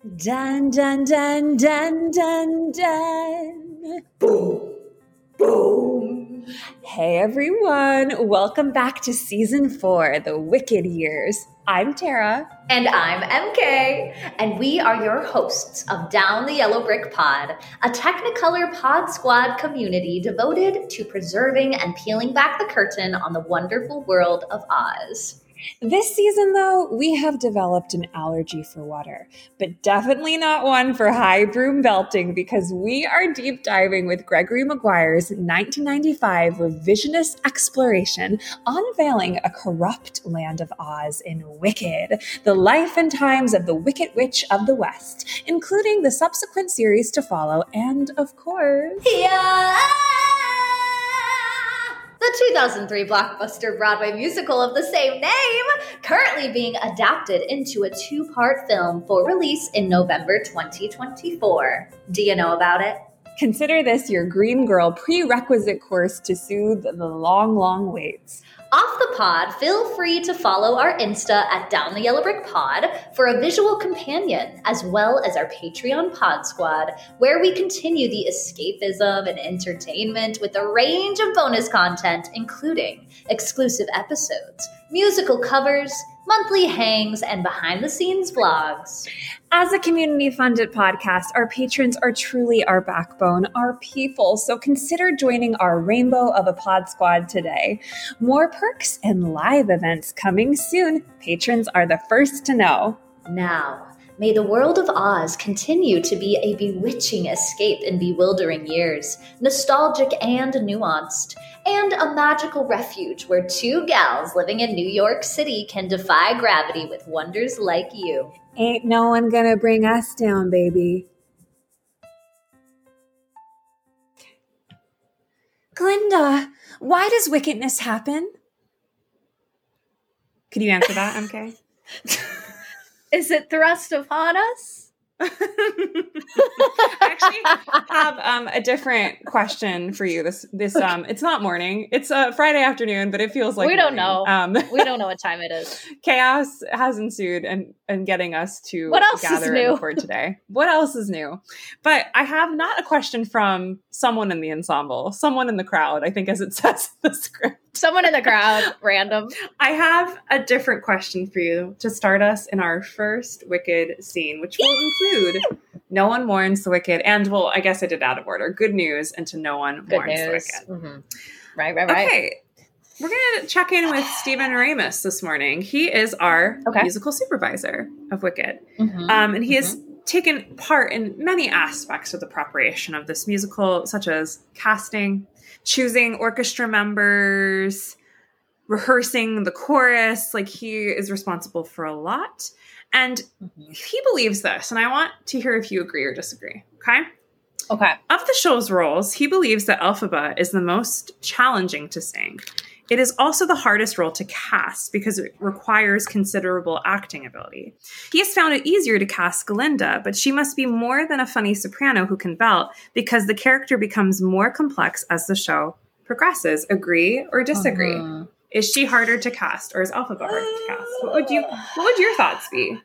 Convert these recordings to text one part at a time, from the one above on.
Dun dun dun dun dun dun. Boom. Boom. Hey everyone, welcome back to season four, The Wicked Years. I'm Tara. And I'm EmKay. And we are your hosts of Down the Yellow Brick Pod, a Technicolor Pod Squad community devoted to preserving and peeling back the curtain on the wonderful world of Oz. This season, though, we have developed an allergy for water, but definitely not one for high broom belting because we are deep diving with Gregory Maguire's 1995 revisionist exploration unveiling a corrupt land of Oz in Wicked, the life and times of the Wicked Witch of the West, including the subsequent series to follow, and of course. Yeah! The 2003 blockbuster Broadway musical of the same name, currently being adapted into a two part film for release in November 2024. Do you know about it? Consider this your Green Girl prerequisite course to soothe the long, long waits. Off the pod, feel free to follow our Insta at Down the Yellow Brick Pod for a visual companion, as well as our Patreon Pod Squad, where we continue the escapism and entertainment with a range of bonus content, including exclusive episodes, musical covers, monthly hangs, and behind the scenes vlogs. As a community funded podcast, our patrons are truly our backbone, our people. So consider joining our rainbow of a pod squad today. More perks and live events coming soon. Patrons are the first to know. Now, May the world of Oz continue to be a bewitching escape in bewildering years, nostalgic and nuanced, and a magical refuge where two gals living in New York City can defy gravity with wonders like you. Ain't no one gonna bring us down, baby. Glinda, why does wickedness happen? Could you answer that, MK? Is it thrust upon us? I actually have um, a different question for you. This this um, it's not morning. It's a uh, Friday afternoon, but it feels like we don't know. Um, we don't know what time it is. chaos has ensued and and getting us to what else gather is new? for today. What else is new? But I have not a question from someone in the ensemble, someone in the crowd. I think, as it says in the script. Someone in the crowd, random. I have a different question for you to start us in our first Wicked scene, which will include No One Mourns the Wicked, and well, I guess I did out of order. Good news and to No One Good Mourns news. the Wicked. Mm-hmm. Right, right, right. Okay. We're going to check in with Stephen Oremus this morning. He is our okay. musical supervisor of Wicked. Mm-hmm. Um, and he mm-hmm. has taken part in many aspects of the preparation of this musical, such as casting, choosing orchestra members, rehearsing the chorus. Like he is responsible for a lot. And mm-hmm. he believes this, and I want to hear if you agree or disagree. Okay. Okay. Of the show's roles, he believes that Elphaba is the most challenging to sing. It is also the hardest role to cast because it requires considerable acting ability. He has found it easier to cast Glinda, but she must be more than a funny soprano who can belt because the character becomes more complex as the show progresses. Agree or disagree? Uh-huh. Is she harder to cast or is Elphaba harder to cast? What would you what would your thoughts be?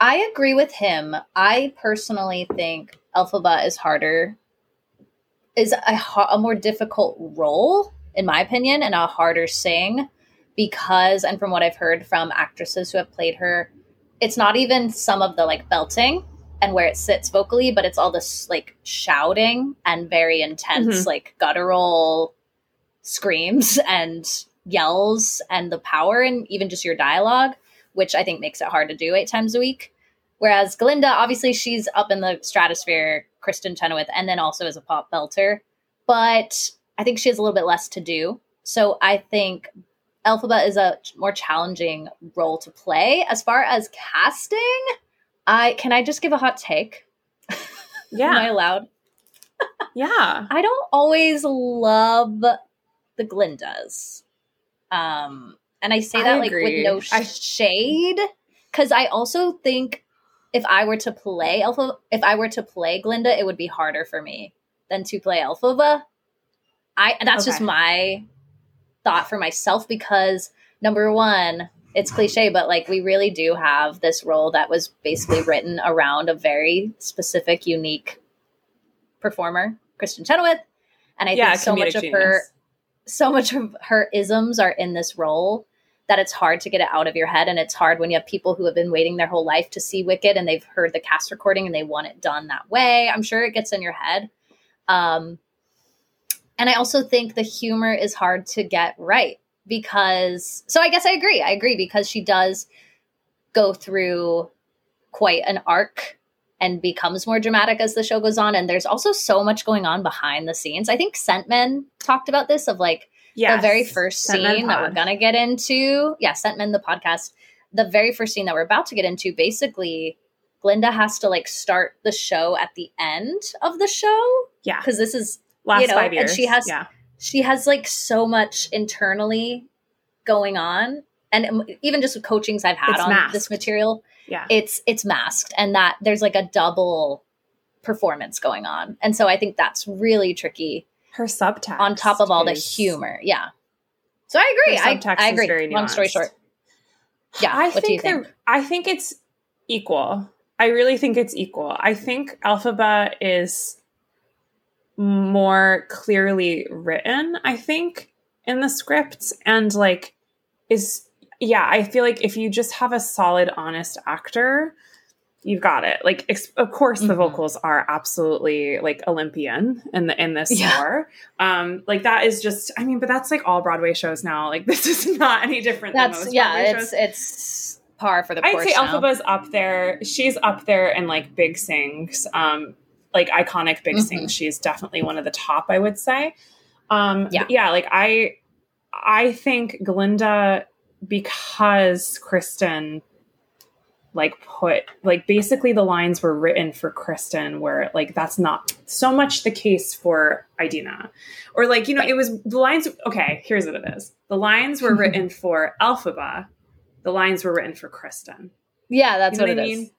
I agree with him. I personally think Elphaba is harder is a, a more difficult role in my opinion and a harder sing because and from what I've heard from actresses who have played her it's not even some of the like belting and where it sits vocally but it's all this like shouting and very intense mm-hmm. like guttural screams and yells and the power and even just your dialogue, which I think makes it hard to do eight times a week. Whereas Glinda, obviously, she's up in the stratosphere, Kristin Chenoweth, and then also as a pop belter. But I think she has a little bit less to do. So I think Elphaba is a more challenging role to play. As far as casting, I can I just give a hot take? Yeah. Am I allowed? yeah. I don't always love the Glindas. Um, and I say that I like with no sh- shade because I also think if I were to play Alpha, if I were to play Glinda, it would be harder for me than to play Elphaba. I that's okay. just my thought for myself because number one, it's cliche, but like we really do have this role that was basically written around a very specific, unique performer, Kristin Chenoweth. And I Yeah, think so much of her so much of her isms are in this role that it's hard to get it out of your head and it's hard when you have people who have been waiting their whole life to see wicked and they've heard the cast recording and they want it done that way. I'm sure it gets in your head. Um, and i also think the humor is hard to get right because so i guess i agree. I agree because she does go through quite an arc and becomes more dramatic as the show goes on. And there's also so much going on behind the scenes. I think scentmen talked about this of like Yes. the very first scene that we're gonna get into yeah Scentmen the podcast the very first scene that we're about to get into basically glinda has to like start the show at the end of the show Yeah. because this is Last you know, five and she has- yeah. she has like so much internally going on and even just with coachings i've had It's on masked. this material Yeah. it's it's masked and that there's like a double performance going on and so i think that's really tricky Her subtext. on top of all the humor yeah so i agree I, subtext I is agree long story short yeah I what do you think think I think it's equal. I really think it's equal. I think Elphaba is more clearly written, I think, in the script and like is yeah, I feel like if you just have a solid honest actor, you've got it. Like ex- of course the Mhm. vocals are absolutely like Olympian in the in this Yeah. score. Um like that is just I mean, but that's like all Broadway shows now. Like this is not any different than that's most yeah Broadway it's shows. it's par for the I'd say now. Elphaba's up there. She's up there in like big sings, um, like iconic big Mhm. sings. She's definitely one of the top, I would say. Um, Yeah. yeah, like I, I think Glinda because Kristin like put like basically the lines were written for Kristin where like that's not so much the case for Idina. Or like, you know, it was the lines okay, here's what it is. The lines were written for Elphaba. The lines were written for Kristin. yeah that's You know what, what it I is. mean?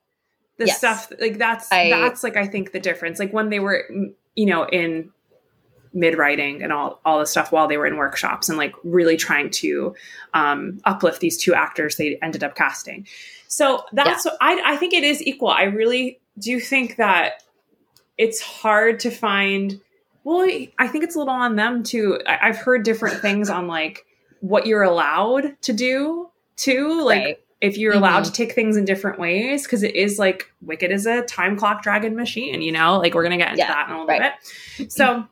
The Yes. stuff like that's I- that's like I think the difference. Like when they were you know in mid writing and all all the stuff while they were in workshops and like really trying to um, uplift these two actors they ended up casting. So that's what I I think it is equal. I really do think that it's hard to find. Well, I think it's a little on them too. I, I've heard different things on like what you're allowed to do too. Like right if you're allowed Mhm. to take things in different ways because it is like wicked is a time clock dragon machine you know like we're gonna get into Yeah, that in a little right. bit so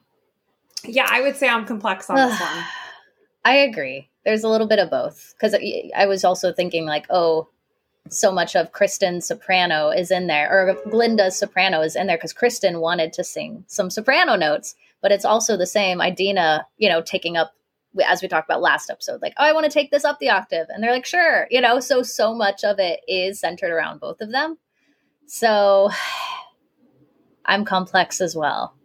yeah i would say i'm complex on this one I agree. There's a little bit of both because I was also thinking like, oh, so much of Kristin soprano is in there, or Glinda's soprano is in there because Kristin wanted to sing some soprano notes, but it's also the same. Idina, you know, taking up as we talked about last episode, like, oh, I want to take this up the octave, and they're like, sure, you know. So so much of it is centered around both of them. So I'm complex as well.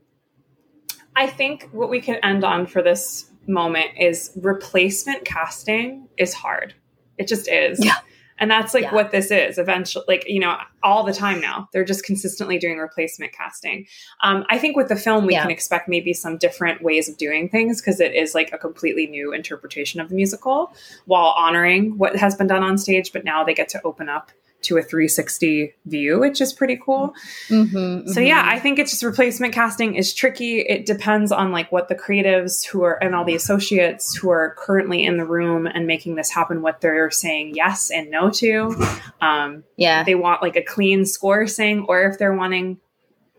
I think what we can end on for this moment is replacement casting is hard it just is Yeah. and that's like Yeah. what this is eventually like you know all the time now they're just consistently doing replacement casting um, i think with the film we Yeah. can expect maybe some different ways of doing things because it is like a completely new interpretation of the musical while honoring what has been done on stage but now they get to open up to a 360 view which is pretty cool Mm-hmm, so yeah, I think it's just replacement casting is tricky. It depends on like what the creatives who are and all the associates who are currently in the room and making this happen, what they're saying yes and no to. Um, yeah, they want like a clean score sing, or if they're wanting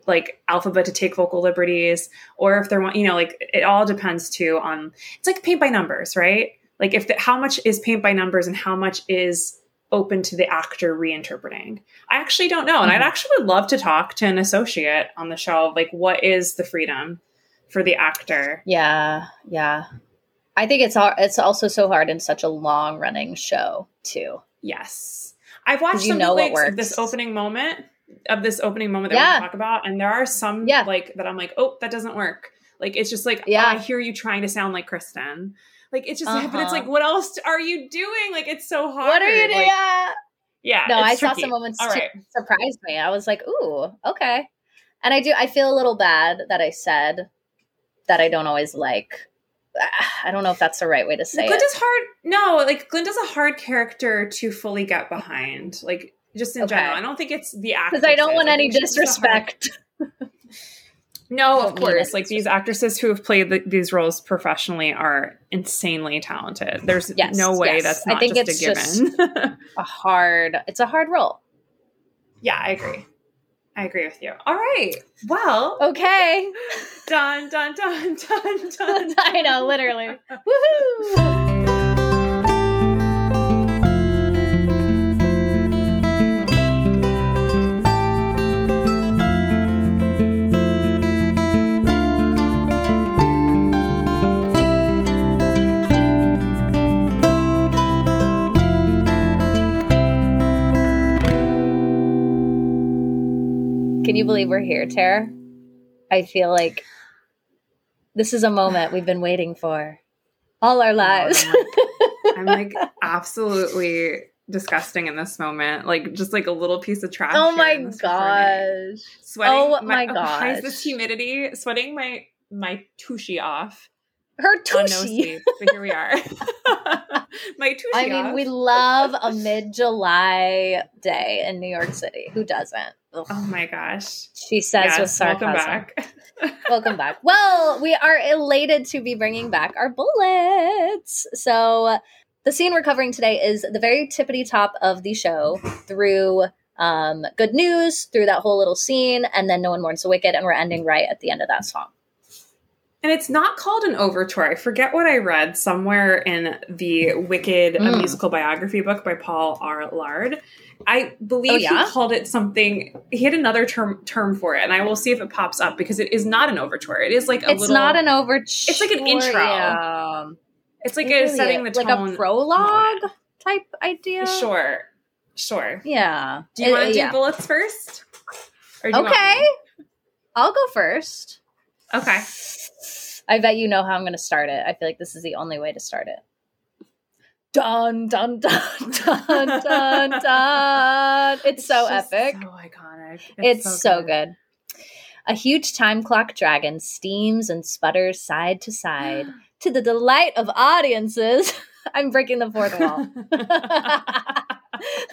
like Elphaba to take vocal liberties, or if they're want you know like it all depends too on it's like paint by numbers, right? Like if the, how much is paint by numbers and how much is open to the actor reinterpreting. I actually don't know. And I'd Mhm. actually would love to talk to an associate on the show. Like, what is the freedom for the actor? Yeah, yeah. I think it's. It's also so hard in such a long running show too. Yes. I've watched you some know what of this opening moment of this opening moment that Yeah. gonna talk about. And there are some Yeah. like that I'm like, oh, that doesn't work. Like it's just like, Yeah. oh, I hear you trying to sound like Kristin. Like it's just but it's Uh-huh. like, what else are you doing? Like it's so hard. What are you doing? Like, yeah. yeah. No, I it's saw tricky. some moments All too surprised me. I was like, ooh, okay. And I do. I feel a little bad that I said that I don't always like I don't know if that's the right way to say Glinda's it. hard. No, like Glinda's a hard character to fully get behind. Like just in Okay. general, I don't think it's the actress. Because I don't want any think she's just a hard- disrespect. No, of course. Like these actresses who have played the, these roles professionally are insanely talented. There's Yes, no way yes. that's I think just it's a given. A hard. It's a hard role. yeah, I agree. I agree with you. All right. Well, Okay. done, done, done, done, done. I know, literally. Woohoo! Can you believe we're here, Tara? I feel like this is a moment we've been waiting for all our lives. I'm like absolutely disgusting in this moment. Like just like a little piece of trash. oh my gosh. Sweating. Oh my oh, Why is gosh. this humidity? Sweating my my tushy off Her oh, no tushy. sleep. But here we are. my tushy I mean, off. we love a mid July day in New York City. Who doesn't? Ugh. Oh my gosh. She says with sarcasm. welcome back. Welcome back. Well, we are elated to be bringing back our bullets. So, the scene we're covering today is the very tippity top of the show through um, good news, through that whole little scene, and then No One Mourns the Wicked, and we're ending right at the end of that song. And it's not called an overture. I forget what I read somewhere in the Wicked Mm. musical biography book by Paul R. Laird. I oh, believe Oh, yeah? he called it something. He had another term term for it, and I will see if it pops up because it is not an overture. It is like a little it's little. not an overture. It's like an intro. Yeah. It's like a really setting the is. tone. like a prologue type idea. Sure, sure. Yeah. Do you want to uh, do yeah. bullets first? Or do Okay. I'll go first. Okay. I bet you know how I'm going to start it. I feel like this is the only way to start it. Dun dun dun dun dun dun. It's, so just epic. So iconic. It's, so, good. A huge time clock dragon steams and sputters side to side to the delight of audiences. I'm breaking the fourth wall.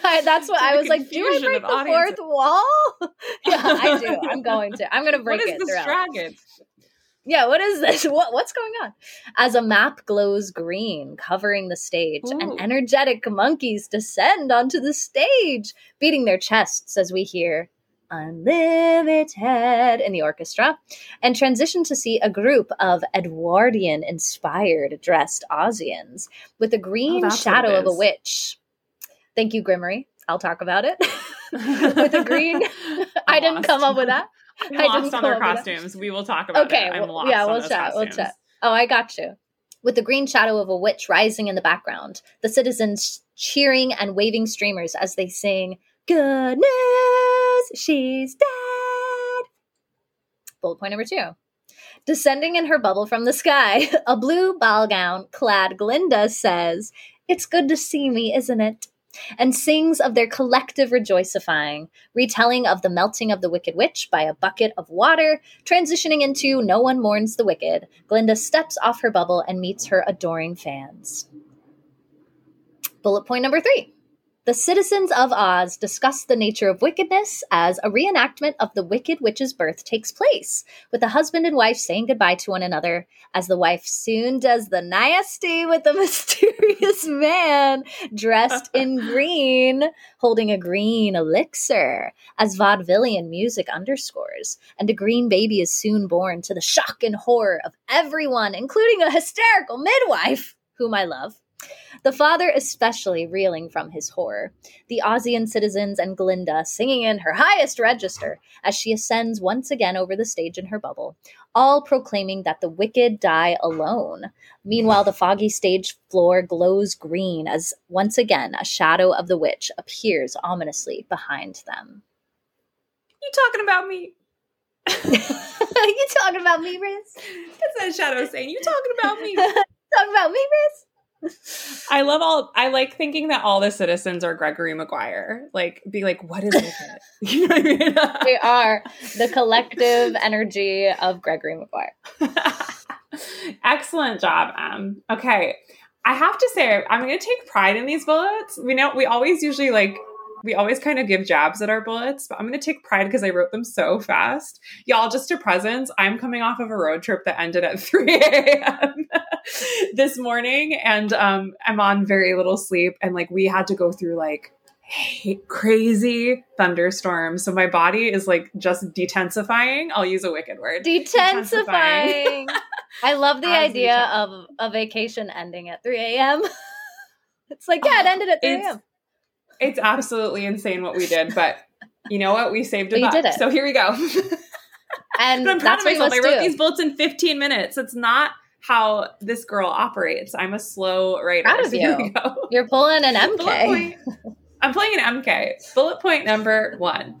I, that's what I was like. Do I break the audiences. fourth wall? yeah, I do. I'm going to. I'm going to break what is it this throughout. dragon? Yeah, what is this? What what's going on? As a map glows green, covering the stage, Ooh. and energetic monkeys descend onto the stage, beating their chests as we hear Unlimited in the orchestra, and transition to see a group of Edwardian inspired dressed Ozians with a oh, green that's what shadow of a witch. Thank you, Grimmerie. I'll talk about it. with a green. I didn't come up with that. Lost on their up with that. costumes. We will talk about Okay, it. I'm well, yeah, we'll chat. We'll chat. Oh, I got you. With the green shadow of a witch rising in the background, the citizens cheering and waving streamers as they sing, Good news, she's dead. Bullet point number two. Descending in her bubble from the sky, a blue ball gown clad Glinda says, It's good to see me, isn't it? And sings of their collective rejoicifying, retelling of the melting of the Wicked Witch by a bucket of water, transitioning into No One Mourns the Wicked. Glinda steps off her bubble and meets her adoring fans. Bullet point number three. The citizens of Oz discuss the nature of wickedness as a reenactment of the Wicked Witch's birth takes place, with the husband and wife saying goodbye to one another as the wife soon does the nasty with the mysterious man dressed in green, holding a green elixir, as vaudevillian music underscores, and a green baby is soon born to the shock and horror of everyone, including a hysterical midwife, whom I love. The father especially reeling from his horror. The Ozian citizens and Glinda singing in her highest register as she ascends once again over the stage in her bubble, all proclaiming that the wicked die alone. Meanwhile, the foggy stage floor glows green as once again a shadow of the witch appears ominously behind them. You talking about me? you talking about me, Riz? That's that shadow saying, You talking about me? talking about me, Riz? I love all I like thinking that all the citizens are Gregory Maguire. Like be like, what is it? you know what I mean? We are the collective energy of Gregory Maguire. Excellent job, Em. Okay. I have to say, I'm going to take pride in these bullets. We know we always usually like we always kind of give jabs at our bullets, but I'm going to take pride because I wrote them so fast. Y'all, just a presence. I'm coming off of a road trip that ended at 3 a.m. this morning, and um, I'm on very little sleep. And like, we had to go through like crazy thunderstorms. So my body is like just detensifying. I'll use a wicked word. Detensifying. I love the idea of a vacation ending at 3 a.m. it's like, yeah, it ended at 3 a.m it's absolutely insane what we did, but you know what? We saved a buck. Did it. So here we go. and but I'm proud of myself. I wrote do. these bullets in 15 minutes. It's not how this girl operates. I'm a slow writer. Proud of so you. You're pulling an EmKay. I'm playing an EmKay. Bullet point number one.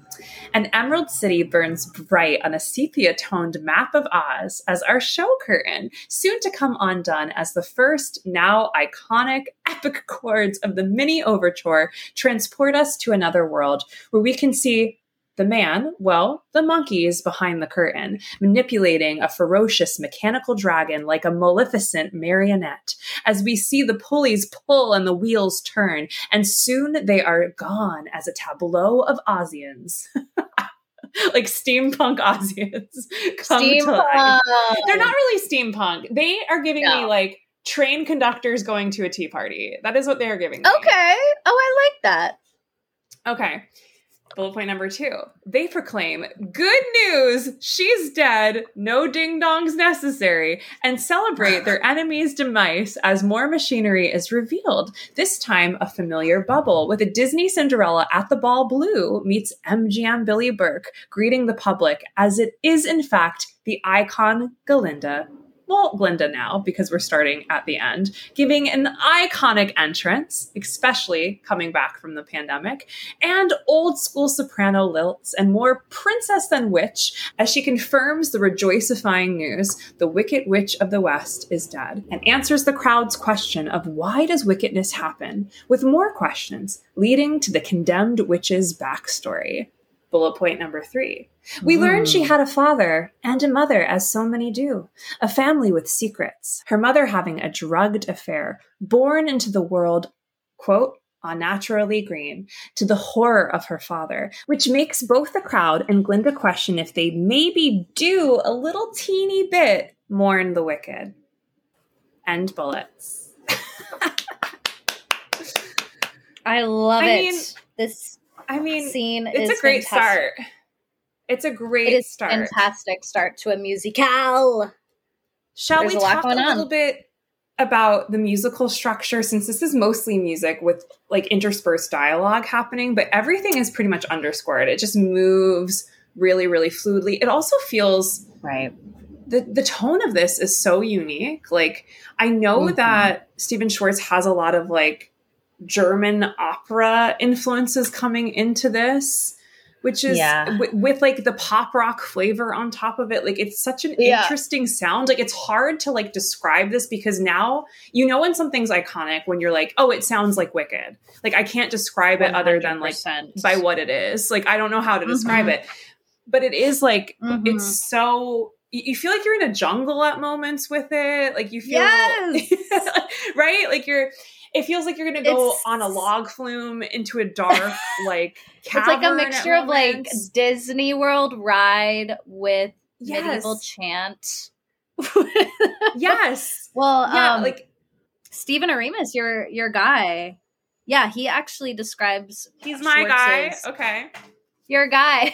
An emerald city burns bright on a sepia toned map of Oz as our show curtain, soon to come undone as the first, now iconic, epic chords of the mini overture transport us to another world where we can see the man, well, the monkey is behind the curtain, manipulating a ferocious mechanical dragon like a maleficent marionette, as we see the pulleys pull and the wheels turn, and soon they are gone as a tableau of Ozians. like steampunk Ozians steampunk. They're not really steampunk. They are giving no. me like train conductors going to a tea party. That is what they are giving me. Okay. Oh, I like that. Okay. Bullet point number two. They proclaim, good news, she's dead, no ding dongs necessary, and celebrate their enemy's demise as more machinery is revealed. This time, a familiar bubble with a Disney Cinderella at the ball blue meets MGM Billie Burke, greeting the public as it is, in fact, the icon Galinda well, Glinda now, because we're starting at the end, giving an iconic entrance, especially coming back from the pandemic, and old school soprano lilts and more princess than witch as she confirms the rejoicifying news the Wicked Witch of the West is dead and answers the crowd's question of why does wickedness happen, with more questions leading to the condemned witch's backstory. Bullet point number three. We mm. learned she had a father and a mother, as so many do, a family with secrets. Her mother having a drugged affair, born into the world, quote, unnaturally green, to the horror of her father, which makes both the crowd and Glinda question if they maybe do a little teeny bit mourn the wicked. End bullets. I love I it. Mean, this I mean, scene it's a great fantastic. start. It's a great it is start. Fantastic start to a musical. Shall There's we a talk a little bit about the musical structure since this is mostly music with like interspersed dialogue happening, but everything is pretty much underscored. It just moves really, really fluidly. It also feels right. The, the tone of this is so unique. Like I know mm-hmm. that Stephen Schwartz has a lot of like German opera influences coming into this, which is yeah. w- with like the pop rock flavor on top of it. Like it's such an yeah. interesting sound. Like it's hard to like describe this because now you know when something's iconic when you're like, oh, it sounds like Wicked. Like I can't describe it 100%. other than like by what it is. Like I don't know how to describe mm-hmm. it. But it is like mm-hmm. it's so you feel like you're in a jungle at moments with it. Like you feel yes! right? Like you're it feels like you're gonna go it's, on a log flume into a dark like it's like a mixture of like Disney World ride with yes. medieval chant. yes. Well, yeah, um, like Stephen Oremus, your your guy. Yeah, he actually describes. He's my guy. Okay. Your guy.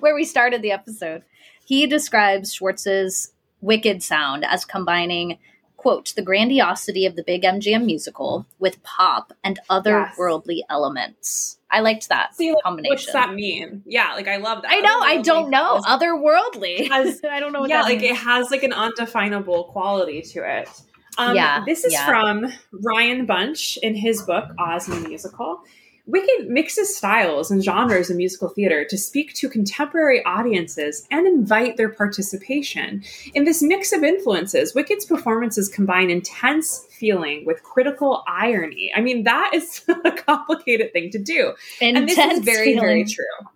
Where we started the episode. He describes Schwartz's wicked sound as combining quote, the grandiosity of the big MGM musical with pop and otherworldly yes. elements. I liked that See, combination. What's that mean? Yeah, like I love that. I know, I don't know. Otherworldly. Has, I don't know What that yeah, like means. it has like an undefinable quality to it. Um, yeah, this is yeah. from Ryan Bunch in his book Oz the Musical. Wicked mixes styles and genres in musical theater to speak to contemporary audiences and invite their participation. In this mix of influences, Wicked's performances combine intense feeling with critical irony. I mean, that is a complicated thing to do. Intense and this is very, feeling. very true.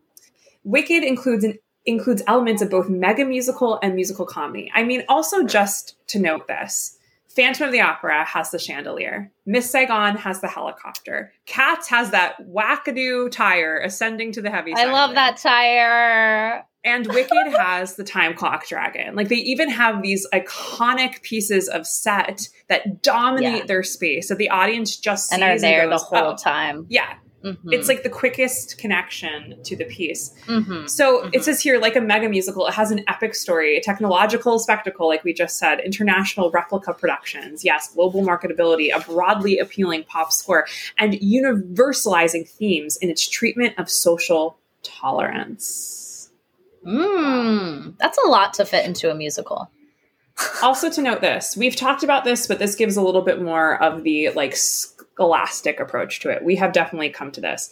Wicked includes an includes elements of both mega musical and musical comedy. I mean, also just to note this. Phantom of the Opera has the chandelier. Miss Saigon has the helicopter. Cats has that wackadoo tire ascending to the heavy. I love that tire. And Wicked has the time clock dragon. Like they even have these iconic pieces of set that dominate Yeah. their space. So the audience just And sees are there the goes, whole "Oh." time. Yeah, Mhm. it's like the quickest connection to the piece. Mhm. So Mhm. it says here, like a mega musical, it has an epic story, a technological spectacle, like we just said, international replica productions, yes, global marketability, a broadly appealing pop score, and universalizing themes in its treatment of social tolerance. Mm, that's a lot to fit into a musical. also to note this we've talked about this but this gives a little bit more of the like scholastic approach to it we have definitely come to this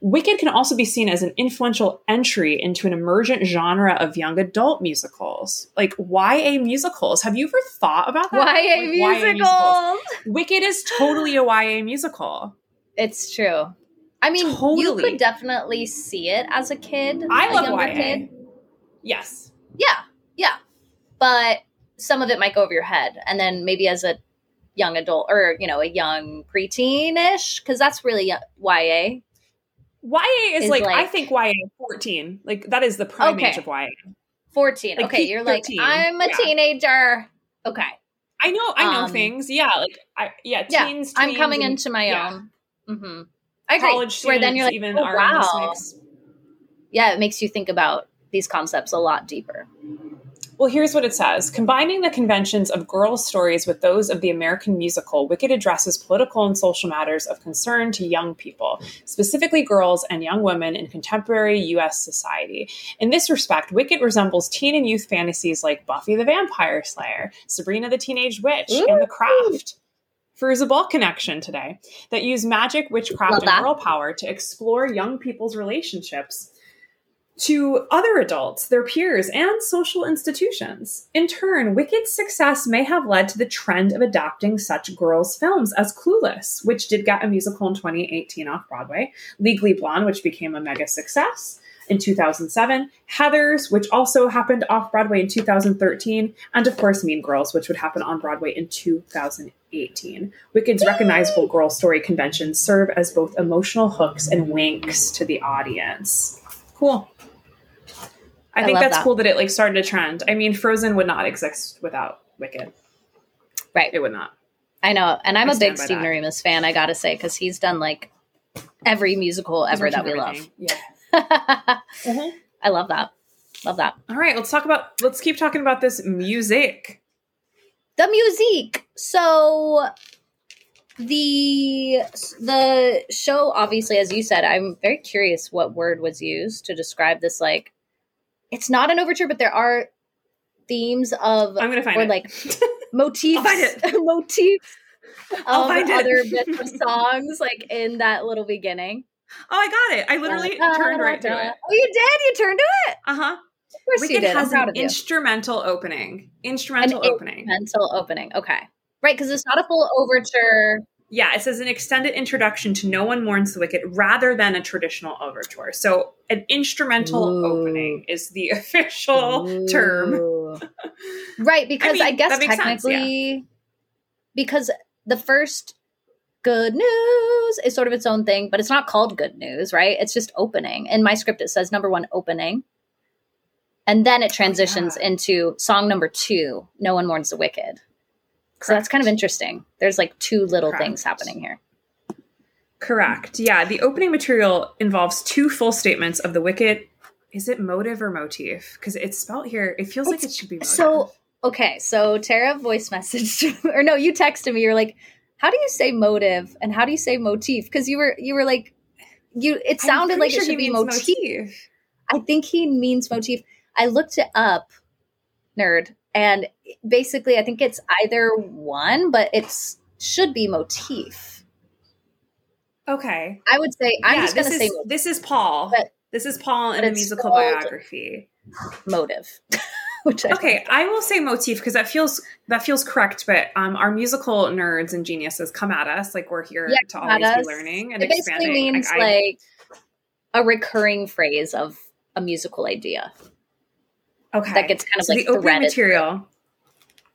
wicked can also be seen as an influential entry into an emergent genre of young adult musicals like ya musicals have you ever thought about that YA Like, musicals. wicked is totally a ya musical It's true. I mean, you could definitely see it as a kid. i a love younger ya kid. yes Yeah, yeah. But some of it might go over your head. And then maybe as a young adult or, you know, a young preteen ish, because that's really uh, YA. ya is, Is like, i think ya 14 like that is the prime Okay. age of ya 14. Like okay, you're like, I'm a Yeah. teenager. Okay. I know, I know Um, things. Yeah, like I yeah, Yeah, teens. I'm coming and into my yeah. own. hmm I agree. college Where then you're like, even oh, are in this wow. Yeah, it makes you think about these concepts a lot deeper. Well, here's what it says: combining the conventions of girls' stories with those of the American musical, Wicked addresses political and social matters of concern to young people, specifically girls and young women in contemporary U.S. society. In this respect, Wicked resembles teen and youth fantasies like Buffy the Vampire Slayer, Sabrina the Teenage Witch, and The Craft. For a Ball connection today that use magic, witchcraft, and girl power to explore young people's relationships to other adults, their peers, and social institutions. In turn, Wicked's success may have led to the trend of adapting such girls' films as Clueless, which did get a musical in 2018 off Broadway, Legally Blonde, which became a mega success in 2007, Heathers, which also happened off Broadway in 2013, and of course Mean Girls, which would happen on Broadway in 2018. Wicked's recognizable girl story conventions serve as both emotional hooks and winks to the audience. Cool. I, I think love that's that. cool that it like started a trend. I mean, Frozen would not exist without Wicked. Right. It would not. I know. And I'm I a big stand by Stephen that. Oremus fan, I gotta say, because he's done like every musical ever that we love. Everything. Yeah. Mm-hmm. I love that. Love that. All right, let's talk about. Let's keep talking about this music. The music. So the the show obviously as you said i'm very curious what word was used to describe this like it's not an overture but there are themes of I'm gonna find or it. like motifs I'll find it. motifs I'll of find it. other bits of songs like in that little beginning Oh, I got it. I literally turned right to it. oh you did you turned to it Uh huh. of course you Wicked has an instrumental opening. Instrumental An opening. Instrumental opening okay right because it's not a full overture Yeah, it says an extended introduction to No One Mourns the Wicked rather than a traditional overture. So, an instrumental Ooh. opening is the official term. Right, because mean, I, guess that makes sense, technically, because the first good news is sort of its own thing, but it's not called good news, right? It's just opening. In my script, it says number one, opening. And then it oh transitions yeah. into song number two, No One Mourns the Wicked. So that's kind of interesting. There's like two little Correct. things happening here. Correct. Yeah, the opening material involves two full statements of the Wicked. Is it motive or motif? Because it's spelled here. It feels like it should be motive. So, okay, so Tara voice messaged, or no, you texted me. You're like, "How do you say motive and how do you say motif?" Because you were you were like, you. It sounded like sure it should be means motif. I think he means motif. I looked it up, nerd, and basically, I think it's either one, but it's should be motif. Okay. I would say I'm yeah, just gonna this say is, this is Paul. But- this is Paul in a musical biography. motive. Which I Okay, I will say motif because that feels that feels correct. But um, our musical nerds and geniuses come at us like we're here Yeah, to always us. be learning and it basically expanding. means I- like a recurring phrase of a musical idea. Okay. that gets kind of so like the opening material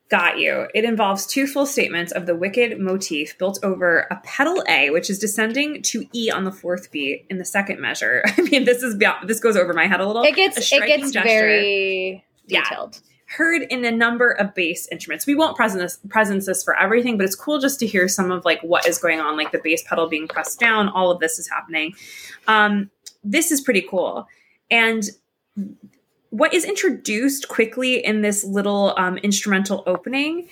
got you. It involves two full statements of the wicked motif built over a pedal a which is descending to e on the fourth beat in the second measure. I mean this is beyond, this goes over my head a little. It gets it gets gesture. very Yeah. detailed. heard in a number of bass instruments. We won't present this, presence this for everything but it's cool just to hear some of like what is going on like the bass pedal being pressed down all of this is happening. Um, this is pretty cool. And what is introduced quickly in this little um, instrumental opening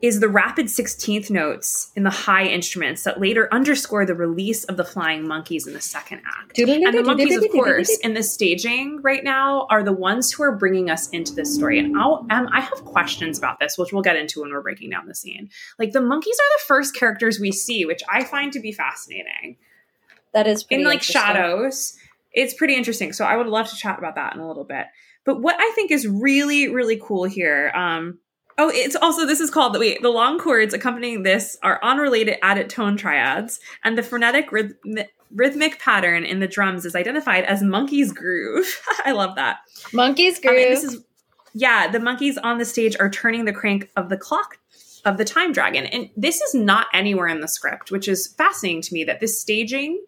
is the rapid 16th notes in the high instruments that later underscore the release of the flying monkeys in the second act. And the monkeys, of course, in the staging right now are the ones who are bringing us into this story. And I'll, um, I have questions about this, which we'll get into when we're breaking down the scene. Like the monkeys are the first characters we see, which I find to be fascinating That is pretty in like shadows. It's pretty interesting. So I would love to chat about that in a little bit. But what I think is really, really cool here. Um, oh, it's also this is called the wait, the long chords accompanying this are unrelated added tone triads, and the frenetic rhythm, rhythmic pattern in the drums is identified as monkey's groove. I love that. Monkeys groove. this is yeah, the monkeys on the stage are turning the crank of the clock of the time dragon. And this is not anywhere in the script, which is fascinating to me that this staging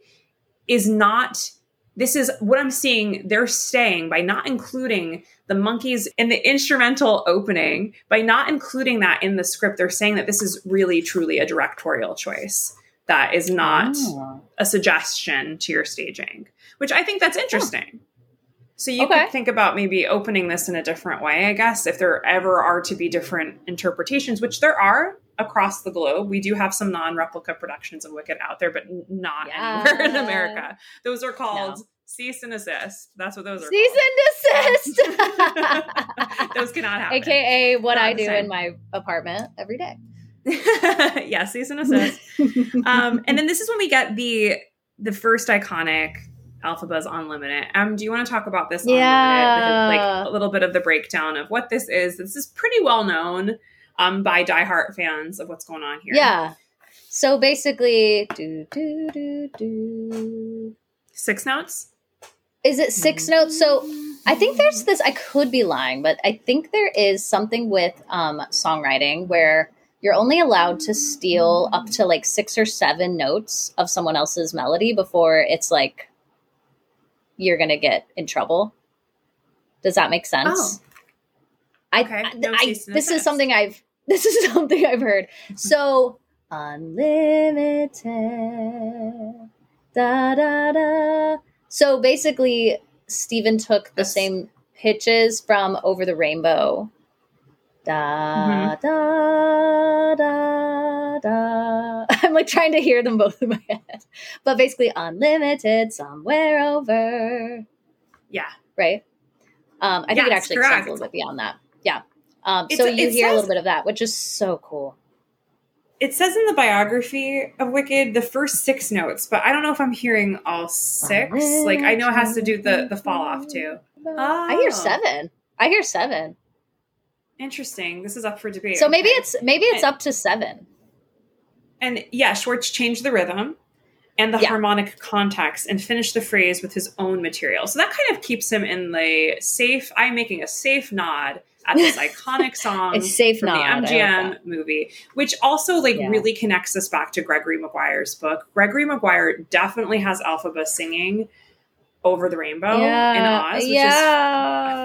is not this is what I'm seeing they're saying by not including the monkeys in the instrumental opening, by not including that in the script, they're saying that this is really truly a directorial choice that is not Oh. a suggestion to your staging, which I think that's interesting. So you Okay. could think about maybe opening this in a different way, I guess, if there ever are to be different interpretations, which there are across the globe. We do have some non-replica productions of Wicked out there, but not Yeah. anywhere in America. Those are called No. cease and assist. That's what those are. Cease and desist. Those cannot happen. AKA what Not I do in my apartment every day. yeah, cease and assist. um, and then this is when we get the the first iconic Elphaba's Unlimited. Um, do you want to talk about this? Yeah. Like a little bit of the breakdown of what this is. This is pretty well known um, by diehard fans of what's going on here. Yeah. So basically, do do do do. six notes. Is it six notes? So I think there's this. I could be lying, but I think there is something with um, songwriting where you're only allowed to steal up to like six or seven notes of someone else's melody before it's like you're gonna get in trouble. Does that make sense? Oh. I, Okay. I- No I- and this is something I've this is something I've heard. So unlimited da da da. So basically, Stephen took the That's- same pitches from Over the Rainbow. Da Mm-hmm. da da da. I'm like trying to hear them both in my head, but basically, unlimited somewhere over Yeah. right? Um, I think it actually correct. extends a little bit beyond that. Yeah. Um, It's- so you hear a little bit of that, which is so cool. It says in the biography of Wicked the first six notes, but I don't know if I'm hearing all six. Like I know it has to do the the fall off too. I hear Oh. seven. I hear seven. Interesting. This is up for debate. So maybe Okay. it's maybe it's And- up to seven. And yeah, Schwartz changed the rhythm and the Yeah. harmonic context and finished the phrase with his own material. So that kind of keeps him in the safe. I'm making a safe nod at this iconic song It's safe from nod. The MGM movie, which also like Yeah. really connects us back to Gregory Maguire's book. Gregory Maguire definitely has Elphaba singing over the rainbow in Oz, which is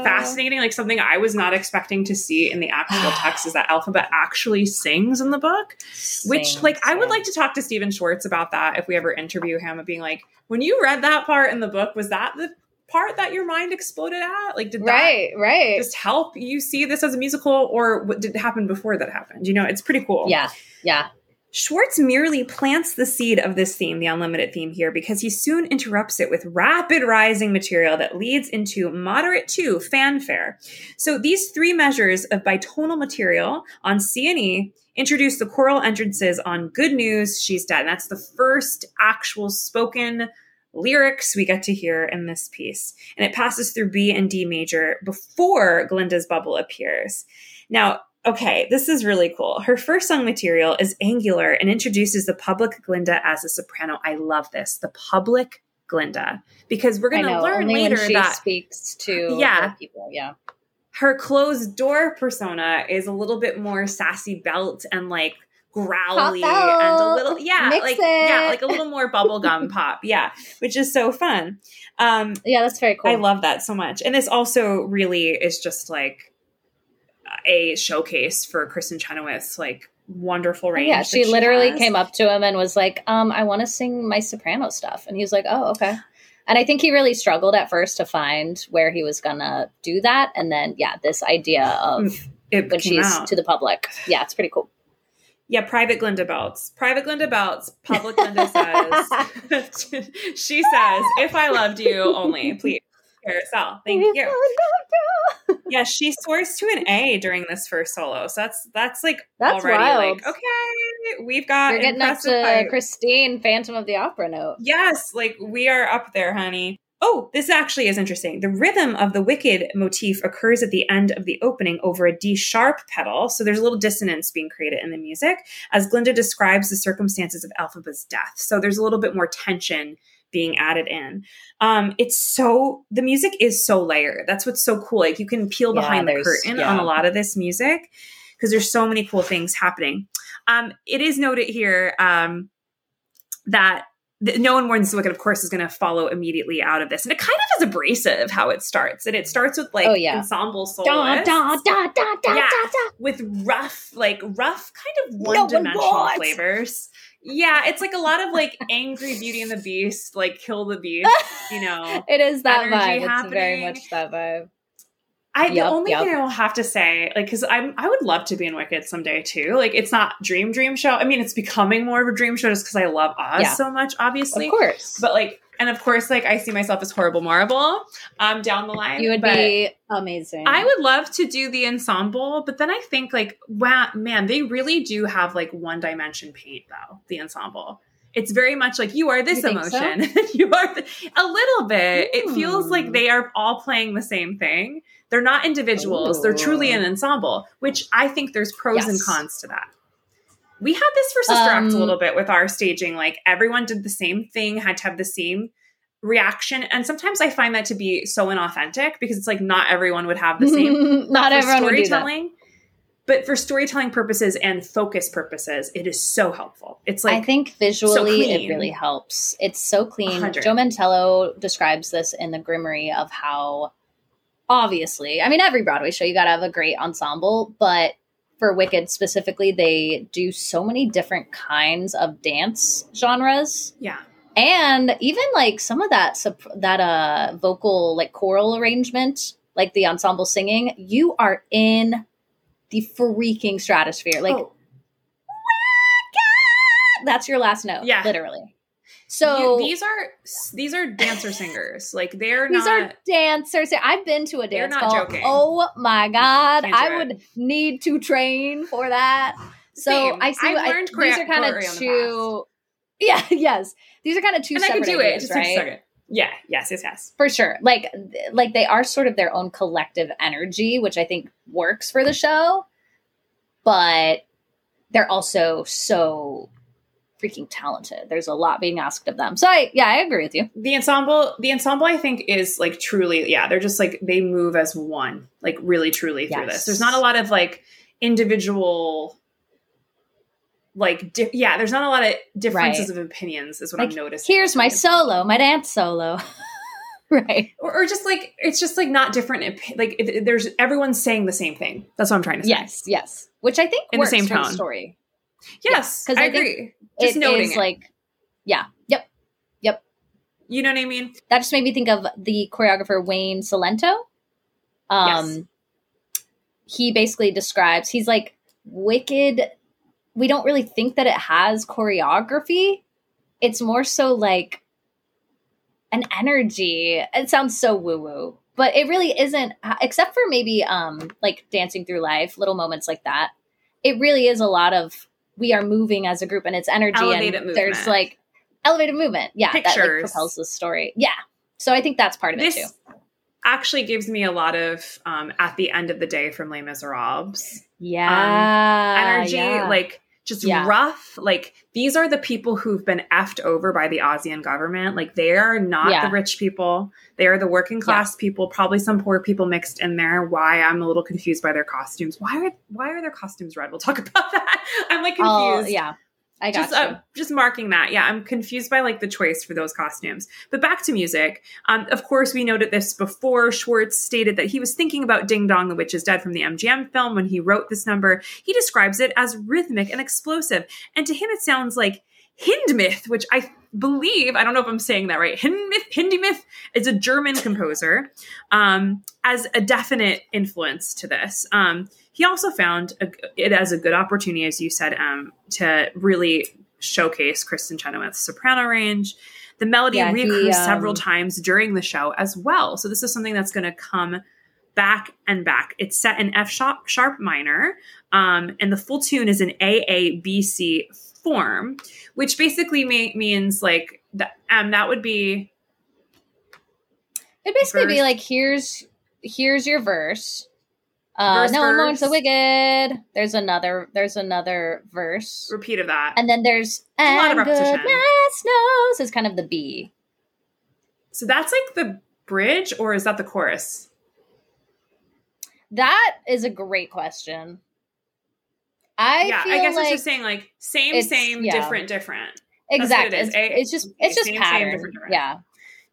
fascinating. Like something I was not expecting to see in the actual text is that Elphaba actually sings in the book. Which, Sings, like, I would like to talk to Stephen Schwartz about that if we ever interview him, of being like, when you read that part in the book, was that the part that your mind exploded at? Like, did Right, that right. just help you see this as a musical, or what did it happen before that happened? You know, it's pretty cool. Yeah, yeah. Schwartz merely plants the seed of this theme, the unlimited theme here, because he soon interrupts it with rapid rising material that leads into moderate to fanfare. So these three measures of bitonal material on C and E introduce the choral entrances on Good News, She's Dead. And that's the first actual spoken lyrics we get to hear in this piece. And it passes through B and D major before Glinda's bubble appears. Now, okay, this is really cool. Her first song material is angular and introduces the public Glinda as a soprano. I love this. The public Glinda. Because we're going to learn later she that speaks to Yeah. people. Yeah. her closed door persona is a little bit more sassy belt and like growly and a little yeah Mix like it. yeah like a little more bubblegum pop yeah which is so fun um Yeah, that's very cool. I love that so much. And this also really is just like a showcase for Kristin Chenoweth's like wonderful range. yeah, that she literally has. came up to him and was like, um, I want to sing my soprano stuff. And he was like, oh, okay. And I think he really struggled at first to find where he was going to do that. And then, yeah, this idea of It when she's out. to the public. Yeah, it's pretty cool. yeah, private Glinda belts. Private Glinda belts. Public Glinda says she says, if I loved you only, please. Carousel. Thank you. Yeah, she soars to an A during this first solo. So that's that's like That's already wild. like okay, we've got You're getting up to. Christine, Phantom of the Opera note. Yes, like we are up there, honey. Oh, this actually is interesting. The rhythm of the Wicked motif occurs at the end of the opening over a D sharp pedal, so there's a little dissonance being created in the music as Glinda describes the circumstances of Elphaba's death. So there's a little bit more tension being added in. Um, it's so the music is so layered. That's what's so cool. Like you can peel Yeah, behind the curtain yeah. on a lot of this music because there's so many cool things happening. Um, it is noted here um, that th- no one mourns the wicked of course is going to follow immediately out of this and it kind of is abrasive how it starts and it starts with like Oh, yeah. ensemble soloists da, da, da, da, Yeah. da, da. with rough like rough kind of No one one-dimensional flavors yeah it's like a lot of like angry beauty and the beast like kill the beast you know It is that vibe. It's very much that vibe. I the only yup. thing I will have to say, like, because I'm I would love to be in Wicked someday too. Like, it's not dream dream show. I mean, it's becoming more of a dream show just because I love Oz Yeah. so much, obviously. Of course. But like, and of course, like I see myself as horrible Morrible um down the line. you would be amazing. I would love to do the ensemble, but then I think like, wow, man, they really do have like one dimension paint though. The ensemble. It's very much like you are this You think so? emotion. you are the, a little bit. It feels Hmm. like they are all playing the same thing. They're not individuals. They're truly an ensemble, which I think there's pros and cons to that. We had this for Sister Act a Um, little bit with our staging. Like everyone did the same thing, had to have the same reaction. And sometimes I find that to be so inauthentic because it's like not everyone would have the same Not everyone would do that. storytelling. But for storytelling purposes and focus purposes, it is so helpful. It's like I think visually it really helps. It's so clean. 100. Joe Mantello describes this in the Grimmerie of how obviously, I mean every Broadway show you got to have a great ensemble, but for Wicked specifically, they do so many different kinds of dance genres. Yeah, and even like some of that that uh vocal like choral arrangement like the ensemble singing you are in the freaking stratosphere. Like Oh, that's your last note Yeah. literally so you- these are these are dancer singers. Like they're these not. are dancers i've been to a dance not call joking. oh my god i it. would need to train for that so Same. i see I've I- learned these are kind of two yeah yes these are kind of two and I could do it. Just right a second. Yeah. Yes. Yes. Yes. for sure like like they are sort of their own collective energy which i think works for the show but they're also so freaking talented there's a lot being asked of them so i yeah i agree with you The ensemble, the ensemble, I think is like truly, yeah. They're just like they move as one, like really, truly through Yes. this. There's not a lot of like individual, like di- yeah. There's not a lot of differences of opinions, is what Like, I'm noticing. here's my solo my dance solo right or, or just like it's just like not different like it, there's everyone's saying the same thing that's what i'm trying to say yes yes which i think In the same tone. story yes 'cause i, I think agree just It noting is it like yeah yep, yep you know what i mean that just made me think of the choreographer Wayne Cilento. Um, Yes. he basically describes he's like wicked. We don't really think that it has choreography. It's more so like an energy. It sounds so woo woo, but it really isn't. Except for maybe um like dancing through life, little moments like that. It really is a lot of we are moving as a group, and it's energy. Elevated and there's like elevated movement. Yeah, that like propels the story. Yeah. So I think that's part of it too. actually gives me a lot of um at the end of the day from les miserables Yeah. energy yeah. like just Yeah. rough. Like these are the people who've been effed over by the Ozian government. Like they are not Yeah. the rich people. They are the working class people. Probably some poor people mixed in there. Why I'm a little confused by their costumes. Why are why are their costumes red? We'll talk about that. I'm like confused Oh, yeah. I got just you. uh, just marking that. Yeah i'm confused by like the choice for those costumes. But back to music. Um, of course we noted this before schwartz stated that he was thinking about ding dong the witch is dead from the mgm film when he wrote this number. He describes it as rhythmic and explosive. And to him it sounds like hindmith which i believe i don't know if i'm saying that right hindmith hindemith is a german composer um, as a definite influence to this. Um, he also found a, it as a good opportunity, as you said, um, to really showcase Kristin Chenoweth's soprano range. The melody Yeah, reoccurs um, several times during the show as well. So this is something that's going to come back and back. It's set in F sharp, sharp minor, um, and the full tune is in AABC form, which basically ma- means like that. Um, that would be It'd basically be like here's here's your verse. Uh, Verse, no one mourns the verse. wicked. There's another. There's another verse, repeat of that. and then there's a lot of and repetition. goodness knows is kind of the B. so that's like the bridge, or is that the chorus? That is a great question. I yeah, I guess like it's just saying like same, same, yeah. different, different. it exactly. It's, it's just it's just same, same, different, different. Yeah.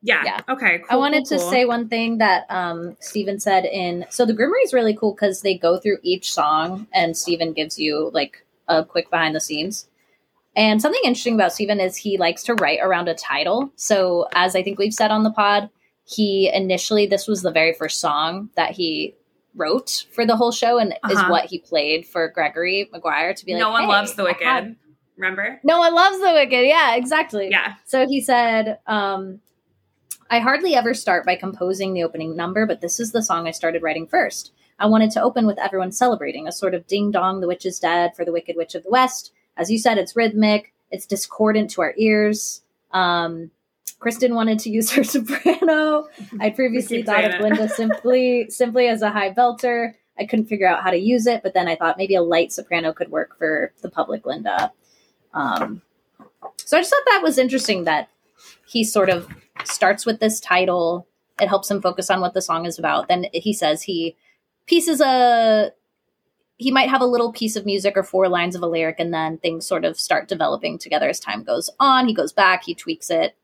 Yeah. Yeah. Okay. Cool, I wanted cool, to cool. say one thing that um, Stephen said in so the Grimmerie is really cool because they go through each song and Stephen gives you like a quick behind the scenes. And something interesting about Stephen is he likes to write around a title. So as I think we've said on the pod, he initially this was the very first song that he wrote for the whole show and is Uh-huh. what he played for Gregory Maguire to be like no one "Hey, loves the wicked. Remember? No one loves the wicked. Yeah, exactly. Yeah. So he said, um, I hardly ever start by composing the opening number, but this is the song I started writing first. I wanted to open with everyone celebrating, a sort of ding dong, the witch is dead for the Wicked Witch of the West. As you said, it's rhythmic, it's discordant to our ears. Um, Kristin wanted to use her soprano. I previously thought of. Glinda simply simply as a high belter. I couldn't figure out how to use it, but then I thought maybe a light soprano could work for the public Glinda. Um, so I just thought that was interesting that he sort of starts with this title. It helps him focus on what the song is about. Then he says he pieces a he might have a little piece of music or four lines of a lyric, and then things sort of start developing together as time goes on. He goes back, he tweaks it,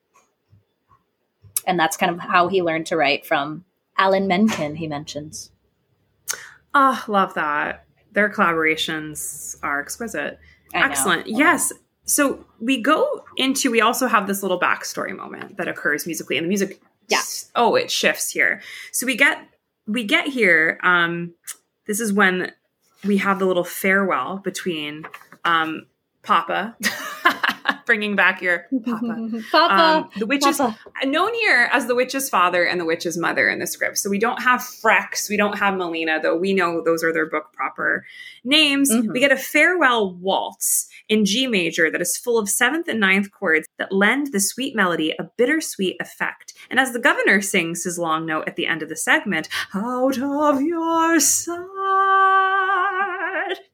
and that's kind of how he learned to write from Alan Menken. He mentions. Oh, love that. Their collaborations are exquisite. I know. Excellent. Yes. So we go into, we also have this little backstory moment that occurs musically, and the music, Yeah. Oh, it shifts here. So we get, we get here. Um, this is when we have the little farewell between um, Papa, bringing back your Papa. Papa. Um, the witch's Papa. known here as the witch's father and the witch's mother in the script. So we don't have Frex, we don't have Melena, though we know those are their book proper names. Mhm. We get a farewell waltz in G major that is full of seventh and ninth chords that lend the sweet melody a bittersweet effect. And as the governor sings his long note at the end of the segment, out of your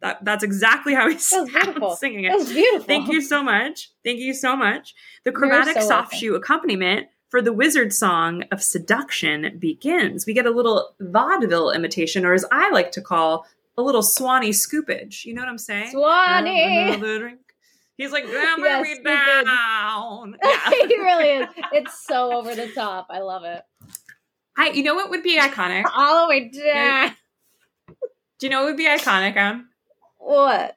That, that's exactly how he That was beautiful. sounds singing it. That was beautiful. Thank you so much. Thank you so much. The chromatic so soft shoe accompaniment for the wizard song of seduction begins. We get a little vaudeville imitation, or as I like to call, a little swanny scoopage. You know what I'm saying? Swanee. Have another drink. He's like, hammer Yes, me scoopage. down. Yeah. he really is. It's so over the top. I love it. Hi, you know what would be iconic? All the way down. Do you know what would be iconic? What?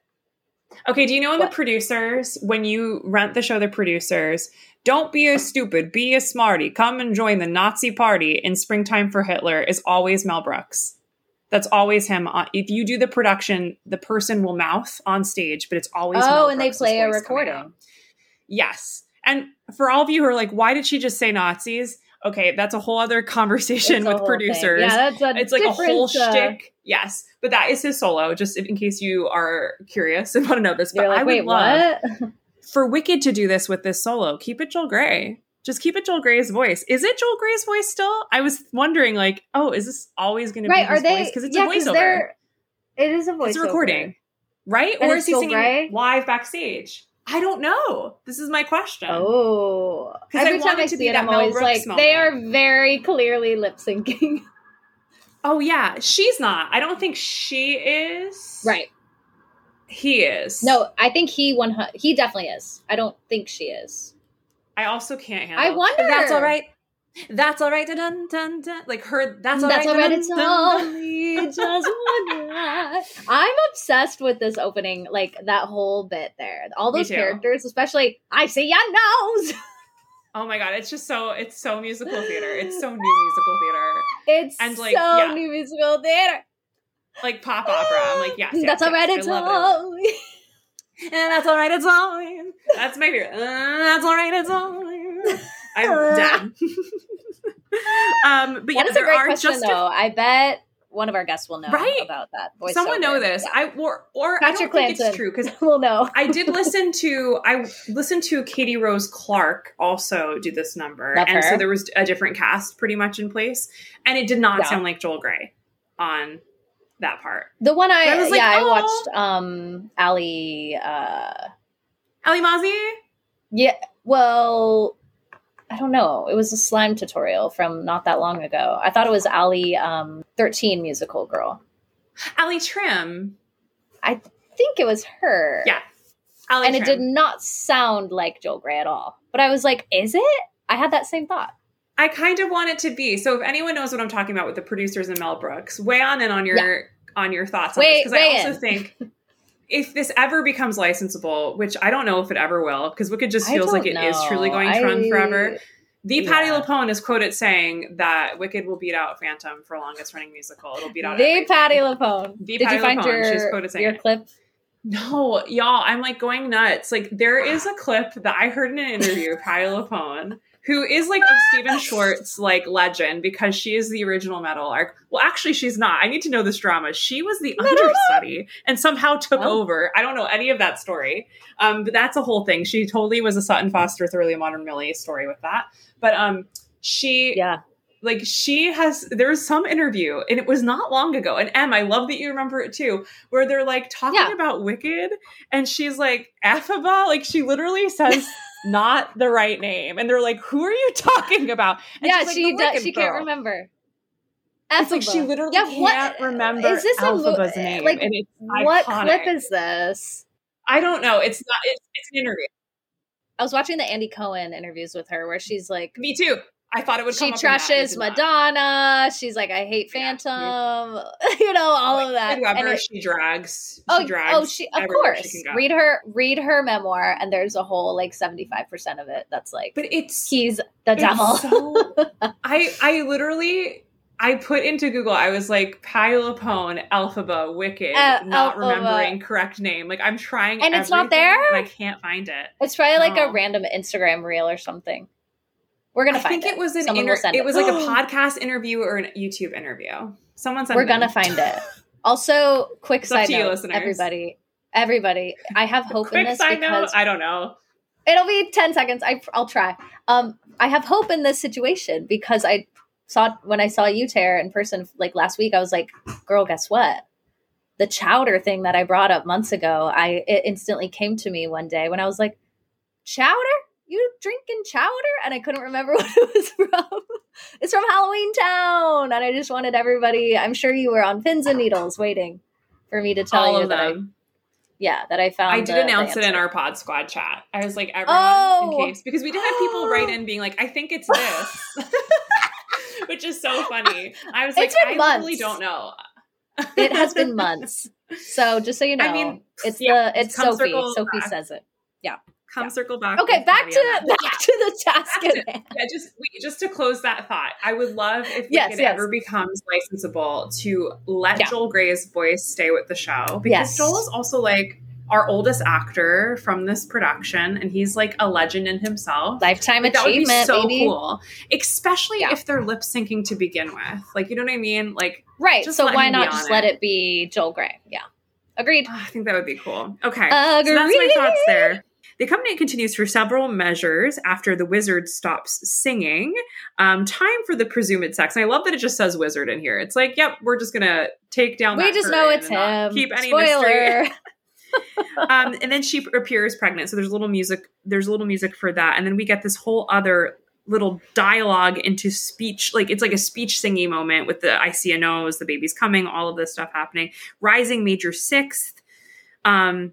Okay, do you know in the producers, when you rent the show, the producers, don't be a stupid, be a smarty, come and join the Nazi party in Springtime for Hitler is always Mel Brooks. That's always him. Uh, if you do the production, the person will mouth on stage, but it's always oh, Mel Oh, and they play a recording. Yes. And for all of you who are like, why did she just say Nazis? Okay, that's a whole other conversation with producers thing. Yeah, that's a it's like a whole uh, shtick. Yes, but that is his solo. Just in, case you are curious and want to know this, but like, I would wait, love what? for Wicked to do this with this solo. Keep it Joel Grey. Just keep it Joel Grey's voice. Is it Joel Grey's voice still? I was wondering, like, oh, is this always going to be his they? voice? Because it's yeah, a voiceover. It is a voiceover. It's a recording. right? And or is he singing Grey? live backstage? I don't know. This is my question. Oh, 'Cause I every time want it I to be it, that I'm Mel always Brooks like, they are very clearly lip syncing. Oh yeah, she's not. I don't think she is. right. He is. No, I think he one he definitely is. I don't think she is. I also can't handle. I wonder. That's all right. That's all right. Dun, dun, dun. Like her. That's all That's right. all right. It's just. I'm obsessed with this opening, like that whole bit there. All those characters, especially I see your nose. Oh my god, it's just so it's so musical theater. It's so new musical theater. It's And, like, so yeah. new musical theater. Like pop opera. I'm like, yes. yes That's all right. yes, It's I love it, I love it. only. And that's all right. It's all. That's my favorite. Uh, that's all right. It's all. I'm dead. um, but yeah, That is a there great are question, just though. I bet one of our guests will know Right. about that. voiceover. Someone know this. Yeah. I or or I don't think it's true because we'll know. I did listen to I listened to Katie Rose Clarke also do this number, Love and her. so there was a different cast pretty much in place, and it did not Yeah. sound like Joel Grey on that part. The one I, I was like, yeah, I "Oh." watched um Ali uh Alli Mauzey, yeah, well I don't know. It was a slime tutorial from not that long ago. I thought it was Ali um 13 musical girl. Allie Trimm, I think it was her. yeah, Ali and it did not sound like Joel Grey at all. But I was like, is it? I had that same thought. I kind of want it to be. So if anyone knows what I'm talking about with the producers and Mel Brooks, weigh on in on your on your thoughts on this because I also in. think. If this ever becomes licensable, which I don't know if it ever will, because Wicked just feels like it is truly going to run I- forever. The Yeah. Patti LuPone is quoted saying that Wicked will beat out Phantom for longest running musical. It'll beat out The everything. Patti LuPone. The Did Patti you find LuPone. She's your, quoted saying your it. clip? No, y'all, I'm like going nuts. Like there is a clip that I heard in an interview of Patti LuPone, who is like of Stephen Schwartz like legend because she is the original metal arc. Well, actually, she's not. I need to know this drama. She was the understudy and somehow took Oh. over. I don't know any of that story. Um, but that's a whole thing. She totally was a Sutton Foster Thoroughly Modern Millie story with that. But um, she Yeah. like she has there's some interview and it was not long ago and em i love that you remember it too where they're like talking Yeah. about wicked and she's like affaba like she literally says not the right name and they're like who are you talking about and yeah, like, she does. She can't girl." remember. it's like she literally Yeah, what- can't uh, remember is this a Alphaba's uh, name like, and it's What iconic. clip is this? i don't know it's not it's, it's an interview I was watching the Andy Cohen interviews with her where she's like, me too i thought it would she come up in that, and it trashes did not. Madonna. She's like, I hate Yeah. Phantom. you know, all of that. And it- she drags she oh, drags oh, she of course. she read her, read her memoir, and there's a whole like seventy five percent of it that's like but it's he's the It's devil. so- I I literally I put into Google. I was like Patti LuPone, Alphaba, Wicked, Uh, not remembering correct name. Like I'm trying, And it's not there? and I can't find it. it's probably like No. a random Instagram reel or something. We're gonna I find think it, was an Someone inter- it it. was like a podcast interview or an YouTube interview. Someone sent We're it gonna in. find it. Also, quick It's side note, listeners. everybody, everybody. I have hope in this side note, because I don't know. it'll be 10 seconds I, i'll try um i have hope in this situation because i saw when i saw you Tara, in person like last week i was like girl guess what the chowder thing that i brought up months ago i it instantly came to me one day when i was like chowder you drinking chowder and i couldn't remember what it was from it's from halloween town and i just wanted everybody i'm sure you were on pins and needles waiting for me to tell All you of that I, them. yeah that i found I did the- announce the it in our pod squad chat. I was like, everyone, Oh. in case, because we did have people write in being like, I think it's this, which is so funny. I was like, It's been I months. literally don't know. it has been months. So just so you know, I mean, it's yeah, the it's Sophie. Sophie back. says it. Come Yeah. circle back. Okay, back to on that. back to the task Back at hand. Yeah, just wait, just to close that thought, I would love if Yes, yes. ever becomes licensable to let Yeah. Joel Grey's voice stay with the show because Yes. Joel is also like our oldest actor from this production, and he's like a legend in himself. Lifetime Like, that would be achievement, so baby. cool, especially Yeah. if they're lip syncing to begin with. Like, you know what I mean? Like, Right. Just so why not just it. let it be Joel Grey? Yeah. Agreed. ah, I think that would be cool. Okay, so that's my thoughts there. The accompaniment continues for several measures after the wizard stops singing. Um, time for the presumed sex. And I love that it just says wizard in here. It's like, yep, we're just gonna take down. We that just know it's him. Keep any Spoiler. mystery. um, and then she appears pregnant. So there's a little music. There's a little music for that, and then we get this whole other little dialogue into speech like it's like a speech singing moment with the i see a nose the baby's coming all of this stuff happening rising major sixth um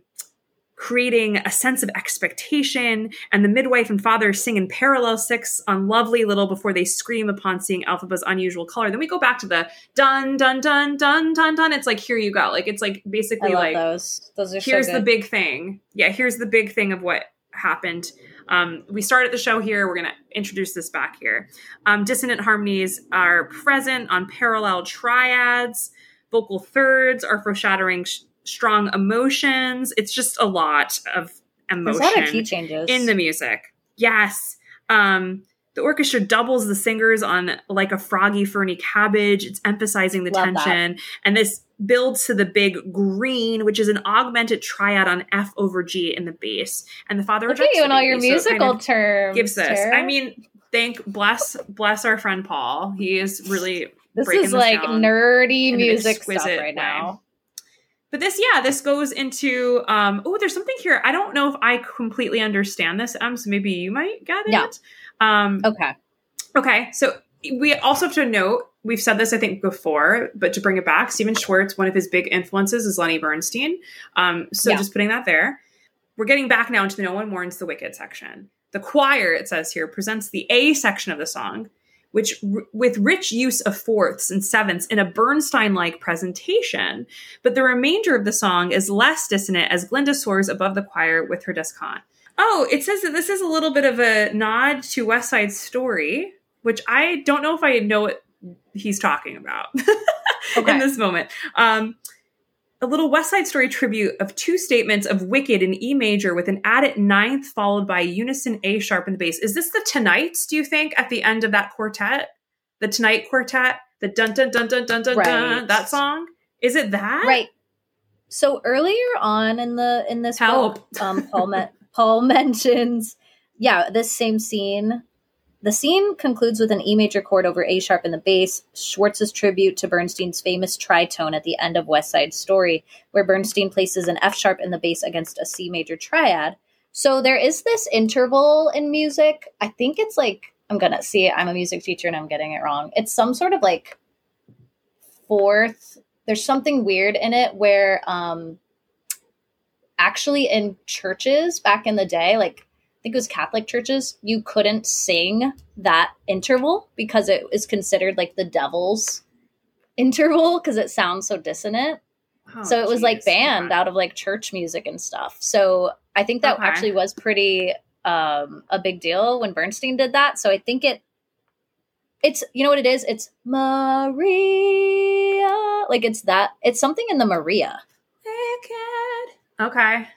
creating a sense of expectation and the midwife and father sing in parallel six on lovely little before they scream upon seeing Elphaba's unusual color. Then we go back to the dun dun dun dun dun dun. It's like here you go. Like it's like basically like those. Those are here's so the big thing. Yeah here's the big thing of what happened. Um, we started the show here. We're going to introduce this back here. Um, dissonant harmonies are present on parallel triads. Vocal thirds are foreshadowing sh- strong emotions it's just a lot of There's a lot of key changes in the music. Yes. Um, the orchestra doubles the singers on like a froggy ferny cabbage. It's emphasizing the Love that. tension. And this builds to the big green, which is an augmented triad on F over G in the bass. And the father Look at you and all your baby, so kind musical of terms. gives this. I mean, thank bless bless our friend Paul. He is really this is this like nerdy music stuff right way. now. But this, yeah, this goes into um oh, there's something here. I don't know if I completely understand this, um, so maybe you might get it. Yeah. Um Okay. okay, so we also have to note, we've said this I think before, but to bring it back, Stephen Schwartz, one of his big influences is Lenny Bernstein. Um, so Yeah. just putting that there. We're getting back now into the No One Mourns the Wicked section. The choir, it says here, presents the A section of the song, which r- with rich use of fourths and sevenths in a Bernstein-like presentation, but the remainder of the song is less dissonant as Glinda soars above the choir with her descant. Oh, it says that this is a little bit of a nod to West Side Story, which I don't know if I know what he's talking about Okay. in this moment. Um, a little West Side Story tribute of two statements of Wicked in E major with an added ninth followed by unison A sharp in the bass. Is this the Tonights, do you think, at the end of that quartet? The Tonight Quartet? The dun dun dun dun dun dun dun, that song? Is it that? Right. So earlier on in the in this Help. book, um, Paul me- Paul mentions, yeah, this same scene. The scene concludes with an E major chord over A sharp in the bass, Schwartz's tribute to Bernstein's famous tritone at the end of West Side Story, where Bernstein places an F sharp in the bass against a C major triad. So there is this interval in music. I think it's like I'm gonna see. I'm a music teacher and I'm getting it wrong. It's some sort of like fourth. There's something weird in it where um actually in churches back in the day, like think it was Catholic churches, you couldn't sing that interval because it is considered like the devil's interval because it sounds so dissonant. Oh, so it was like banned out of like church music and stuff. So I think that Okay. actually was pretty um a big deal when Bernstein did that. So I think it it's you know what it is? It's Maria. Like it's that it's something in the Maria. Okay.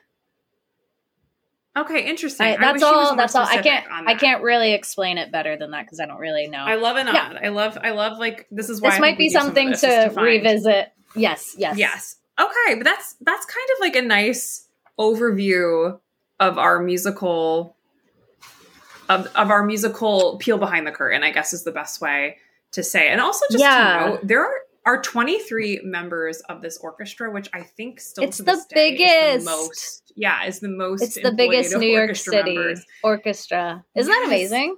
Okay, interesting. I, I that's was all that's all. I can't I can't really explain it better than that because I don't really know. I love an Yeah. odd. I love. I love like this is why this I might be some something this, is to, revisit. Yes, yes. Yes. Okay, but that's that's kind of like a nice overview of our musical of of our musical peel behind the curtain. I guess is the best way to say. And also just Yeah. to note, there are are 23 members of this orchestra, which I think still It's the this day is biggest. the most. Yeah, is the most. It's the biggest New York City members. orchestra. Isn't that amazing?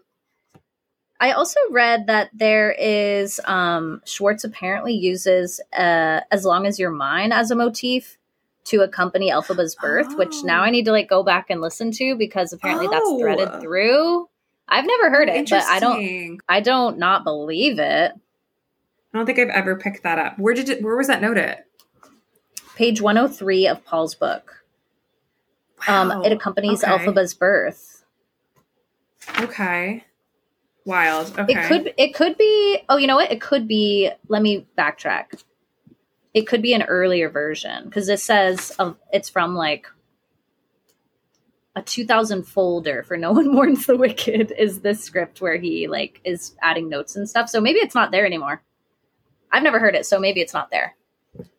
I also read that there is um Schwartz apparently uses uh as long as you're mine as a motif to accompany Elphaba's birth, which Oh. now I need to like go back and listen to because apparently Oh. that's threaded through. I've never heard it, but I don't I don't not believe it. I don't think I've ever picked that up. Where did it? Where was that noted? Page 103 of Paul's book. Um Wow. it accompanies Okay. Elphaba's birth. Okay. Wild. Okay. It could it could be oh you know what it could be let me backtrack. It could be an earlier version because this says of it's from like a 2000 folder for No One Mourns the Wicked is this script where he like is adding notes and stuff. So maybe it's not there anymore. I've never heard it, so maybe it's not there.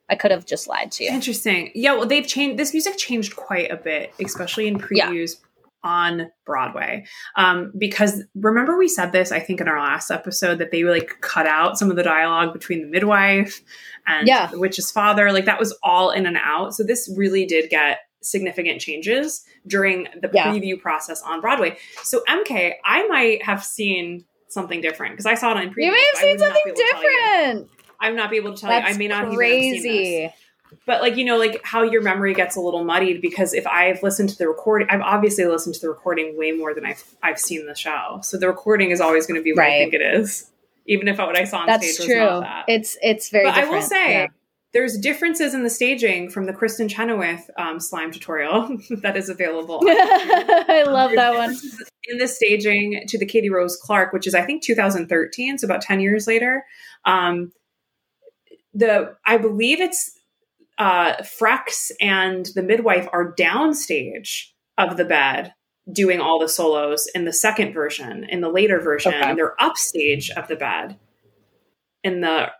I could have just lied to you. Interesting. Yeah, well, they've changed. This music changed quite a bit, especially in Yeah. previews on Broadway. Um, because remember we said this, I think, in our last episode that they like cut out some of the dialogue between the midwife and Yeah. the witch's father. Like that was all in and out. So this really did get significant changes during the Yeah. preview process on Broadway. So EmKay, I might have seen something different because I saw it on preview. You may have seen would not be something able to tell you. different. I would not be able to tell That's you. I may not even have crazy. but like you know like how your memory gets a little muddied because if i've listened to the recording i've obviously listened to the recording way more than i've i've seen the show so the recording is always going to be what i think it is even if what i saw on That's stage true. was not that It's it's very. but i will say Yeah. there's differences in the staging from the kristin chenoweth um, slime tutorial that is available I love that one. in the staging to the Katie Rose Clarke, which is I think 2013, so about 10 years later. Um, the I believe it's uh, Frex and the midwife are downstage of the bed doing all the solos in the second version. In the later version, Okay. they're upstage of the bed in the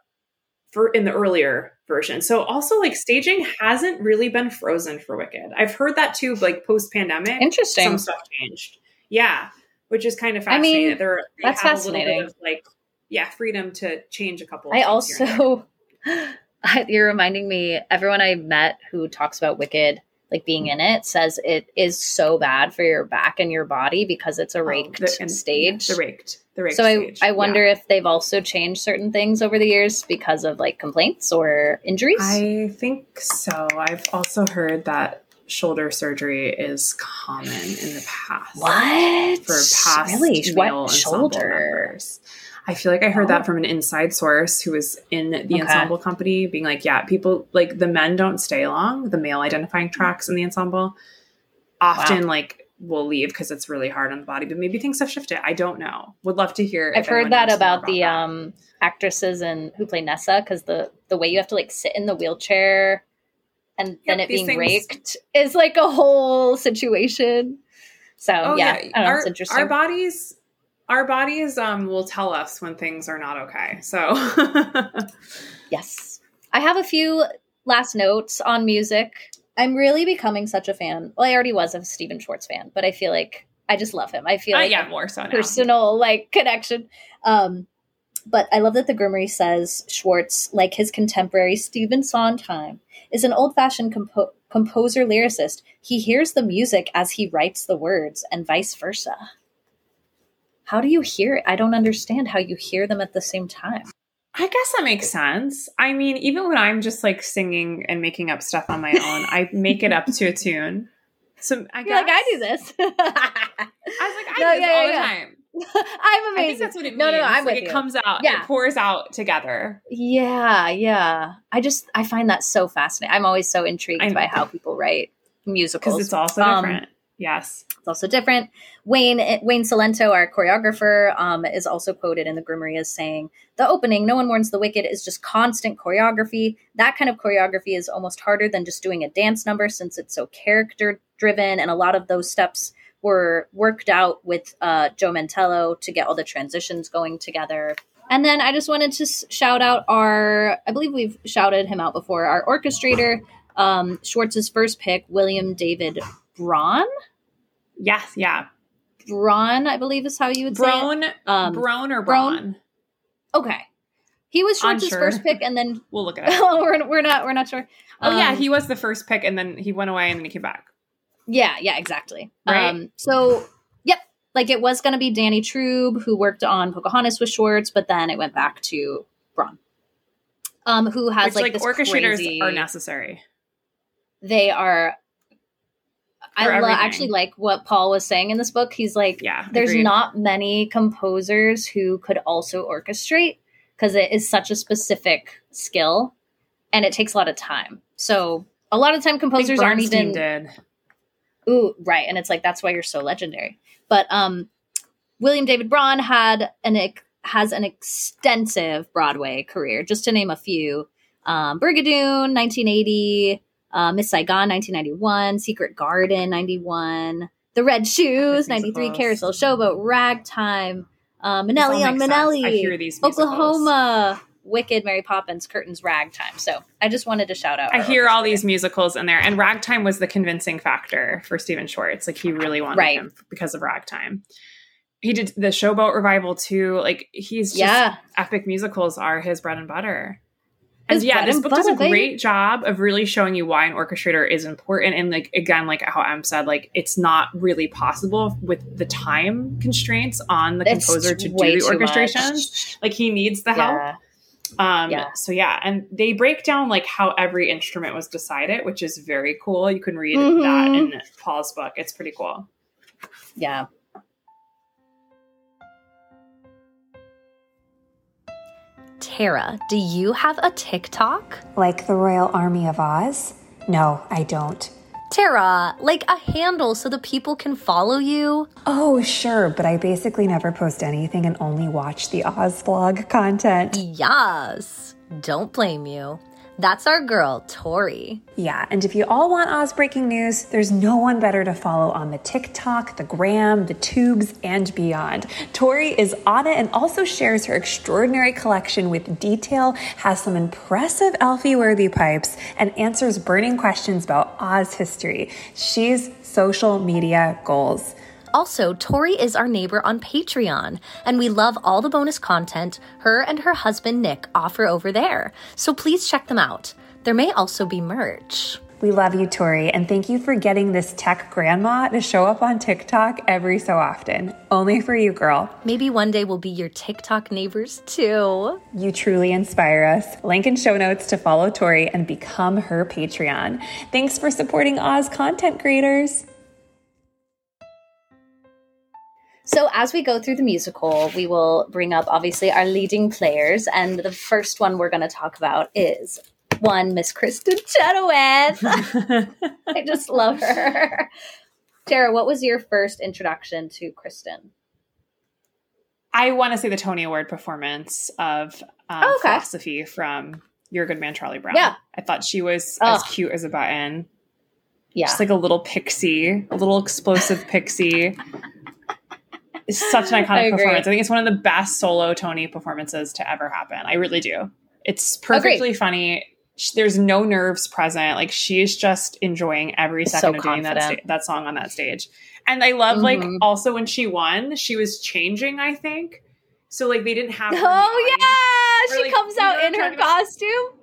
for in the earlier version. So also like staging hasn't really been frozen for Wicked. I've heard that too, like post pandemic Interesting. some stuff changed. Yeah, which is kind of I mean, fascinating. They're, they that's have a little fascinating. bit of like, yeah, freedom to change a couple. Of I also, you're reminding me. Everyone I met who talks about Wicked, like being in it, says it is so bad for your back and your body because it's a Oh, raked the- and- stage. yeah, the raked, the raked. so I, stage. I wonder Yeah. if they've also changed certain things over the years because of like complaints or injuries. I think so. I've also heard that shoulder surgery is common in the past. what for past really male what shoulder? members. I feel like I heard Oh. that from an inside source who was in the Okay. ensemble company, being like, "Yeah, people like the men don't stay long. The male identifying tracks in the ensemble often like will leave because it's really hard on the body. But maybe things have shifted. I don't know. Would love to hear. I've heard that about the that. um actresses and who play Nessa because the the way you have to like sit in the wheelchair and then it being things- raked is like a whole situation. So Oh yeah, yeah, I don't know, our, it's interesting. our bodies. Our bodies um, will tell us when things are not okay. So yes, I have a few last notes on music. I'm really becoming such a fan. Well, I already was a Stephen Schwartz fan, but I feel like I just love him. I feel Uh, like yeah, more so now. personal like connection. Um, but I love that the Grimmerie says Schwartz, like his contemporary Stephen Sondheim, is an old-fashioned compo- composer lyricist. He hears the music as he writes the words, and vice versa. How do you hear it? I don't understand how you hear them at the same time. I guess that makes sense. I mean, even when I'm just like singing and making up stuff on my own, I make it up to a tune. So I guess like, I do this. I was like, I No, do this yeah, all yeah, the yeah. time. I'm I amazing. think that's what it means. No, no, no, I'm like with it you. comes out. Yeah. It pours out together. Yeah, yeah. I just I find that so fascinating. I'm always so intrigued I by how people write musicals Because it's also Um, different. Yes. It's also different. Wayne Wayne Cilento, our choreographer, um, is also quoted in the Grimmerie as saying, "The opening, No One Mourns the Wicked, is just constant choreography. That kind of choreography is almost harder than just doing a dance number since it's so character driven, and a lot of those steps were worked out with uh, Joe Mantello to get all the transitions going together." And then I just wanted to shout out our, I believe we've shouted him out before, our orchestrator, um, Schwartz's first pick, William David Brohn. Yes. Yeah. Brohn, I believe is how you would say it. Um, brown or Brohn? okay, he was Schwartz's Unsure. first pick, and then We'll look at it. we're we're not we're not sure. Oh yeah, Um, he was the first pick, and then he went away, and then he came back. yeah, yeah, exactly. Right? Um, so yep, like it was going to be Danny Troob who worked on Pocahontas with Schwartz, but then it went back to Brohn, um, who has Which, like, like, orchestrators crazy- are necessary. They are. I lo- actually like what Paul was saying in this book. He's like, Yeah, there's agreed. not many composers who could also orchestrate because it is such a specific skill and it takes a lot of time. So a lot of time composers aren't even did. ooh right, and it's like that's why you're so legendary. But um, William David Brohn had an has an extensive Broadway career. Just to name a few: um, Brigadoon, 1980, uh, Miss Saigon, 1991, Secret Garden, 91, The Red Shoes, 93, musicals. Carousel Showboat, Ragtime, uh, Minnelli on. Minnelli, I hear these. Oklahoma, Wicked, Mary Poppins, Curtains, Ragtime. So I just wanted to shout out. I hear all these musicals in there, and Ragtime was the convincing factor for Stephen Schwartz. Like he really wanted Right. him because of Ragtime. He did the Showboat revival too. Like he's just Yeah. epic musicals are his bread and butter. And yeah, this and book does a great job of really showing you why an orchestrator is important. And like again, like how Em said, like it's not really possible with the time constraints on the It's composer to do the orchestrations. much. Like he needs the help. Yeah. Um, Yeah. So yeah, and they break down like how every instrument was decided, which is very cool. You can read that Mhm. in Paul's book. It's pretty cool. Yeah. Tara, do you have a TikTok? Like the Royal Army of Oz? No, I don't. Tara, like a handle so the people can follow you? Oh, sure, but I basically never post anything and only watch the Oz vlog content. Yes. Don't blame you. That's our girl, Tori. Yeah, and if you all want Oz breaking news, there's no one better to follow on the TikTok, the gram, the tubes, and beyond. Tori is on it and also shares her extraordinary collection with detail, has some impressive Elfie worthy pipes, and answers burning questions about Oz history. She's social media goals. Also, Tori is our neighbor on Patreon, and we love all the bonus content her and her husband Nick offer over there. So please check them out. There may also be merch. We love you, Tori, and thank you for getting this tech grandma to show up on TikTok every so often. Only for you, girl. Maybe one day we'll be your TikTok neighbors too. You truly inspire us. Link in show notes to follow Tori and become her Patreon. Thanks for supporting Oz content creators. So, as we go through the musical, we will bring up obviously our leading players. And the first one we're going to talk about is one, Miss Kristin Chenoweth. I just love her. Tara, what was your first introduction to Kristin? I want to say the Tony Award performance of um, Oh, okay. philosophy from Your Good Man Charlie Brown. Yeah. I thought she was as cute as a button. Yeah. Just like a little pixie, a little explosive pixie. It's such an iconic agree. performance. I think it's one of the best solo Tony performances to ever happen. I really do. It's perfectly funny. There's no nerves present. Like she's just enjoying every So second of doing that sta- that song on that stage. And I love like Mhm. also when she won, she was changing. I think so. Like they didn't have. Oh yeah, Or, she like, comes out in her about? costume.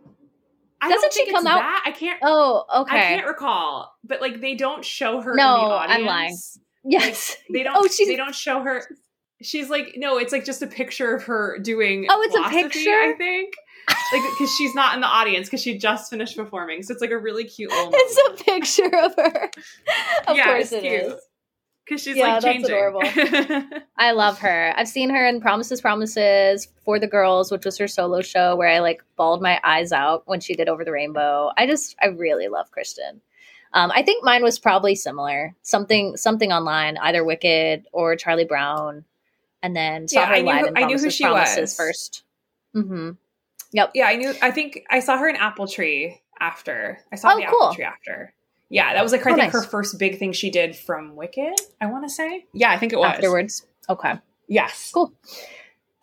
I Doesn't she come out- That. I can't. Oh, okay. I can't recall. But like they don't show her. No, in the audience. I'm lying. Yes. They don't. Oh, she's They don't show her. She's like no. It's like just a picture of her doing. Oh, it's a picture? I think. Like because she's not in the audience because she just finished performing, so it's like a really cute little. it's a picture of her. Of Yeah, course it's it cute. is. Because she's Yeah, like that's changing. adorable. I love her. I've seen her in Promises, Promises for the Girls, which was her solo show where I like bawled my eyes out when she did Over the Rainbow. I just, I really love Kristin. Um, I think mine was probably similar. Something, something online, either Wicked or Charlie Brown, and then saw Yeah, her I knew live who- in I knew who she was. first. Mm-hmm. Yep. yeah, I knew. I think I saw her in Apple Tree after. I saw Oh, the cool. Apple Tree after. Yeah, that was like her, Oh, I think nice. her first big thing she did from Wicked. I want to say. Yeah, I think it was Afterwards. Okay. Yes. Cool.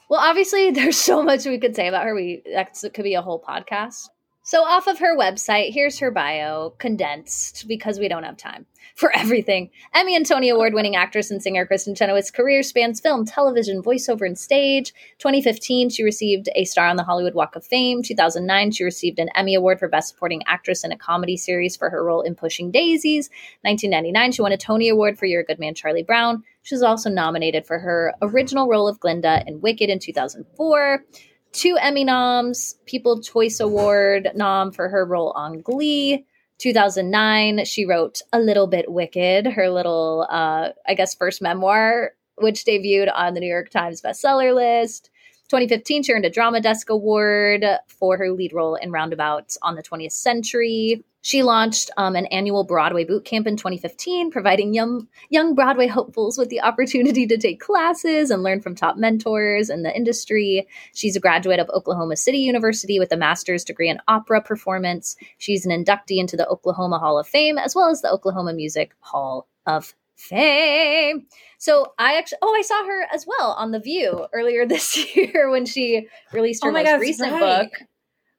Well, obviously, there's so much we could say about her. We that could be a whole podcast. So, off of her website, here's her bio, condensed because we don't have time for everything. Emmy and Tony Award winning actress and singer Kristin Chenoweth's career spans film, television, voiceover, and stage. 2015, she received a star on the Hollywood Walk of Fame. 2009, she received an Emmy Award for Best Supporting Actress in a Comedy Series for her role in Pushing Daisies. 1999, she won a Tony Award for Your Good Man Charlie Brown. She was also nominated for her original role of Glinda in Wicked in 2004. Two Emmy noms, People Choice Award nom for her role on Glee. 2009, she wrote A Little Bit Wicked, her little, uh, I guess, first memoir, which debuted on the New York Times bestseller list. 2015, she earned a Drama Desk Award for her lead role in Roundabout on the 20th Century. She launched um, an annual Broadway boot camp in 2015, providing young, young Broadway hopefuls with the opportunity to take classes and learn from top mentors in the industry. She's a graduate of Oklahoma City University with a master's degree in opera performance. She's an inductee into the Oklahoma Hall of Fame as well as the Oklahoma Music Hall of Fame. So I actually, oh, I saw her as well on The View earlier this year when she released her Oh most God, recent right. book,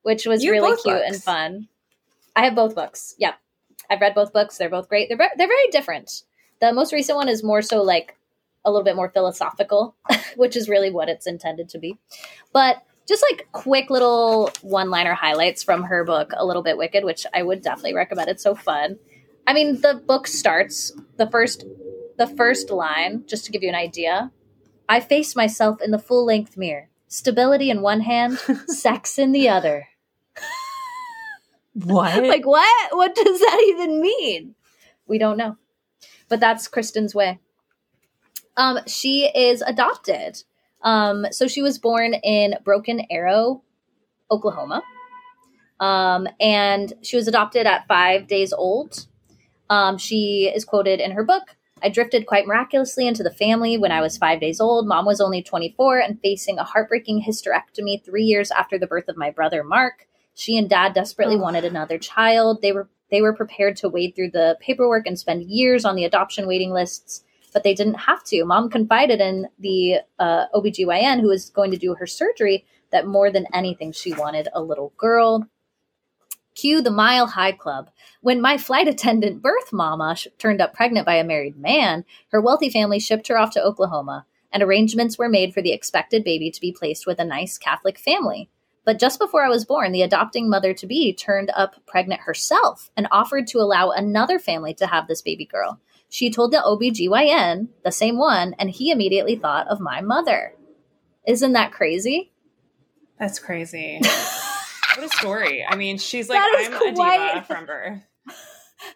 which was You really cute books. and fun. I have both books. Yeah, I've read both books. They're both great. They're they're very different. The most recent one is more so like a little bit more philosophical, which is really what it's intended to be. But just like quick little one liner highlights from her book, A Little Bit Wicked, which I would definitely recommend. It's so fun. I mean, the book starts the first the first line, just to give you an idea. I face myself in the full length mirror. Stability in one hand, sex in the other. What? Like what? What does that even mean? We don't know. But that's Kristin's way. Um, she is adopted. Um, so she was born in Broken Arrow, Oklahoma. Um, and she was adopted at five days old. Um, she is quoted in her book I drifted quite miraculously into the family when I was five days old. Mom was only 24 and facing a heartbreaking hysterectomy three years after the birth of my brother Mark. She and dad desperately Oh. wanted another child. They were they were prepared to wade through the paperwork and spend years on the adoption waiting lists, but they didn't have to. Mom confided in the uh, OBGYN who was going to do her surgery that more than anything, she wanted a little girl. Cue the Mile High Club. When my flight attendant birth mama sh- turned up pregnant by a married man, her wealthy family shipped her off to Oklahoma, and arrangements were made for the expected baby to be placed with a nice Catholic family. But just before I was born, the adopting mother to be turned up pregnant herself and offered to allow another family to have this baby girl. She told the OBGYN, the same one, and he immediately thought of my mother. Isn't that crazy? That's crazy. what a story. I mean, she's like, I'm a diva from birth.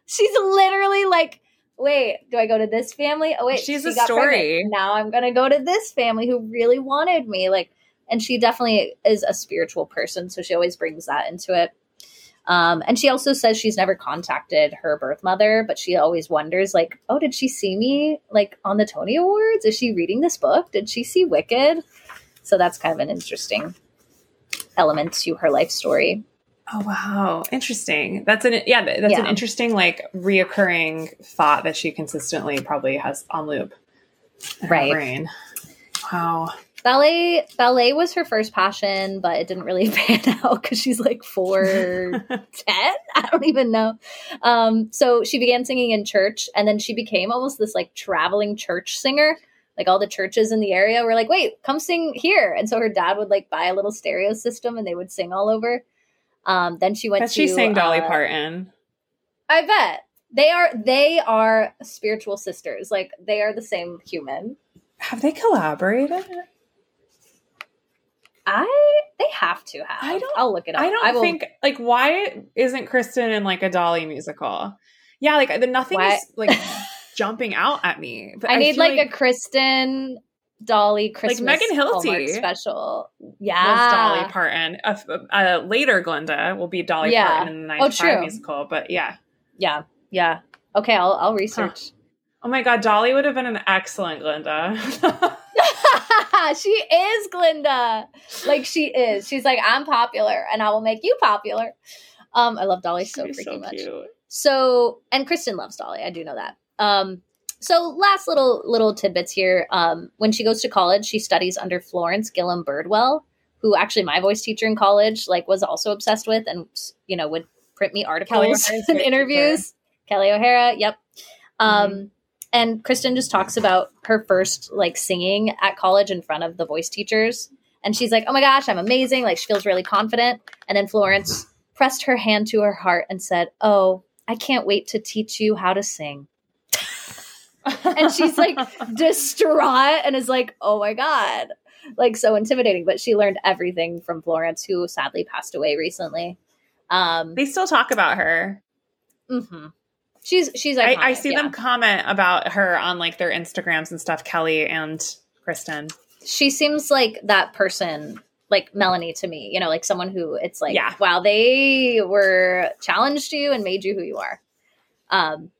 She's literally like, wait, do I go to this family? Oh wait, She's she a got story. pregnant. Now I'm gonna go to this family who really wanted me. Like, and she definitely is a spiritual person, so she always brings that into it. Um, and she also says she's never contacted her birth mother, but she always wonders, like, oh, did she see me like on the Tony Awards? Is she reading this book? Did she see Wicked? So that's kind of an interesting element to her life story. Oh wow, interesting. That's an yeah, that's an interesting like reoccurring thought that she consistently probably has on loop in her Right. brain. Wow. ballet ballet was her first passion but it didn't really pan out because she's like four ten i don't even know um so she began singing in church and then she became almost this like traveling church singer like all the churches in the area were like wait come sing here. And so her dad would like buy a little stereo system and they would sing all over. Um then she went But to she sang Dolly uh, Parton. i bet. They are they are spiritual sisters. Like they are the same human. Have they collaborated? i they have to have. I don't- i'll look it up. I don't will- think like why isn't Kristin in like a Dolly musical? Yeah, like the nothing Why- is like jumping out at me. But I need feel like, a Kristin Dolly Christmas Megan Hilty Hallmark special. Yeah, Dolly Parton. A, a later Glinda will be Dolly Yeah. Parton in the Oh, 95 true. musical. But yeah. yeah, yeah. Okay, I'll I'll research. Oh my god, Dolly would have been an excellent Glinda. she is Glinda, like she is. She's like I'm popular, and I will make you popular. Um, I love Dolly so She's freaking much. cute. So, and Kristin loves Dolly. I do know that. Um, so last little little tidbits here. Um, when she goes to college, she studies under Florence Gillum Birdwell, who actually my voice teacher in college like was also obsessed with, and you know would print me articles and interviews. Kelli O'Hara, yep. Um, Mm-hmm. and Kristin just talks about her first like singing at college in front of the voice teachers, and she's like, "Oh my gosh, I'm amazing!" Like she feels really confident. And then Florence pressed her hand to her heart and said, "Oh." I can't wait to teach you how to sing. And she's like distraught and is like, oh my God. Like so intimidating. But she learned everything from Florence, who sadly passed away recently. Um they still talk about her. Mm-hmm. she's she's I, I see yeah. them comment about her on like their Instagrams and stuff, Kelli and Kristin. She seems like that person, like Melanie to me, you know, like someone who it's like, Yeah. wow, they were challenged you and made you who you are. Um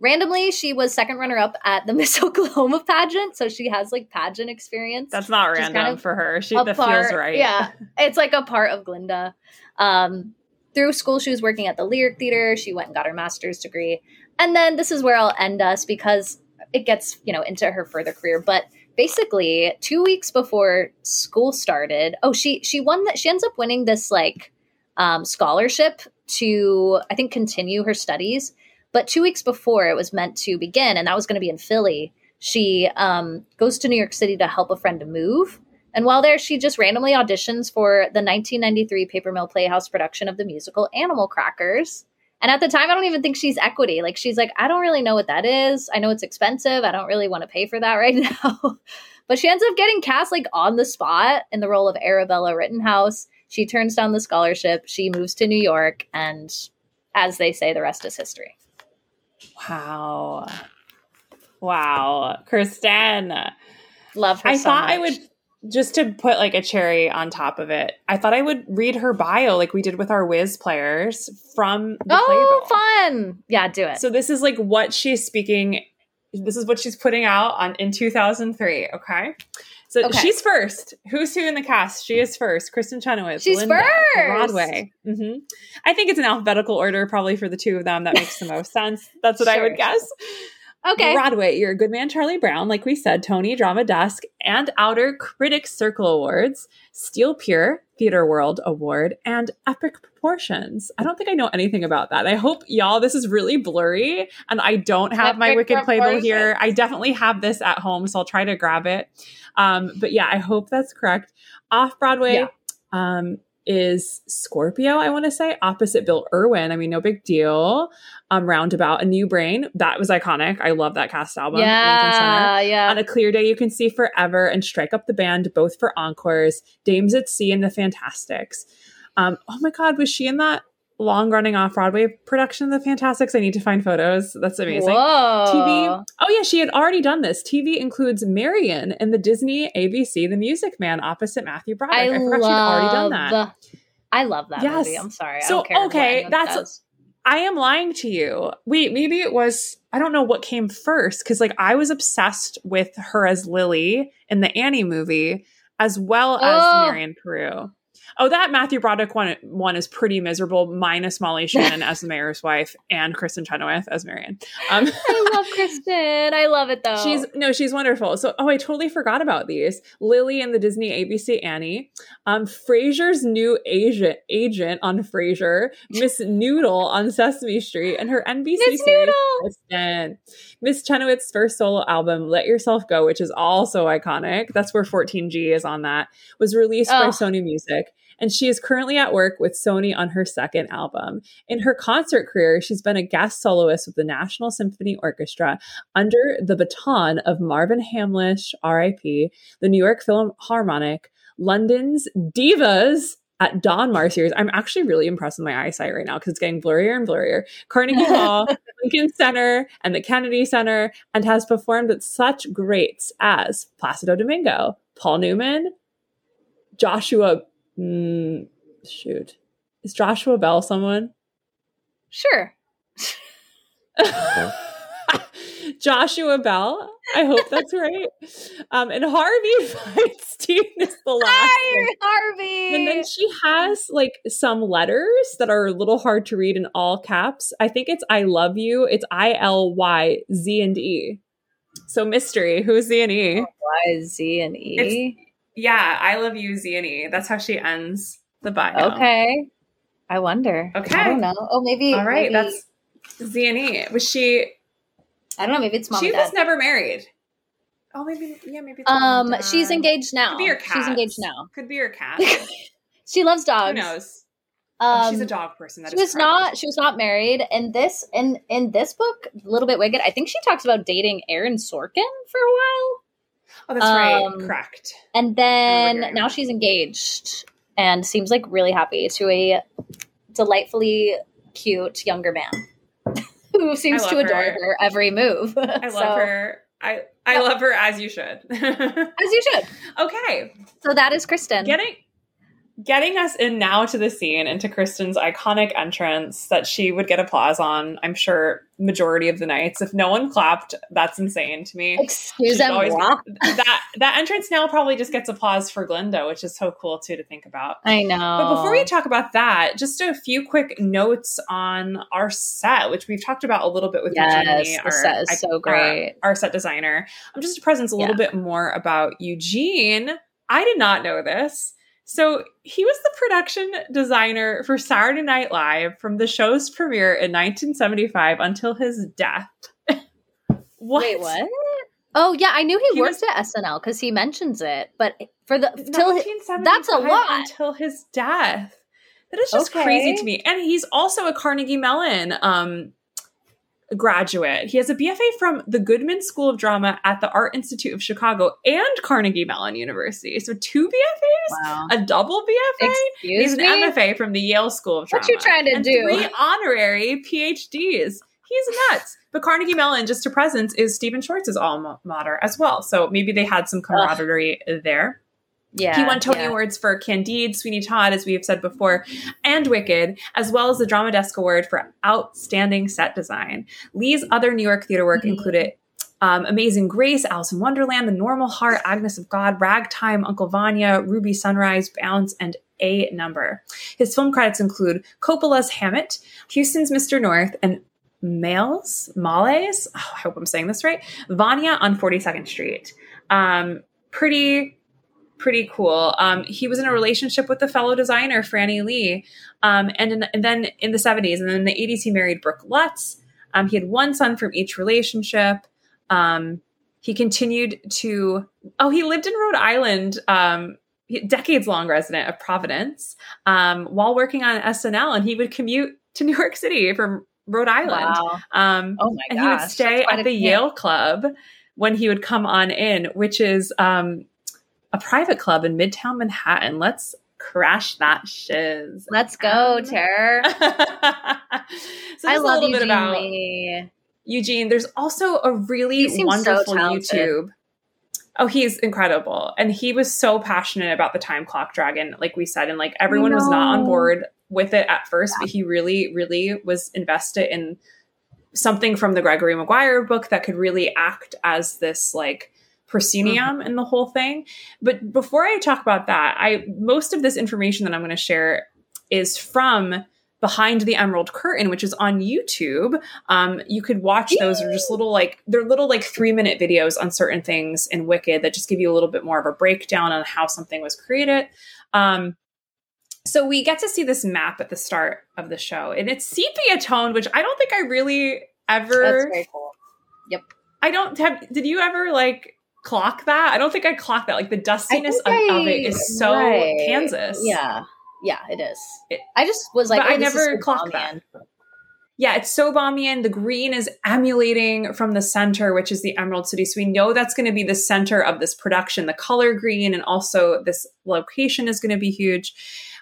randomly she was second runner up at the Miss Oklahoma pageant, so she has like pageant experience. That's not random kind of for her. She that part- feels right. Yeah, it's like a part of Glinda. Um, through school, she was working at the Lyric Theater. She went and got her master's degree, and then this is where I'll end us because it gets you know into her further career. But basically, two weeks before school started, oh, she she won that. She ends up winning this like um, scholarship to I think continue her studies. But two weeks before it was meant to begin, and that was going to be in Philly, she um, goes to New York City to help a friend move And while there, she just randomly auditions for the 1993 Paper Mill Playhouse production of the musical Animal Crackers. And at the time, I don't even think she's equity. Like, she's like, I don't really know what that is. I know it's expensive. I don't really want to pay for that right now. but she ends up getting cast like on the spot in the role of Arabella Rittenhouse. She turns down the scholarship. She moves to New York. And as they say, the rest is history. Wow. Wow. Kristin. Love her I so thought I would just to put like a cherry on top of it. I thought I would read her bio like we did with our whiz players from the Oh, playbill. fun. Yeah, do it. So this is like what she's speaking. This is what she's putting out on in 2003. Okay. So Okay. she's first. Who's who in the cast? She is first. Kristin Chenoweth. She's Linda, first! Broadway. hmm I think it's an alphabetical order, probably for the two of them. That makes the most sense. That's what I would guess. Okay. Broadway, You're a Good Man, Charlie Brown, like we said, Tony, Drama Desk, and Outer Critics Circle Awards, Steel Pier Theater World Award, and Epic Proportions. I don't think I know anything about that. I hope y'all, this is really blurry, and I don't have my Wicked Playbill here. I definitely have this at home, so I'll try to grab it. Um, but yeah, I hope that's correct. Off Broadway, Yeah. um, is Scorpio, I want to say, opposite Bill Irwin. I mean, no big deal. Um, Roundabout, A New Brain. That was iconic. I love that cast album. Yeah, yeah. On a clear day, you can see Forever and Strike Up the Band, both for encores. Dames at Sea and the Fantasticks. Um, oh my God, was she in that long running off Broadway production of the Fantasticks? I need to find photos. That's amazing. Whoa. TV. Oh yeah, she had already done this. TV includes Marion in the Disney ABC The Music Man opposite Matthew Broderick. I, I, forgot love she'd already done that. I love that Yes. movie. I'm sorry. I So, don't care okay, that's- says. I am lying to you. Wait, maybe it was I don't know what came first because like I was obsessed with her as Lily in the Annie movie as well as Oh. Marion Paroo. Oh, that Matthew Broderick one one is pretty miserable, minus Molly Shannon as the mayor's wife and Kristin Chenoweth as Marion. Um, I love Kristin. I love it though. She's no, she's wonderful. So, oh, I totally forgot about these. Lily and the Disney ABC Annie, um, Frasier's new agent agent on Frasier, Miss Noodle on Sesame Street, and her NBC Miss series Noodle. Kristin. Miss Chenoweth's first solo album, "Let Yourself Go," which is also iconic. That's where 14G is on that. Was released by. Sony Music. And she is currently at work with Sony on her second album. In her concert career, she's been a guest soloist with the National Symphony Orchestra under the baton of Marvin Hamlisch, RIP, the New York Philharmonic, London's Divas at Donmar series. I'm actually really impressed with my eyesight right now because it's getting blurrier and blurrier. Carnegie Hall, Lincoln Center, and the Kennedy Center, and has performed with such greats as Placido Domingo, Paul Newman, Joshua. Mm, shoot, is Joshua Bell someone? sure. Joshua Bell. I hope that's right. Um, and Harvey Feinstein is the last. Hi, one. Harvey. And then she has like some letters that are a little hard to read in all caps. I think it's I love you. It's I L Y Z and E. So mystery. Who's Z and E? Y, Z, and E. Yeah, I love you, Z and E. That's how she ends the bio. Okay. I wonder. Okay. I don't know. Oh, maybe. All right, maybe- that's Z and E. Was she? I don't know. Maybe it's mom she was never married. Oh, maybe yeah, maybe. Um, she's engaged now. Could be your cat. She's engaged now. Could be your cat. she loves dogs. Who knows? Um, oh, she's a dog person. That she is was correct. not. She was not married. And this, in in this book, a little bit wicked. I think she talks about dating Aaron Sorkin for a while, Oh, that's right. um, Correct. and then now she's engaged and seems like really happy to a delightfully cute younger man who seems to adore her. her, every move. I love her. I I love her as you should. as you should. okay, So that is Kristin. getting getting us in now to the scene into Kristin's iconic entrance that she would get applause on. I'm sure majority of the nights. If no one clapped, that's insane to me. Excuse me. always- that that entrance now probably just gets applause for Glinda, which is so cool too to think about. I know. But before we talk about that, just a few quick notes on our set, which we've talked about a little bit with Yes, Eugenie, the set is so our- great. Our, set designer. I'm just to presence a little bit more about Eugene. I did not know this. So he was the production designer for Saturday Night Live from the show's premiere in 1975 until his death. what? Wait, what? Oh yeah, I knew he, He worked at SNL because he mentions it. But for the till that's a lot. until his death. That is just Okay. crazy to me. And he's also a Carnegie Mellon um, graduate. He has a BFA from the Goodman School of Drama at the Art Institute of Chicago and Carnegie Mellon University. So two BFAs, wow. a double BFA. Excuse He's an. MFA from the Yale School of Drama. What you trying to and do? Three honorary PhDs. He's nuts. But Carnegie Mellon, just to presence, is Stephen Schwartz's alma mater as well. So maybe they had some camaraderie there. Yeah, he won Tony yeah. Awards for Candide, Sweeney Todd, as we have said before, and Wicked, as well as the Drama Desk Award for Outstanding Set Design. Lee's other New York theater work Mhm. included um, Amazing Grace, Alice in Wonderland, The Normal Heart, Agnes of God, Ragtime, Uncle Vanya, Ruby Sunrise, Bounce, and A Number. His film credits include Coppola's Hammett, Huston's Mr. North, and Males, Males, oh, I hope I'm saying this right, Vanya on 42nd Street. Um, pretty pretty cool. Um, he was in a relationship with the fellow designer Franny Lee, um, and, in, and then in the seventies, and then in the eighties, he married Brooke Lutz. Um, he had one son from each relationship. Um, he continued to. Oh, he lived in Rhode Island. Um, decades long resident of Providence um, while working on SNL, and he would commute to New York City from Rhode Island. Wow. Um, Oh my and gosh. he would stay at the. Yale Club when he would come on in, which is um, a private club in Midtown Manhattan. Let's crash that shiz. Let's go, Tara. so I a love you, bit about Lee. Eugene. There's also a really seems so wonderful. YouTube. Oh, he's incredible. And he was so passionate about the time clock dragon, like we said, and like everyone was not on board with it at first, but he really, really was invested in something from the Gregory Maguire book that could really act as this like proscenium in the whole thing. But before I talk about that, I most of this information that I'm going to share is from behind the emerald curtain which is on youtube. Um, you could watch those. Are just little like they're little like three minute videos on certain things in wicked that just give you a little bit more of a breakdown on how something was created. Um, so we get to see this map at the start of the show and it's sepia toned which i don't think i really That's ever very cool. Yep. I don't have did you ever like clock that i don't think i clocked that like the dustiness of, think of it I- is so right. kansas Yeah, yeah, it is. It- I just was like, oh, I never clocked Bombian. Yeah, it's so Bombien. The green is emulating from the center, which is the Emerald City. So we know that's going to be the center of this production. The color green and also this location is going to be huge.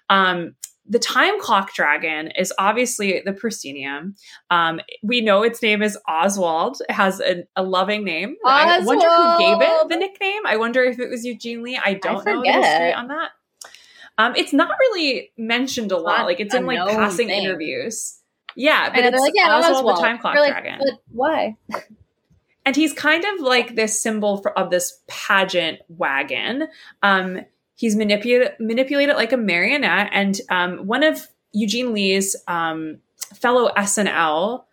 Um, the time clock dragon is obviously the proscenium. Um, we know its name is Oswald. It has a, a loving name. I wonder who gave it the nickname. I wonder if it was Eugene Lee. I don't know the history on that. Um, it's not really mentioned a lot. Like it's in like passing thing. interviews. Yeah, but it's like, yeah, Oswald, Oswald. the time clock like, dragon. But why? and he's kind of like this symbol for, of this pageant wagon. Um, he's manipulated manipulated like a marionette, and um, one of Eugene Lee's um, fellow SNL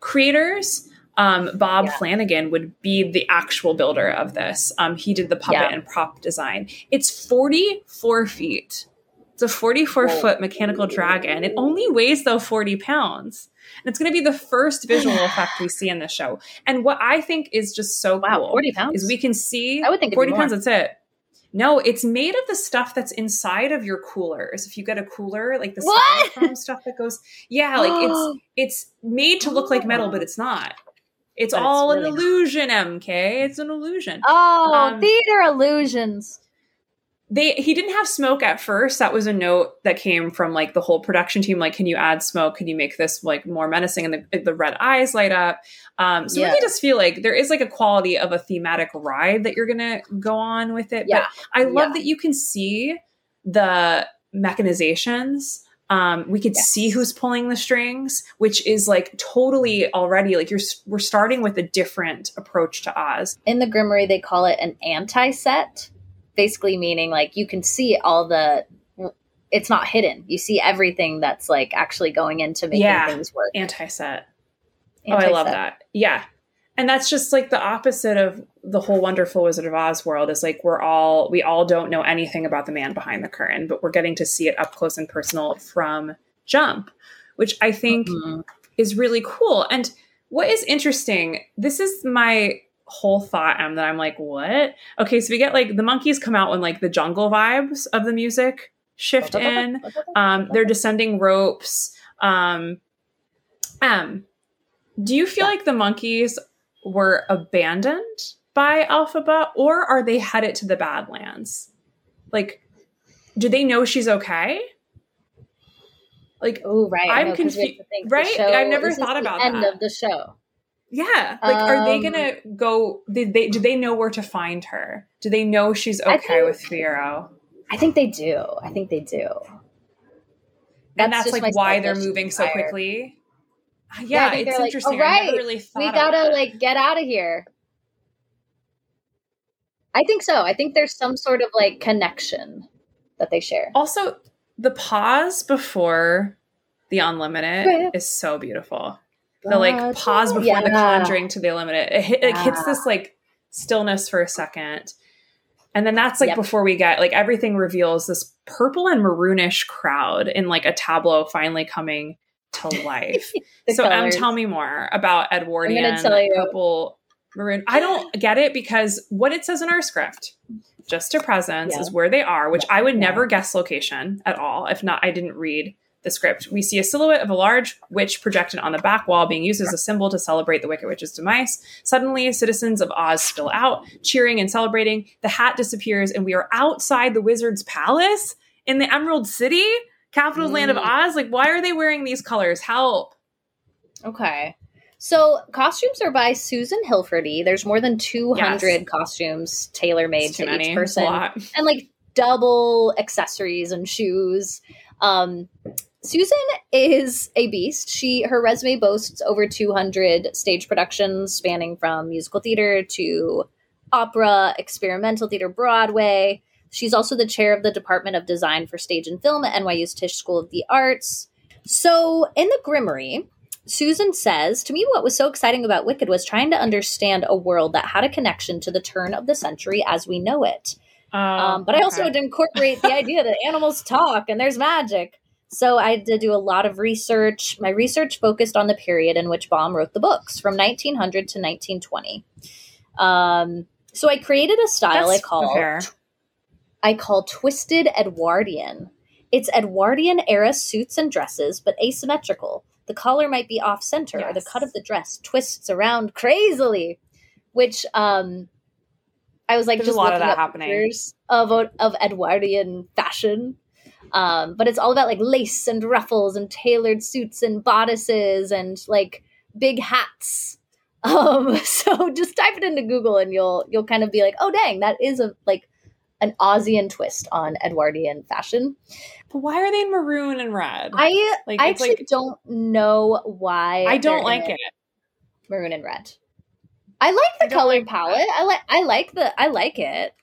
creators. Um, Bob Yeah. Flanagan would be the actual builder of this. Um, he did the puppet Yeah. and prop design. It's 44 feet. It's a 44 Whoa. foot mechanical dragon. It only weighs, though, 40 pounds. And it's going to be the first visual effect we see in the show. And what I think is just so Wow, cool forty pounds. is we can see I would think 40 pounds, that's it. No, it's made of the stuff that's inside of your coolers. If you get a cooler, like the styrofoam stuff that goes, yeah, like it's it's made to look like metal, but it's not. It's But it's all really an not. illusion, EmKay. It's an illusion. oh, um, theater illusions. They he didn't have smoke at first that was a note that came from like the whole production team like can you add smoke can you make this like more menacing and the, the red eyes light up um so Yeah. really just feel like there is like a quality of a thematic ride that you're gonna go on with it Yeah. but i love Yeah. that you can see the mechanizations um we could Yes. see who's pulling the strings which is like totally already like you're we're starting with a different approach to oz In the Grimmerie, they call it an anti-set, basically meaning like you can see all the. It's not hidden. You see everything that's like actually going into making Yeah. things work. anti-set Oh, I love that. Yeah. And that's just like the opposite of the whole wonderful Wizard of Oz world is like we're all we all don't know anything about the man behind the curtain, but we're getting to see it up close and personal from Jump, which I think Mhm. is really cool. And what is interesting, this is my whole thought um, that I'm like, what? Okay, so we get like the monkeys come out when like the jungle vibes of the music shift in. Um, they're descending ropes. Um, um, do you feel like the monkeys were abandoned by Elphaba, or are they headed to the Badlands? Like, do they know she's okay? Like, oh right, I'm know, 'cause we have confu- to think the right? I've never thought the about end that. of the show. Yeah, like, are they Um, gonna go? Did they? Do they know where to find her? Do they know she's okay think- with Fiyero? I think they do. I think they do. And that's like why they're moving so quickly. I Yeah, it's like, interesting. I never right, really thought We gotta like get out of here. I think so. I think there's some sort of like connection that they share. Also, the pause before the unlimited is so beautiful. The like pause before the conjuring to the unlimited. It, hit, it hits this like stillness for a second. And then that's like Yep. before we get like everything reveals this purple and maroonish crowd in like a tableau finally coming to life. So Em, tell me more about Edwardian tell you. purple maroon. I don't get it because what it says in our script, just to presence, Yeah. is where they are, which I would Yeah. never guess location at all. If not, I didn't read the script. We see a silhouette of a large witch projected on the back wall, being used as a symbol to celebrate the Wicked Witch's demise. Suddenly, citizens of Oz spill out, cheering and celebrating. The hat disappears, and we are outside the wizard's palace in the Emerald City, capital land of Mm. Oz. Like, why are they wearing these colors? Help! Okay. So costumes are by Susan Hilferty. There's more than 200 costumes tailor made to many. each person. and like double accessories and shoes. Um, Susan is a beast. She her resume boasts over 200 stage productions spanning from musical theater to opera, experimental theater, Broadway. She's also the chair of the Department of Design for Stage and Film at NYU's Tisch School of the Arts. So, in the Grimmerie, Susan says, To me, what was so exciting about Wicked was trying to understand a world that had a connection to the turn of the century as we know it. Um, but I also okay. would incorporate the idea that animals talk and there's magic. So I had to do a lot of research. My research focused on the period in which Baum wrote the books, from 1900 to 1920. Um, so I created a style I call fair. I call twisted Edwardian. It's Edwardian era suits and dresses, but asymmetrical. The collar might be off center, or the cut of the dress twists around crazily, which um, I was like There's just a lot of looking that happening. pictures of of Edwardian fashion. Um, but it's all about like lace and ruffles and tailored suits and bodices and like big hats. Um, so just type it into Google and you'll you'll kind of be like, oh dang, that is a like an Ozian twist on Edwardian fashion. But why are they in maroon and red? I like I actually like don't know why I don't like it. maroon and red. I like the don't color like palette. I like I like the I like it.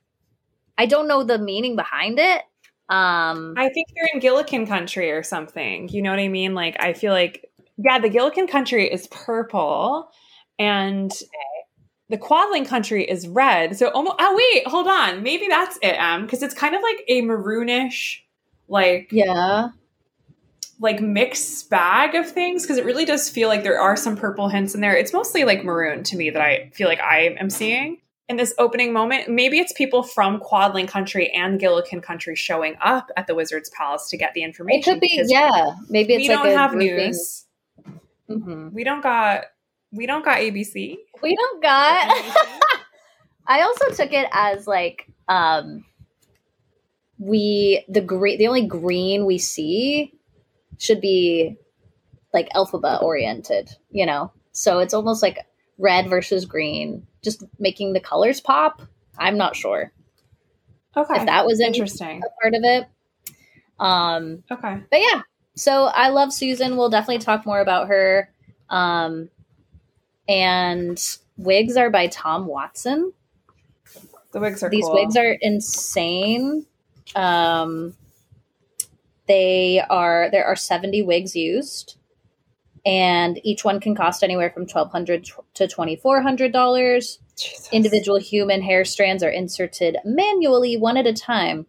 I don't know the meaning behind it. Um I think they're in Gillikin country or something. You know what I mean? Like I feel like yeah, the Gillikin country is purple and the Quadling country is red. So almost oh wait, hold on. Maybe that's it, um, because it's kind of like a maroonish like yeah. like mixed bag of things because it really does feel like there are some purple hints in there. It's mostly like maroon to me that I feel like I am seeing in this opening moment. Maybe it's people from Quadling country and Gillikin country showing up at the Wizard's Palace to get the information. It could be yeah. Maybe it's we like don't have news. Mhm. We don't got we don't got ABC. We don't got I also took it as like um we the green the only green we see should be like Elphaba oriented, you know. So it's almost like red versus green, just making the colors pop. I'm not sure Okay. if that was interesting. a part of it. Um Okay. but yeah so i love susan we'll definitely talk more about her um and wigs are by tom watson The wigs are these cool. wigs are insane um they are there are 70 wigs used and each one can cost anywhere from 1200 to 2400 dollars Jesus. individual human hair strands are inserted manually one at a time.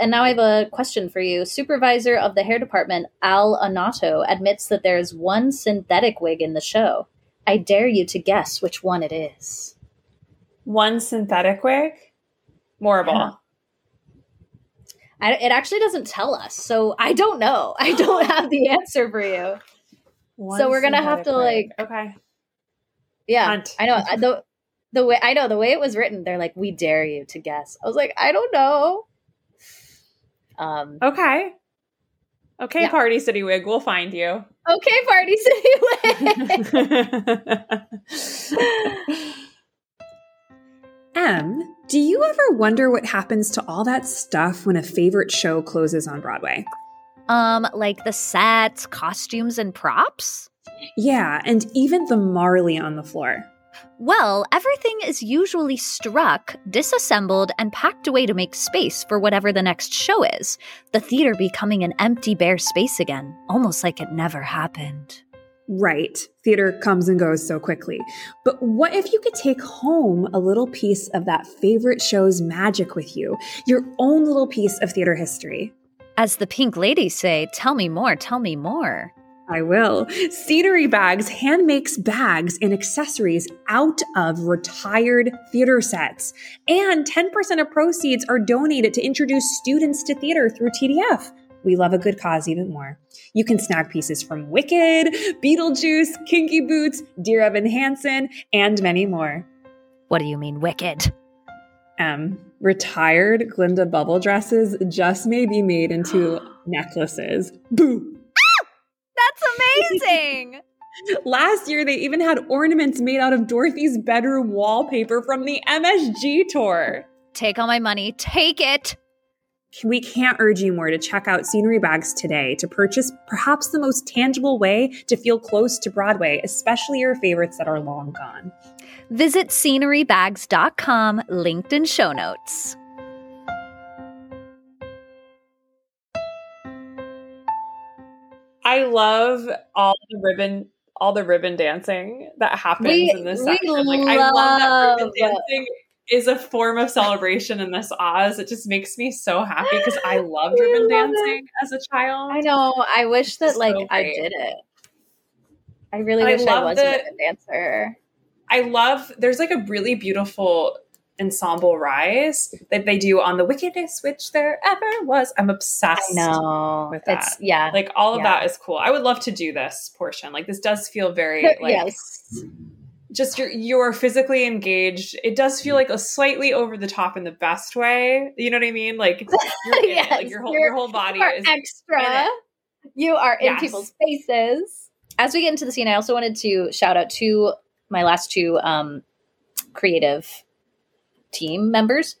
And now I have a question for you. Supervisor of the hair department, Al Anato, admits that there is one synthetic wig in the show. I dare you to guess which one it is. One synthetic wig? Morrible. Yeah. Uh-huh. I, it actually doesn't tell us, so I don't know. I don't have the answer for you. One So we're gonna have to, wig. like- Okay. Yeah, Hunt. I know I- the the way I know the way it was written. They're like, "We dare you to guess." I was like, "I don't know." Um. Okay. Okay, Yeah. Party City Wig, we'll find you. Okay, Party City Wig. M, do you ever wonder what happens to all that stuff when a favorite show closes on Broadway? Um, like the sets, costumes, and props? Yeah, and even the Marley on the floor. Well, everything is usually struck, disassembled, and packed away to make space for whatever the next show is. The theater becoming an empty, bare space again, almost like it never happened. Right, theater comes and goes so quickly. But what if you could take home a little piece of that favorite show's magic with you? Your own little piece of theater history. As the pink ladies say, tell me more, tell me more. I will. Scenery Bags hand makes bags and accessories out of retired theater sets. And 10% of proceeds are donated to introduce students to theater through TDF. We love a good cause even more. You can snag pieces from Wicked, Beetlejuice, Kinky Boots, Dear Evan Hansen, and many more. What do you mean, wicked? Um, retired Glinda bubble dresses just may be made into necklaces. Boo! That's amazing! Last year, they even had ornaments made out of Dorothy's bedroom wallpaper from the MSG tour. Take all my money, take it! We can't urge you more to check out Scenery Bags today to purchase perhaps the most tangible way to feel close to Broadway, especially your favorites that are long gone. Visit scenerybags.com, linked in show notes. I love all the ribbon all the ribbon dancing that happens We- in this section. Like I love that ribbon dancing is a form of celebration in this Oz. It just makes me so happy because I loved ribbon love dancing as a child. I know. I wish that So like I did it. I really I wish I love was that- a ribbon dancer. I love there's like a really beautiful ensemble rise that they do on the wickedest which there ever was. I'm obsessed. I know. with that. It's yeah. Like all of Yeah. that is cool. I would love to do this portion. Like this does feel very like yes. just you're you're physically engaged. It does feel like a slightly over the top in the best way. You know what I mean? Like you're in it. Yes, Like your whole you're- your whole body You are is extra. You are in Yes. people's faces. As we get into the scene, I also wanted to shout out to my last two um, creative team members.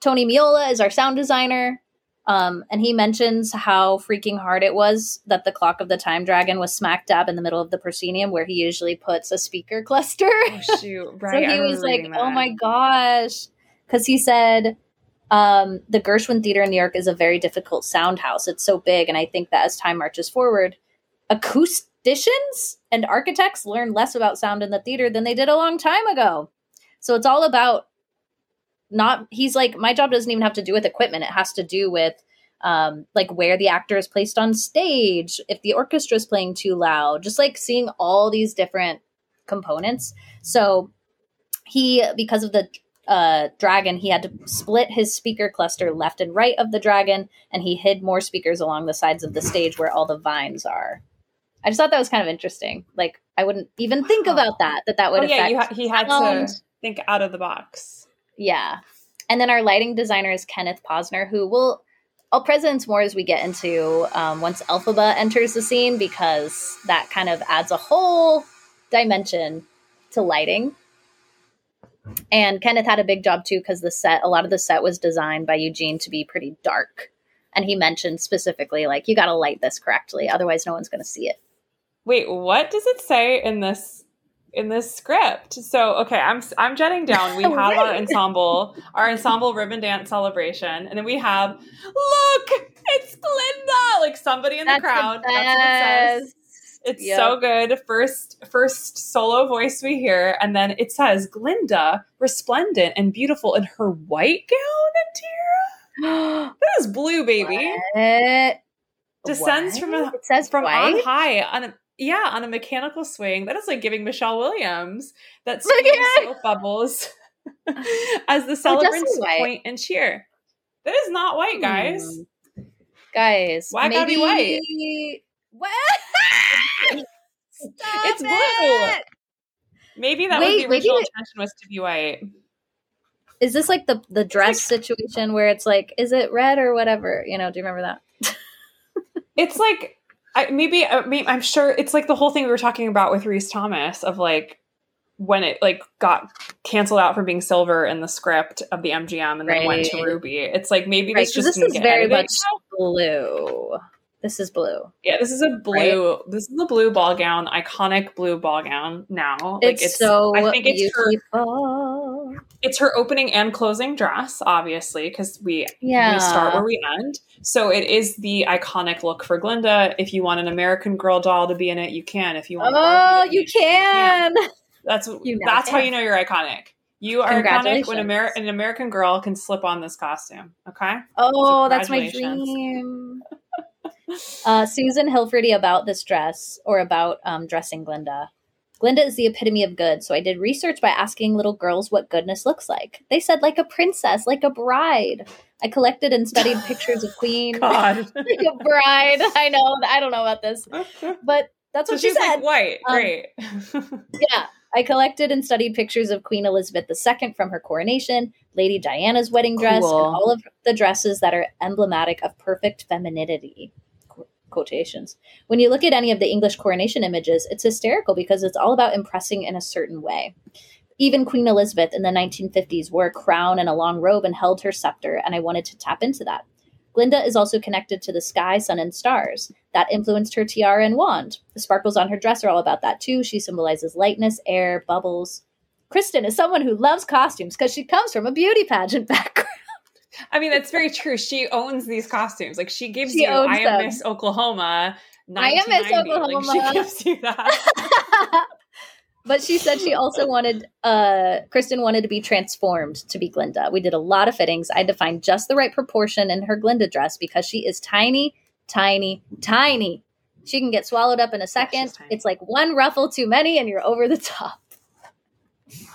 Tony Meola is our sound designer. Um, and he mentions how freaking hard it was that the clock of the time dragon was smack dab in the middle of the proscenium where he usually puts a speaker cluster. oh shoot. Right. so he was like, reading "Oh my gosh," because he said um, the Gershwin Theater in New York is a very difficult sound house. It's so big, and I think that as time marches forward, acousticians and architects learn less about sound in the theater than they did a long time ago. So it's all about not. He's like, my job doesn't even have to do with equipment. It has to do with um, like where the actor is placed on stage, if the orchestra is playing too loud, just like seeing all these different components. So he, because of the uh, dragon, he had to split his speaker cluster left and right of the dragon, and he hid more speakers along the sides of the stage where all the vines are. I just thought that was kind of interesting. Like I wouldn't even think about that. That that would Oh yeah, you ha- he had sound. to think out of the box. Yeah. And then our lighting designer is Kenneth Posner, who will I'll presence more as we get into um, once Elphaba enters the scene because that kind of adds a whole dimension to lighting. And Kenneth had a big job too because the set, a lot of the set was designed by Eugene to be pretty dark. And he mentioned specifically, like, you got to light this correctly, otherwise, no one's going to see it. Wait, what does it say in this in this script? So, okay, I'm I'm jetting down. We have our ensemble, our ensemble ribbon dance celebration, and then we have look, it's Glinda. Like somebody in the That's the crowd. That's what it says. It's Yep. so good. First first solo voice we hear, and then it says Glinda, resplendent and beautiful in her white gown and tiara. That is blue, baby. What? Descends from a- it says From white? on high on a yeah, on a mechanical swing. That is like giving Michelle Williams that soap bubbles. as the celebrants white. point and cheer. That is not white, guys. Hmm. Guys, Why gotta be maybe- What? It's blue. Maybe that Wait, was the maybe original intention was to be white. Is this like the the dress situation where it's like, is it red or whatever? You know, do you remember that? It's like I, maybe, uh, I mean, I'm sure it's like the whole thing we were talking about with Reese Thomas of like when it like got canceled out from being silver in the script of the MGM and then went to Ruby. It's like maybe Right, this just this is very much blue. This is blue. Yeah, this is a blue. This is a blue ball gown, iconic blue ball gown. Now, It's, so I think it's her. It's her opening and closing dress, obviously, because we Yeah. we start where we end. So it is the iconic look for Glinda. If you want an American Girl doll to be in it, you can. If you want, Oh, Barbie to you can. can. That's You now that's how you know you're iconic. You are iconic when Congratulations. Amer- an American girl can slip on this costume. Okay. Oh, that's my dream. uh, Susan Hilferty about this dress or about um, dressing Glinda. Glinda is the epitome of good, so I did research by asking little girls what goodness looks like. They said like a princess, like a bride. I collected and studied pictures of Queen. God. like a bride. I know. I don't know about this, but that's so what she she's said. like white. Um, Great. Yeah. I collected and studied pictures of Queen Elizabeth II from her coronation, Lady Diana's wedding dress, Cool. and all of the dresses that are emblematic of perfect femininity. Qu- Quotations. When you look at any of the English coronation images, it's hysterical because it's all about impressing in a certain way. Even Queen Elizabeth in the 1950s wore a crown and a long robe and held her scepter, and I wanted to tap into that. Glinda is also connected to the sky, sun, and stars. That influenced her tiara and wand. The sparkles on her dress are all about that too. She symbolizes lightness, air, bubbles. Kristin is someone who loves costumes because she comes from a beauty pageant background. I mean, that's very true. She owns these costumes. Like she gives She you I am them. Miss Oklahoma. I am Miss 1990. Like, Oklahoma. she gives you that. but she said she also wanted uh Kristin wanted to be transformed to be Glinda. We did a lot of fittings. I had to find just the right proportion in her Glinda dress because she is tiny, tiny, tiny. She can get swallowed up in a second. tiny. it's like one ruffle too many and you're over the top.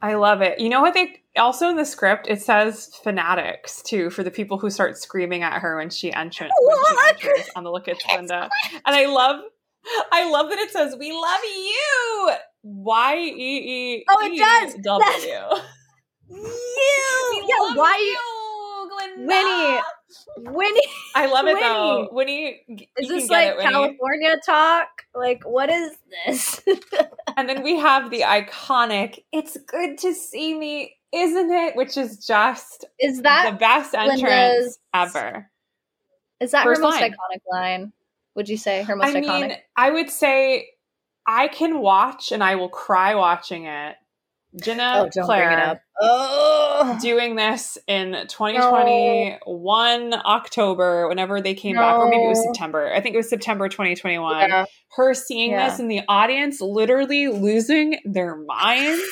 I love it. You know what they also in the script it says fanatics too for the people who start screaming at her when she enters when she enters on the look at Glinda. And I love I love that it says we love you. Y E E Oh, it does. W. You, We love why you, Glinda. Winnie, Winnie, I love it Winnie. though. Winnie, is this like it, California talk? Like, what is this? And then we have the iconic "It's good to see me, isn't it?" Which is just is that the best entrance Glinda's- ever. is that first her most line. iconic line? Would you say her most I iconic? mean, I would say I can watch and I will cry watching it. Ginna oh, don't Claire bring it up. Oh, doing this in 2021 October, whenever they came back, or maybe it was September. I think it was September 2021. yeah. Her seeing Yeah. this in the audience, literally losing their minds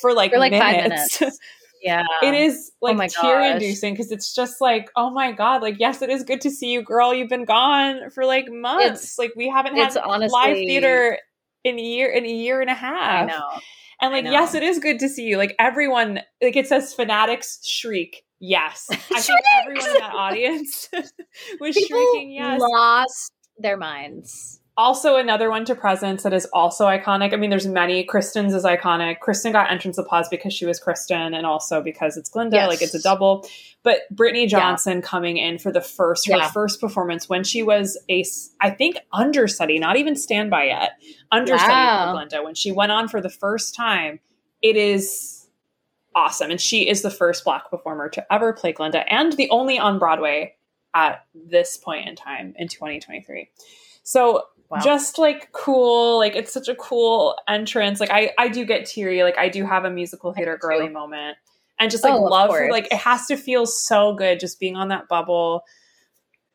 for like, For, like, five minutes. minutes. yeah. it is oh like Oh tear gosh. inducing because it's just like, oh my god, like yes, it is good to see you, girl. You've been gone for like months. It's- like we haven't had honestly- live theater in a year in a year and a half. I know. And like, yes, it is good to see you. Like everyone, like it says, fanatics shriek. Yes, I think everyone in that audience was People shrieking. Yes. lost their minds. Also, another one to presence that is also iconic. I mean, there's many. Kristin's is iconic. Kristin got entrance applause because she was Kristin, and also because it's Glinda. Yes. Like it's a double. But Brittney Johnson coming in for the first her Yeah. first performance when she was a I think understudy, not even standby yet, understudy Wow. for Glinda. When she went on for the first time, it is awesome, and she is the first Black performer to ever play Glinda, and the only on Broadway at this point in time in 2023. So Wow. just like cool like it's such a cool entrance. Like i i do get teary like i do have a musical theater girly moment. And just like Oh, love for like it has to feel so good just being on that bubble.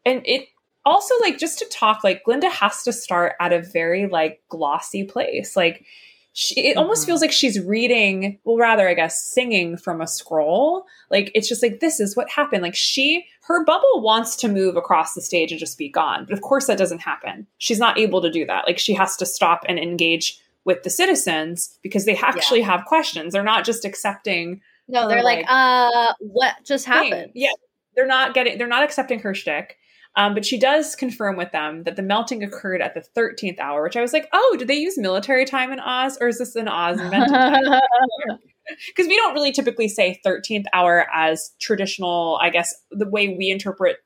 And it also like just to talk like glinda has to start at a very like glossy place. Like she, it almost feels like she's reading well rather i guess singing from a scroll like it's just like this is what happened like she her bubble wants to move across the stage and just be gone but of course that doesn't happen she's not able to do that like she has to stop and engage with the citizens because they actually have questions. They're not just accepting. No, they're like, like, uh, what just thing. happened? Yeah, they're not getting. They're not accepting her shtick. Um, but she does confirm with them that the melting occurred at the 13th hour, which I was like, oh, did they use military time in Oz, or is this an Oz invented time? because we don't really typically say 13th hour as traditional i guess the way we interpret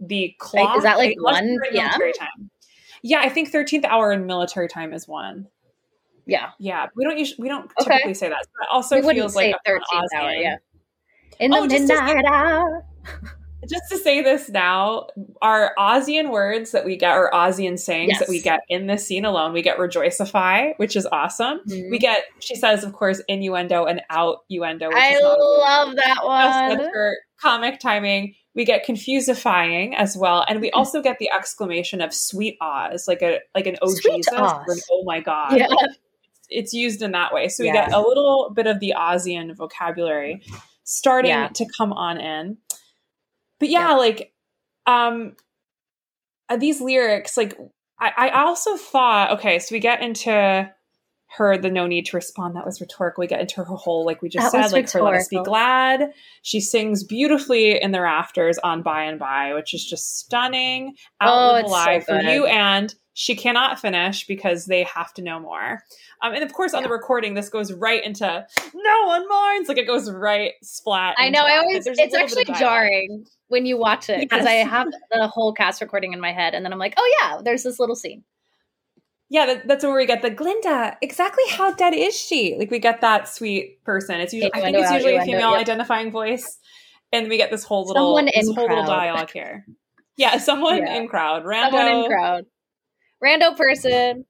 the clock is that, like, unless 1 we're PM? time yeah i think 13th hour in military time is one yeah. yeah we don't usually we don't Okay. typically say that but it also We feels like 13th hour, yeah. In the Oh, just to say- midnight hour. Just to say this now, our Ozian words that we get, or Ozian sayings that we get in this scene alone, we get rejoicify, which is awesome. Mhm. We get, she says, of course, innuendo and out uendo. Which I is not a word. love that Just one. that's for comic timing. We get confusifying as well, and we also get the exclamation of "sweet Oz," like a like an "oh Sweet Jesus," Oz. or an "oh my God." Yeah. It's used in that way. So we Yeah. get a little bit of the Ozian vocabulary starting Yeah. to come on in. But yeah, like um uh, these lyrics, like I, I also thought, okay, so we get into her the no need to respond. That was rhetorical. We get into her whole, like we just That said, like her let us be glad. She sings beautifully in the rafters on by and by, which is just stunning. Oh, Out live it's alive so for you and she cannot finish because they have to know more. Um, and of course, on the recording, this goes right into no one minds. Like it goes right splat. I know. I always. It's little bit of actually jarring when you watch it because I have the whole cast recording in my head, and then I'm like, oh yeah, there's this little scene. Yeah, that, that's where we get the Glinda. Exactly how dead is she? Like we get that sweet person. It's usually I think it's usually a female yep. identifying voice, and we get this whole little Someone this whole little dialogue here. Yeah, someone Yeah. in crowd. Rando. Someone in crowd, rando person.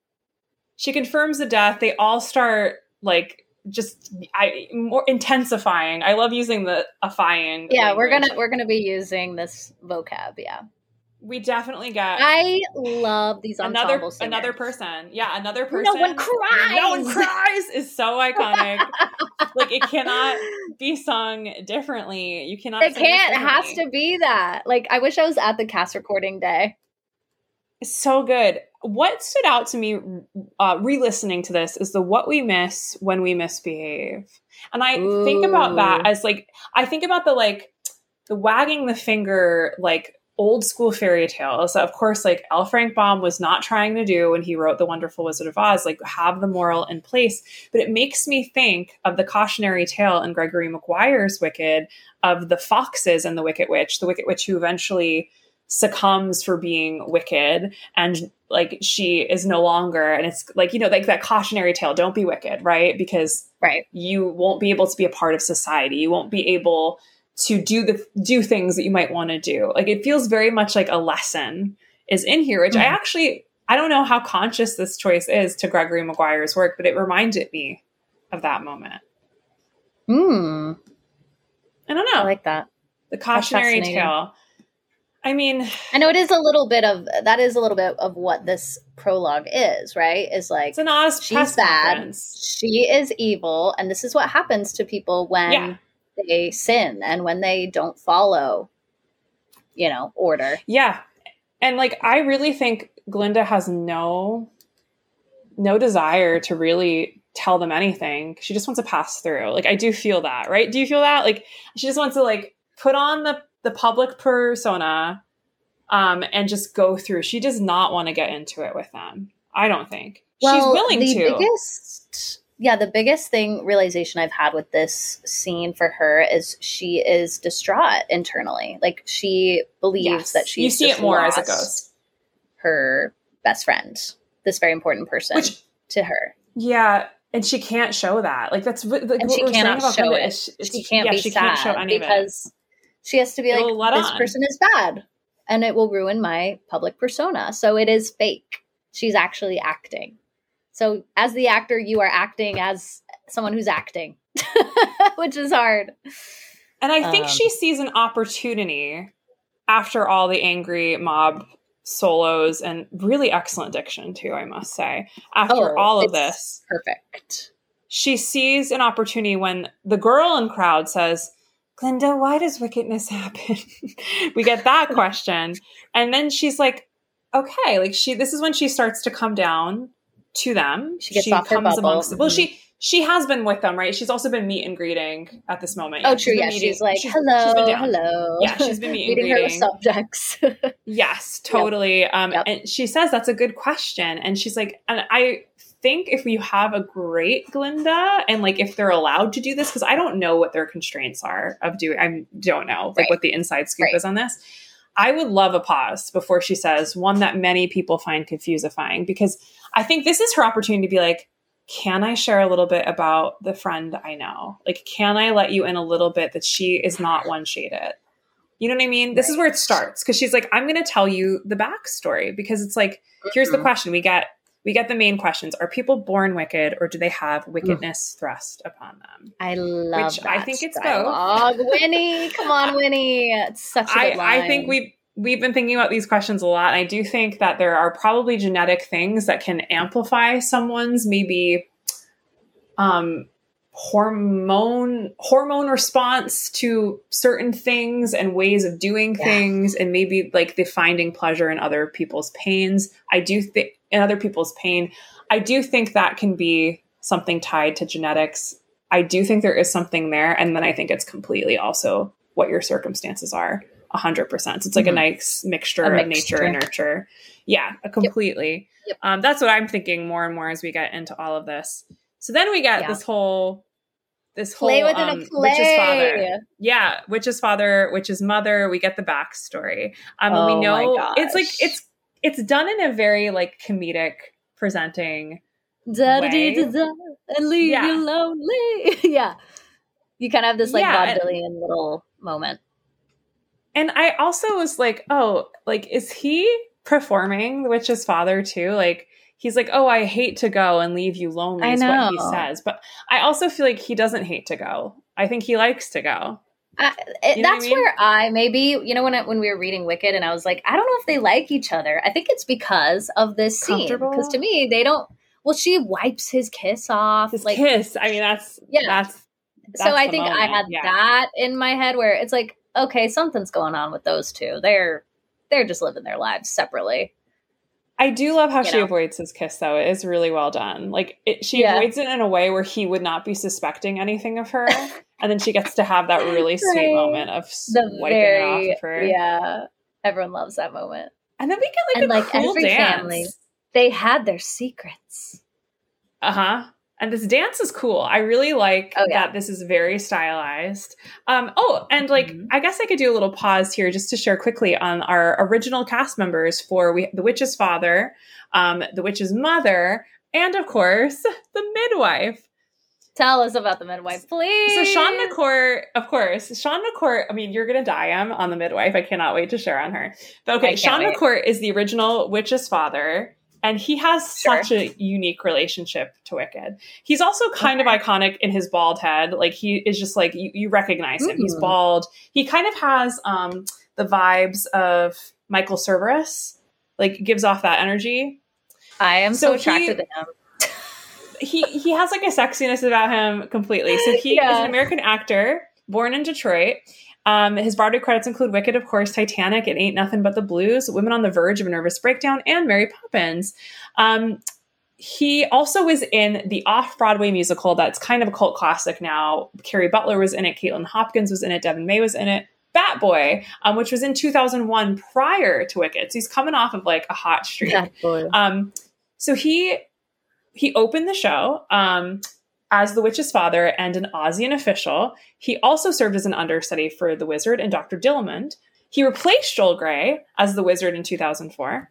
She confirms the death. They all start like just I more intensifying. I love using the afying. Yeah, we're gonna we're gonna be using this vocab. Yeah, We definitely get I love these another singers. another person. Yeah, another person. No one cries. No one cries is so iconic. like it cannot be sung differently. You cannot. It can't. It has to be that. Like, I wish I was at the cast recording day. It's so good. What stood out to me, uh, re-listening to this, is the "what we miss when we misbehave," and I think about that as like I think about the like the wagging the finger like old school fairy tales that of course like L. Frank Baum was not trying to do when he wrote The Wonderful Wizard of Oz, like have the moral in place. But it makes me think of the cautionary tale in Gregory Maguire's Wicked of the foxes and the Wicked Witch, the Wicked Witch who eventually succumbs for being wicked and like she is no longer and it's like you know like that cautionary tale don't be wicked right because Right. you won't be able to be a part of society you won't be able to do the do things that you might want to do like it feels very much like a lesson is in here which i Mhm. actually i don't know how conscious this choice is to gregory maguire's work but it reminded me of that moment Hmm. i don't know I like that. the cautionary tale i mean I know it is a little bit of that is a little bit of what this prologue is, right? Is like it's an oz She's press bad. conference. she is evil, and this is what happens to people when Yeah. they sin and when they don't follow, you know, order. Yeah. And like I really think Glinda has no no desire to really tell them anything. She just wants to pass through. Like I do feel that, right? Do you feel that? Like she just wants to like put on the the public persona um and just go through. She does not want to get into it with them. I don't think. She's willing the to. biggest yeah the biggest thing realization i've had with this scene for her is she is distraught internally like she believes Yes. that she's You see just it more as a ghost. her best friend this very important person Which to her yeah, and she can't show that. Like that's what, like, and what she cannot about show it she, it's- can't yeah, be she sad can't show any of it. because she has to be It'll like this on. person is bad and it will ruin my public persona. So it is fake. She's actually acting. So as the actor you are acting as someone who's acting which is hard. And I think Um, she sees an opportunity after all the angry mob solos and really excellent diction too, I must say. After Oh, all of this, perfect. she sees an opportunity when the girl in crowd says, Glinda, why does wickedness happen? we get that question. And then she's like, okay, like she this is when she starts to come down to them. She gets off her bubble. amongst well, she she has been with them, right? She's also been meet and greeting at this moment. Oh, Yeah, true. been Yeah, meeting- she's like, she's- hello, she's hello. Yeah, she's been meet and meeting her subjects. Yes, totally. Um, Yep. and she says that's a good question, and she's like, and I think if you have a great Glinda, and like if they're allowed to do this, because I don't know what their constraints are of doing. I don't know like Right. what the inside scoop Right. is on this. I would love a pause before she says one that many people find confusifying because I think this is her opportunity to be like, can I share a little bit about the friend I know? Like, can I let you in a little bit that she is not one shaded? You know what I mean? This is where it starts because she's like, I'm going to tell you the backstory because it's like, here's the Mhm. question we get. We get the main questions: Are people born wicked, or do they have wickedness thrust upon them? I love Which I think it's both. Winnie, come on, Winnie. It's such a I, good I line. think we've we've been thinking about these questions a lot. And I do think that there are probably genetic things that can amplify someone's maybe um, hormone hormone response to certain things and ways of doing Yeah. things, and maybe like the finding pleasure in other people's pains. I do think in other people's pain. I do think that can be something tied to genetics. I do think there is something there, and then I think it's completely also what your circumstances are. A hundred percent. So It's like a Mhm. nice mixture, A of nature and nurture. Yeah, a completely. Yep. Um, that's what I'm thinking more and more as we get into all of this. So then we get Yeah. this whole, this play whole um, a play. witch's father. Yeah, witch's father, witch's mother. We get the backstory. Um, and Oh we my know it's like it's it's done in a very like comedic presenting. Da, da, da, and leave Yeah. you lonely. yeah. You kind of have this like Yeah, and- vaudevillian little moment. And I also was like, oh, like is he performing the witch's father too? Like he's like, oh, I hate to go and leave you lonely. I Is what he says, but I also feel like he doesn't hate to go. I think he likes to go. I, it, You know what I that's mean? where I maybe you know when I, when we were reading Wicked and I was like I don't know if they like each other. I think it's because of this scene because to me they don't. Well, she wipes his kiss off. His like kiss. I mean, that's Yeah. That's so I think I had yeah. that in my head where it's like okay something's going on with those two. They're they're just living their lives separately. I do love how You she know? avoids his kiss, though. It is really well done. Like it, she Yeah. avoids it in a way where he would not be suspecting anything of her, and then she gets to have that really sweet moment of The wiping very it off of her. yeah. Everyone loves that moment. And then we get like And, a like, cool every dance. family. They had their secrets. Uh huh. And this dance is cool. I really like Oh, yeah. that this is very stylized. Um, oh, and like Mhm. I guess I could do a little pause here just to share quickly on our original cast members for we, the witch's father, um, the witch's mother, and of course the midwife. Tell us about the midwife, please. So Sean McCourt, of course, Sean McCourt. I mean, you're gonna die. I'm on the midwife. I cannot wait to share on her. But okay, Sean wait. McCourt is the original witch's father, and he has Sure. such a unique relationship to Wicked. He's also kind of iconic in his bald head. Like he is just like you, you recognize him. He's Mm. bald. He kind of has um, the vibes of Michael Cerveris. Like gives off that energy. I am so, So attracted he- to him. He he has like a sexiness about him completely. So he is an American actor born in Detroit. Um, his Broadway credits include Wicked, of course, Titanic, It Ain't Nothing But the Blues, Women on the Verge of a Nervous Breakdown, and Mary Poppins. Um, he also was in the off Broadway musical that's kind of a cult classic now. Kerry Butler was in it, Kaitlin Hopkins was in it, Deven May was in it. Bat Boy, um, which was in 2001 prior to Wicked. So he's coming off of like a hot streak. Um, so he he opened the show um, as the witch's father and an Ozian official. He also served as an understudy for the wizard and Dr. Dillamond. He replaced Joel Grey as the wizard in 2004.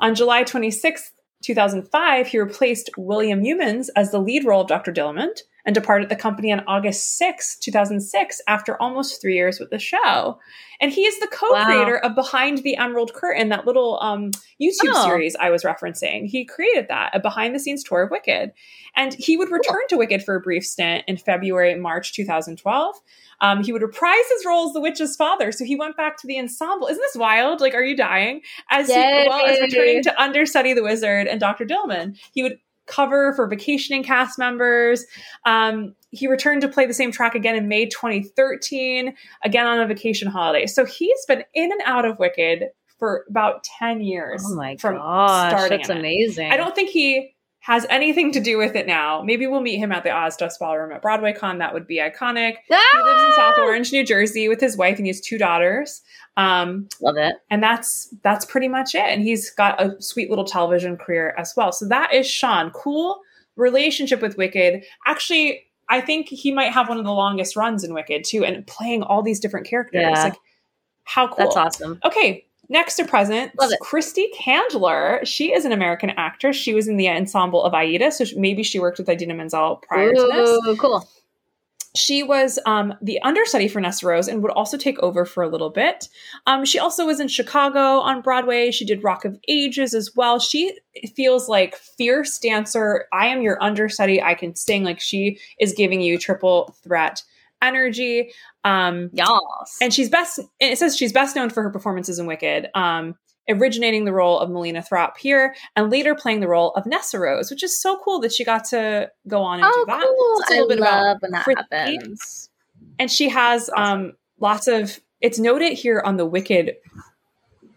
On July 26, 2005, he replaced William Youmans as the lead role of Dr. Dillamond and departed the company on August 6, 2006, after almost three years with the show. And he is the co-creator of Behind the Emerald Curtain, that little um, YouTube Oh. series I was referencing. He created that, a behind-the-scenes tour of Wicked. And he would return to Wicked for a brief stint in February, March 2012. Um, he would reprise his role as the witch's father. So he went back to the ensemble. Isn't this wild? Like, are you dying? As he, well as returning to understudy the wizard and Dr. Dillamond. He would cover for vacationing cast members. Um, he returned to play the same track again in May 2013, again on a vacation holiday. So he's been in and out of Wicked for about 10 years Oh my from gosh, starting that's in it. amazing. I don't think he has anything to do with it now. Maybe we'll meet him at the Oz Dust Ballroom at Broadway Con. That would be iconic. Ah! He lives in South Orange, New Jersey, with his wife, and he has two daughters. Um, Love it. and that's that's pretty much it. And he's got a sweet little television career as well. So that is Sean. Cool relationship with Wicked. Actually, I think he might have one of the longest runs in Wicked too, and playing all these different characters. Yeah. Like, how cool! That's awesome. Okay, next to present, Love it. Christy Candler. She is an American actress. She was in the ensemble of Aida, so maybe she worked with Idina Menzel prior to this. Ooh, cool. She was um, the understudy for Nessa Rose and would also take over for a little bit. Um, she also was in Chicago on Broadway. She did Rock of Ages as well. She feels like fierce dancer. I am your understudy. I can sing. Like she is giving you triple threat energy. Um, Yes. and she's best it says she's best known for her performances in wicked um originating the role of melena thropp here and later playing the role of nessa rose which is so cool that she got to go on and oh, do that cool. It's a I little bit about when that happens. and she has um lots of it's noted here on the wicked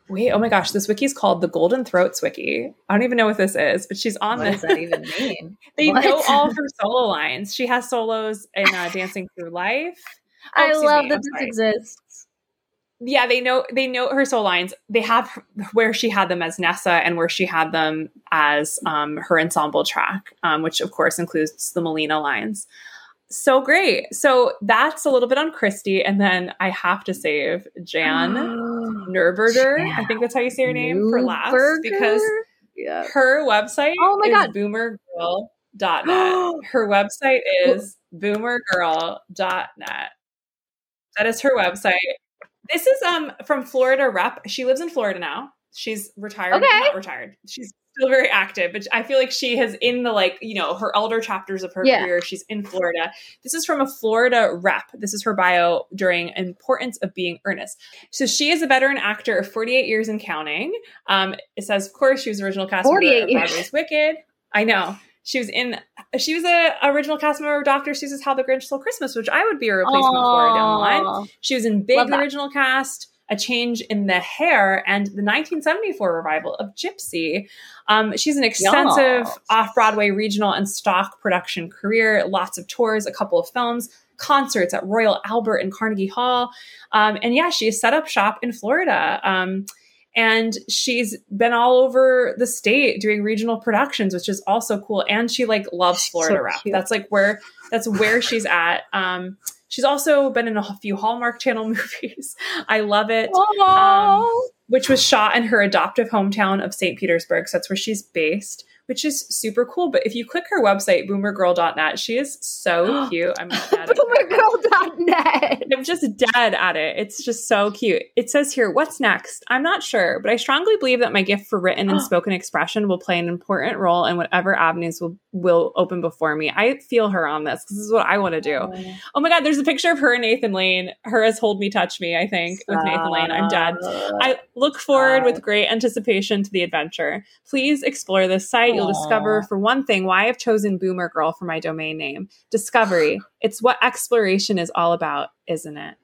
wait oh my gosh this wiki is called the golden throats wiki. I don't even know what this is but she's on What this. What does that even mean? they What? know all of her solo lines. She has solos in uh, dancing through life. Oh, I love me, that this exists. yeah they know they know her solo lines. They have where she had them as nessa and where she had them as um, her ensemble track um, which of course includes the melena lines so great so that's a little bit on christy and then i have to save jan Neuberger. i Jan think that's how you say her name for last because yeah. her website Oh my is God. boomergirl.net her website is boomergirl.net that is her website this is um from florida rep she lives in florida now she's retired Okay. not retired she's still very active but i feel like she has in the like you know her elder chapters of her Yeah. career she's in florida. This is from a florida rep. This is her bio during importance of being earnest. So she is a veteran actor of 48 years and counting. Um it says of course she was original cast member 48 of broadway's wicked. I know. She was in she was a original cast member of dr seuss's how the grinch stole christmas which i would be a replacement for down the line. She was in Big, original cast, A Change in the Heir, and the 1974 revival of Gypsy. Um, she's an extensive Yes. off Broadway regional and stock production career, lots of tours, a couple of films, concerts at Royal Albert and Carnegie Hall. Um, and yeah, she set up shop in Florida. Um, and she's been all over the state doing regional productions, which is also cool. And she like loves Florida so rap. That's like where that's where she's at. Um, she's also been in a few Hallmark Channel movies. I love it. Um, Aw. Which was shot in her adoptive hometown of St. Petersburg. So that's where she's based, which is super cool. But if you click her website, boomergirl.net, she is so cute. I'm dead at her. Boomergirl.net. I'm just dead at it. It's just so cute. It says here, what's next? I'm not sure, but I strongly believe that my gift for written and spoken expression will play an important role in whatever avenues will, will open before me. I feel her on this. This is what I want to do. Oh. oh my God, there's a picture of her and Nathan Lane. Her as Hold Me Touch Me, I think, with Nathan Lane. I'm dead. I look forward with great anticipation to the adventure. Please explore this site. You'll discover, for one thing, why I've chosen Boomer Girl for my domain name. Discovery. it's what exploration is all about, isn't it?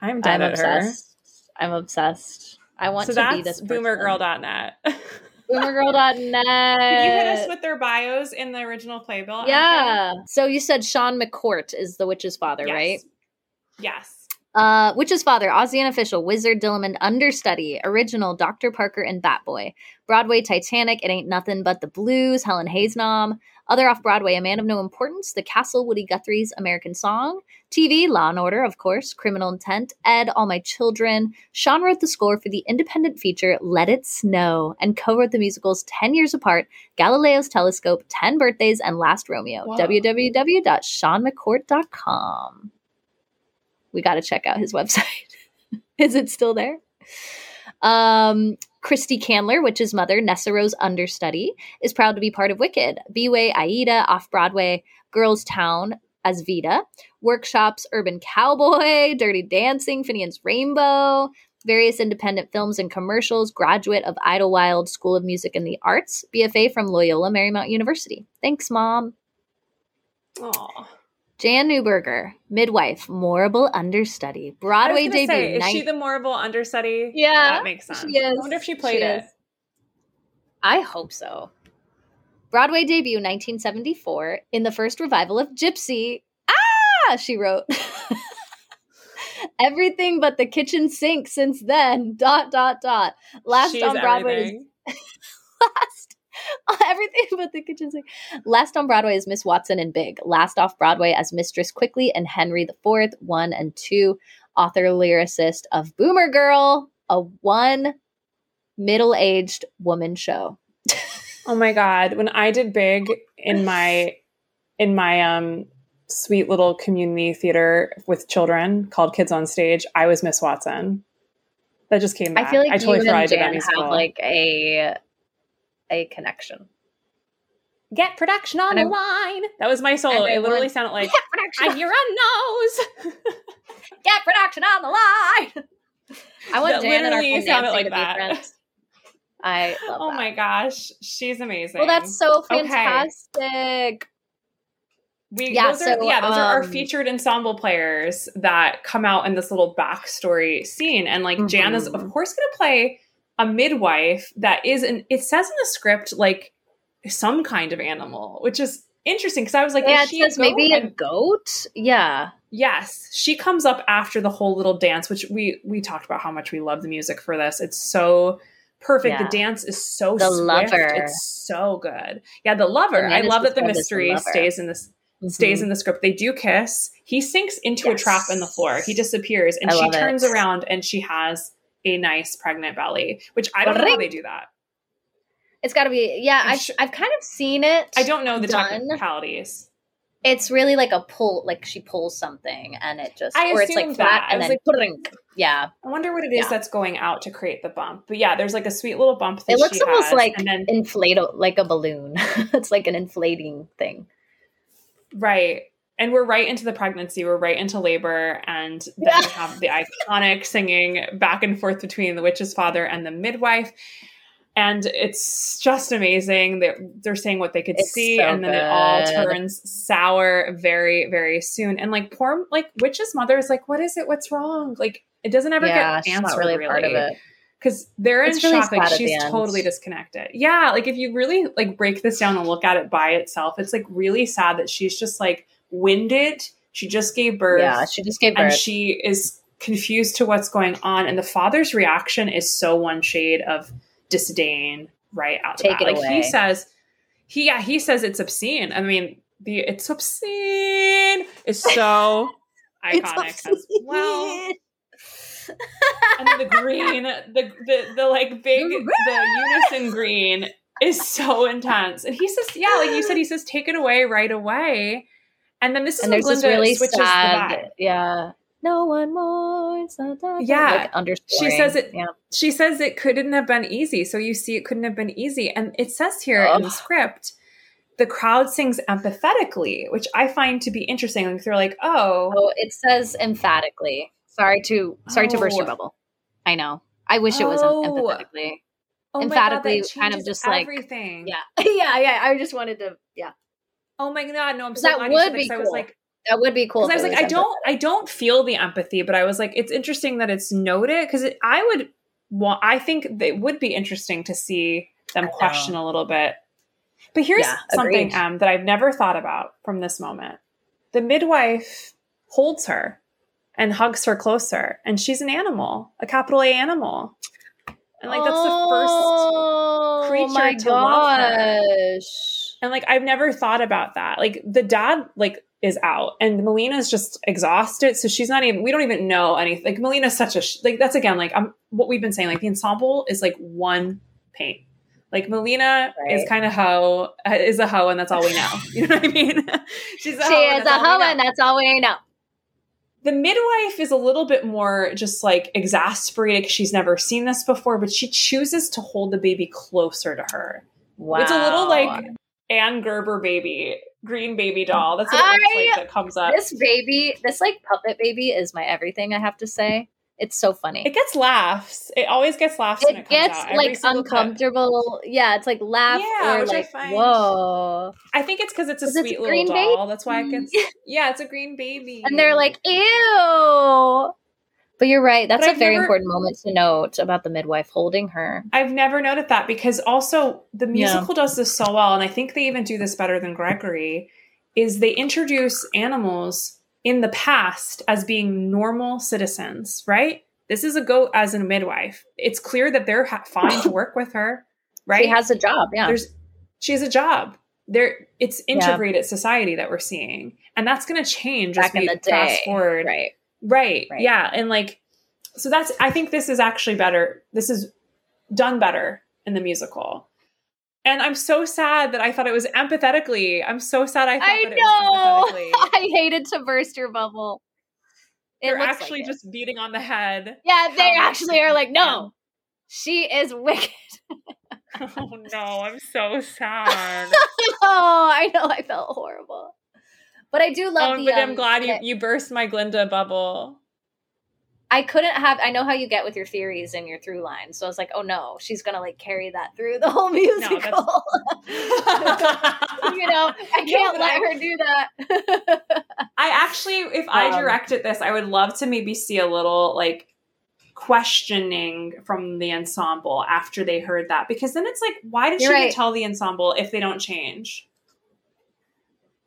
I'm dead I'm at her. obsessed. I'm obsessed. I want So to be this person. boomergirl.net. Boomergirl.net. You hit us with their bios in the original playbill? Yeah. So you said Sean McCourt is the witch's father, Yes. right? Yes. Uh, Witch's Father, Ozian Official, Wizard, Dillamond, Understudy, Original, Dr. Parker, and Batboy. Broadway, Titanic, It Ain't Nothing But the Blues, Helen Hayes Nom. Other off Broadway, A Man of No Importance, The Castle, Woody Guthrie's American Song. TV, Law and Order, of course, Criminal Intent, Ed, All My Children. Sean wrote the score for the independent feature Let It Snow and co wrote the musicals 10 Years Apart, Galileo's Telescope, 10 Birthdays, and Last Romeo. Whoa. www.seanmccourt.com. We got to check out his website. Is it still there? Um, Christy Candler, Witch's mother, Nessa Rose understudy, is proud to be part of Wicked. B-Way, Aida, Off Broadway, Girls Town as Vita, workshops, Urban Cowboy, Dirty Dancing, Finian's Rainbow, various independent films and commercials, graduate of Idyllwild School of Music and the Arts, BFA from Loyola Marymount University. Thanks, Mom. Aw. Jan Neuberger, midwife, Morrible understudy, I was Broadway debut. say, is nine- she the Morrible understudy? Yeah, that makes sense. she is. I wonder if she played She it. is. I hope so. Broadway debut 1974 in the first revival of Gypsy. Ah, she wrote. Everything but the kitchen sink since then. Dot dot dot. Last She's on Broadway is last everything but the kitchen sink. Last on Broadway is Miss Watson and Big. Last off Broadway as Mistress Quickly and Henry IV, one and two. Author lyricist of Boomer Girl, a one middle-aged woman show. Oh my god, when I did big in my in my um sweet little community theater with children called Kids on Stage, I was Miss Watson. That just came back. I feel like I totally you forgot I and Jan have like a a connection. Get production on the line. That was my solo. It literally sounded like Get production, I hear a nose. get production on the line. I want That and our literally sounded like to that. I love oh that. my gosh, she's amazing. Well, that's so Okay. fantastic. We, Yeah, those are, so, yeah, those are our um, featured ensemble players that come out in this little backstory scene. And like Jan is, of Mhm. course, going to play a midwife that is, an, it says in the script, like some kind of animal, which is interesting because I was like, Yeah, is she a maybe a goat. Yeah. yes, she comes up after the whole little dance, which we we talked about how much we love the music for this. It's so perfect. Yeah. The dance is so The swift. lover. It's so good. Yeah, the lover. I love that the as the mystery stays in this stays Mhm. in the script. They do kiss. He sinks into a trap in the floor. He disappears, and I she love it. turns around and she has a nice pregnant belly. Which I don't know how they do that. It's got to be. Yeah, I've sure- I've kind of seen it. I don't know the done. technicalities. It's really like a pull, like she pulls something and it just, I or it's like flat and was then like. Yeah, I wonder what it is Yeah. that's going out to create the bump. But yeah, there's like a sweet little bump. It looks she almost has, like and then inflate, like a balloon. it's like an inflating thing. right. And we're right into the pregnancy. We're right into labor, and then we have the iconic singing back and forth between the witch's father and the midwife. And it's just amazing. They're, they're saying what they could It's see, so and then it all turns sour very, very soon. And like poor, like witch's mother is like, "What is it? What's wrong?" Like it doesn't ever yeah, get answered not really, part of it. because they're in It's really shock. Like she's totally disconnected. Yeah, like if you really like break this down and look at it by itself, it's like really sad that she's just like winded. She just gave birth, Yeah, she just gave birth. and she is confused to what's going on. And the father's reaction is so one shade of disdain right out the Take it Like away. he says, he yeah he says it's obscene. I mean, the it's obscene is so iconic as well and the green, the, the the like big, the unison green is so intense. And he says, yeah, like you said, he says, take it away right away. And then this is and when Glinda really switches sad, yeah. No one more. Yeah. like. She says it- Yeah, She says it couldn't have been easy. So you see, it couldn't have been easy. And it says here in the script, the crowd sings empathetically, which I find to be interesting. Like they're like, oh, Oh, it says emphatically. Sorry to sorry to burst your Oh. bubble. I know. I wish it was Oh. empathetically. oh God, emphatically that kind of just like- everything. Yeah, yeah, yeah. I just wanted to. Yeah, Oh my God, no, I'm so That glad you said would that, be 'cause I was cool. like, that would be cool. because I was it like, I don't. I don't feel the empathy, but I was like, it's interesting that it's noted because I would, well, I think it would be interesting to see them question a little bit. But here's Yeah, something um, that I've never thought about from this moment: the midwife holds her and hugs her closer, and she's an animal, a capital A animal, and like that's the first. oh, creature my to love her. And like I've never thought about that. Like the dad like is out and Melena's just exhausted, so she's not even we don't even know anything. Like Melena's such a sh- like that's again like I'm what we've been saying like the ensemble is like one paint. Like Melena is kind of hoe uh, is a hoe and that's all we know. You know what I mean? she's a She hoe. and is that's a all we hoe, know. and that's all we know. The midwife is a little bit more just like exasperated because she's never seen this before, but she chooses to hold the baby closer to her. Wow, It's a little like Anne Gerber baby, green baby doll. That's what it looks I- like that comes up. this baby, this like puppet baby, is my everything. I have to say, it's so funny. It gets laughs. It always gets laughs when it it gets. Like single clip. uncomfortable. Yeah, it's like laugh Yeah, or which I like find- whoa, I think it's because it's a it's sweet a little doll. That's why it gets. Yeah, it's a green baby. and they're like ew. But you're right. That's But a I've very never- important moment to note about the midwife holding her. I've never noted that because also the Yeah. musical does this so well, and I think they even do this better than Gregory. Is they introduce animals in the past as being normal citizens, right? This is a goat as a midwife. It's clear that they're ha- fine to work with her, right? She has a job. Yeah. There's she has a job. There, it's Yeah. integrated society that we're seeing, and that's going to change Back as we fast forward. right. Right. Right. Yeah. And like, so that's, I think this is actually better. This is done better in the musical. And I'm so sad that I thought it was empathetically. I'm so sad I thought I that it was empathetically. know. I hated to burst your bubble. It They're actually like just beating on the head. Yeah, they actually are like, no, she is wicked. Oh no, I'm so sad. oh, I know. I felt horrible. But I do love oh, the. but I'm um, glad you, you burst my Glinda bubble. I couldn't have. I know how you get with your theories and your through lines. So I was like, oh no, she's gonna like carry that through the whole musical. you know, I can't but let I- her do that. I actually, if I Um, directed this, I would love to maybe see a little like questioning from the ensemble after they heard that, because then it's like, why did she right. tell the ensemble if they don't change?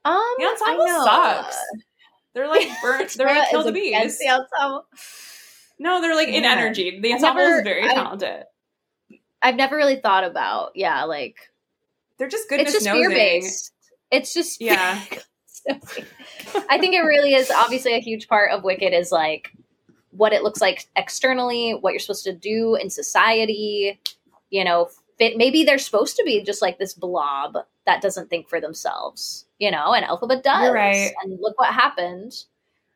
Um, The ensemble sucks. They're like burnt. They're like kill the bees. the ensemble. No, they're like in Yeah. energy. The I've ensemble never- is very I- talented. I've never really thought about. Yeah, like They're just goodness it's just fear based. It's just Yeah. I think it really is obviously a huge part of Wicked is like what it looks like externally, what you're supposed to do in society. You know, fit, maybe they're supposed to be just like this blob that doesn't think for themselves. You know, and Elphaba does. You're right. And look what happened.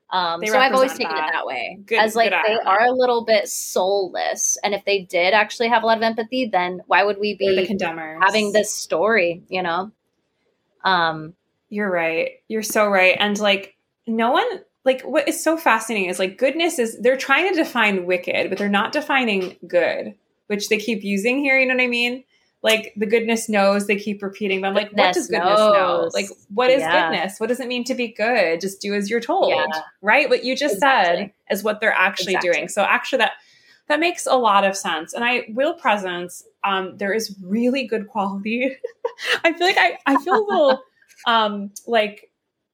Um, so I've always taken that. it that way, Good- as like they are a little bit soulless. And if they did actually have a lot of empathy, then why would we be having this story? You know, um, You're right. You're so right. And like no one like what is so fascinating is like goodness is they're trying to define wicked, but they're not defining good, which they keep using here, you know what I mean? Like the goodness knows, they keep repeating, but I'm like, what does goodness know? Like, what is Yeah. goodness? What does it mean to be good? Just do as you're told, Yeah. right? What you just said is what they're actually Exactly. doing. So actually, that that makes a lot of sense. And I will presence. Um, there is really good quality. I feel like I I feel a little um like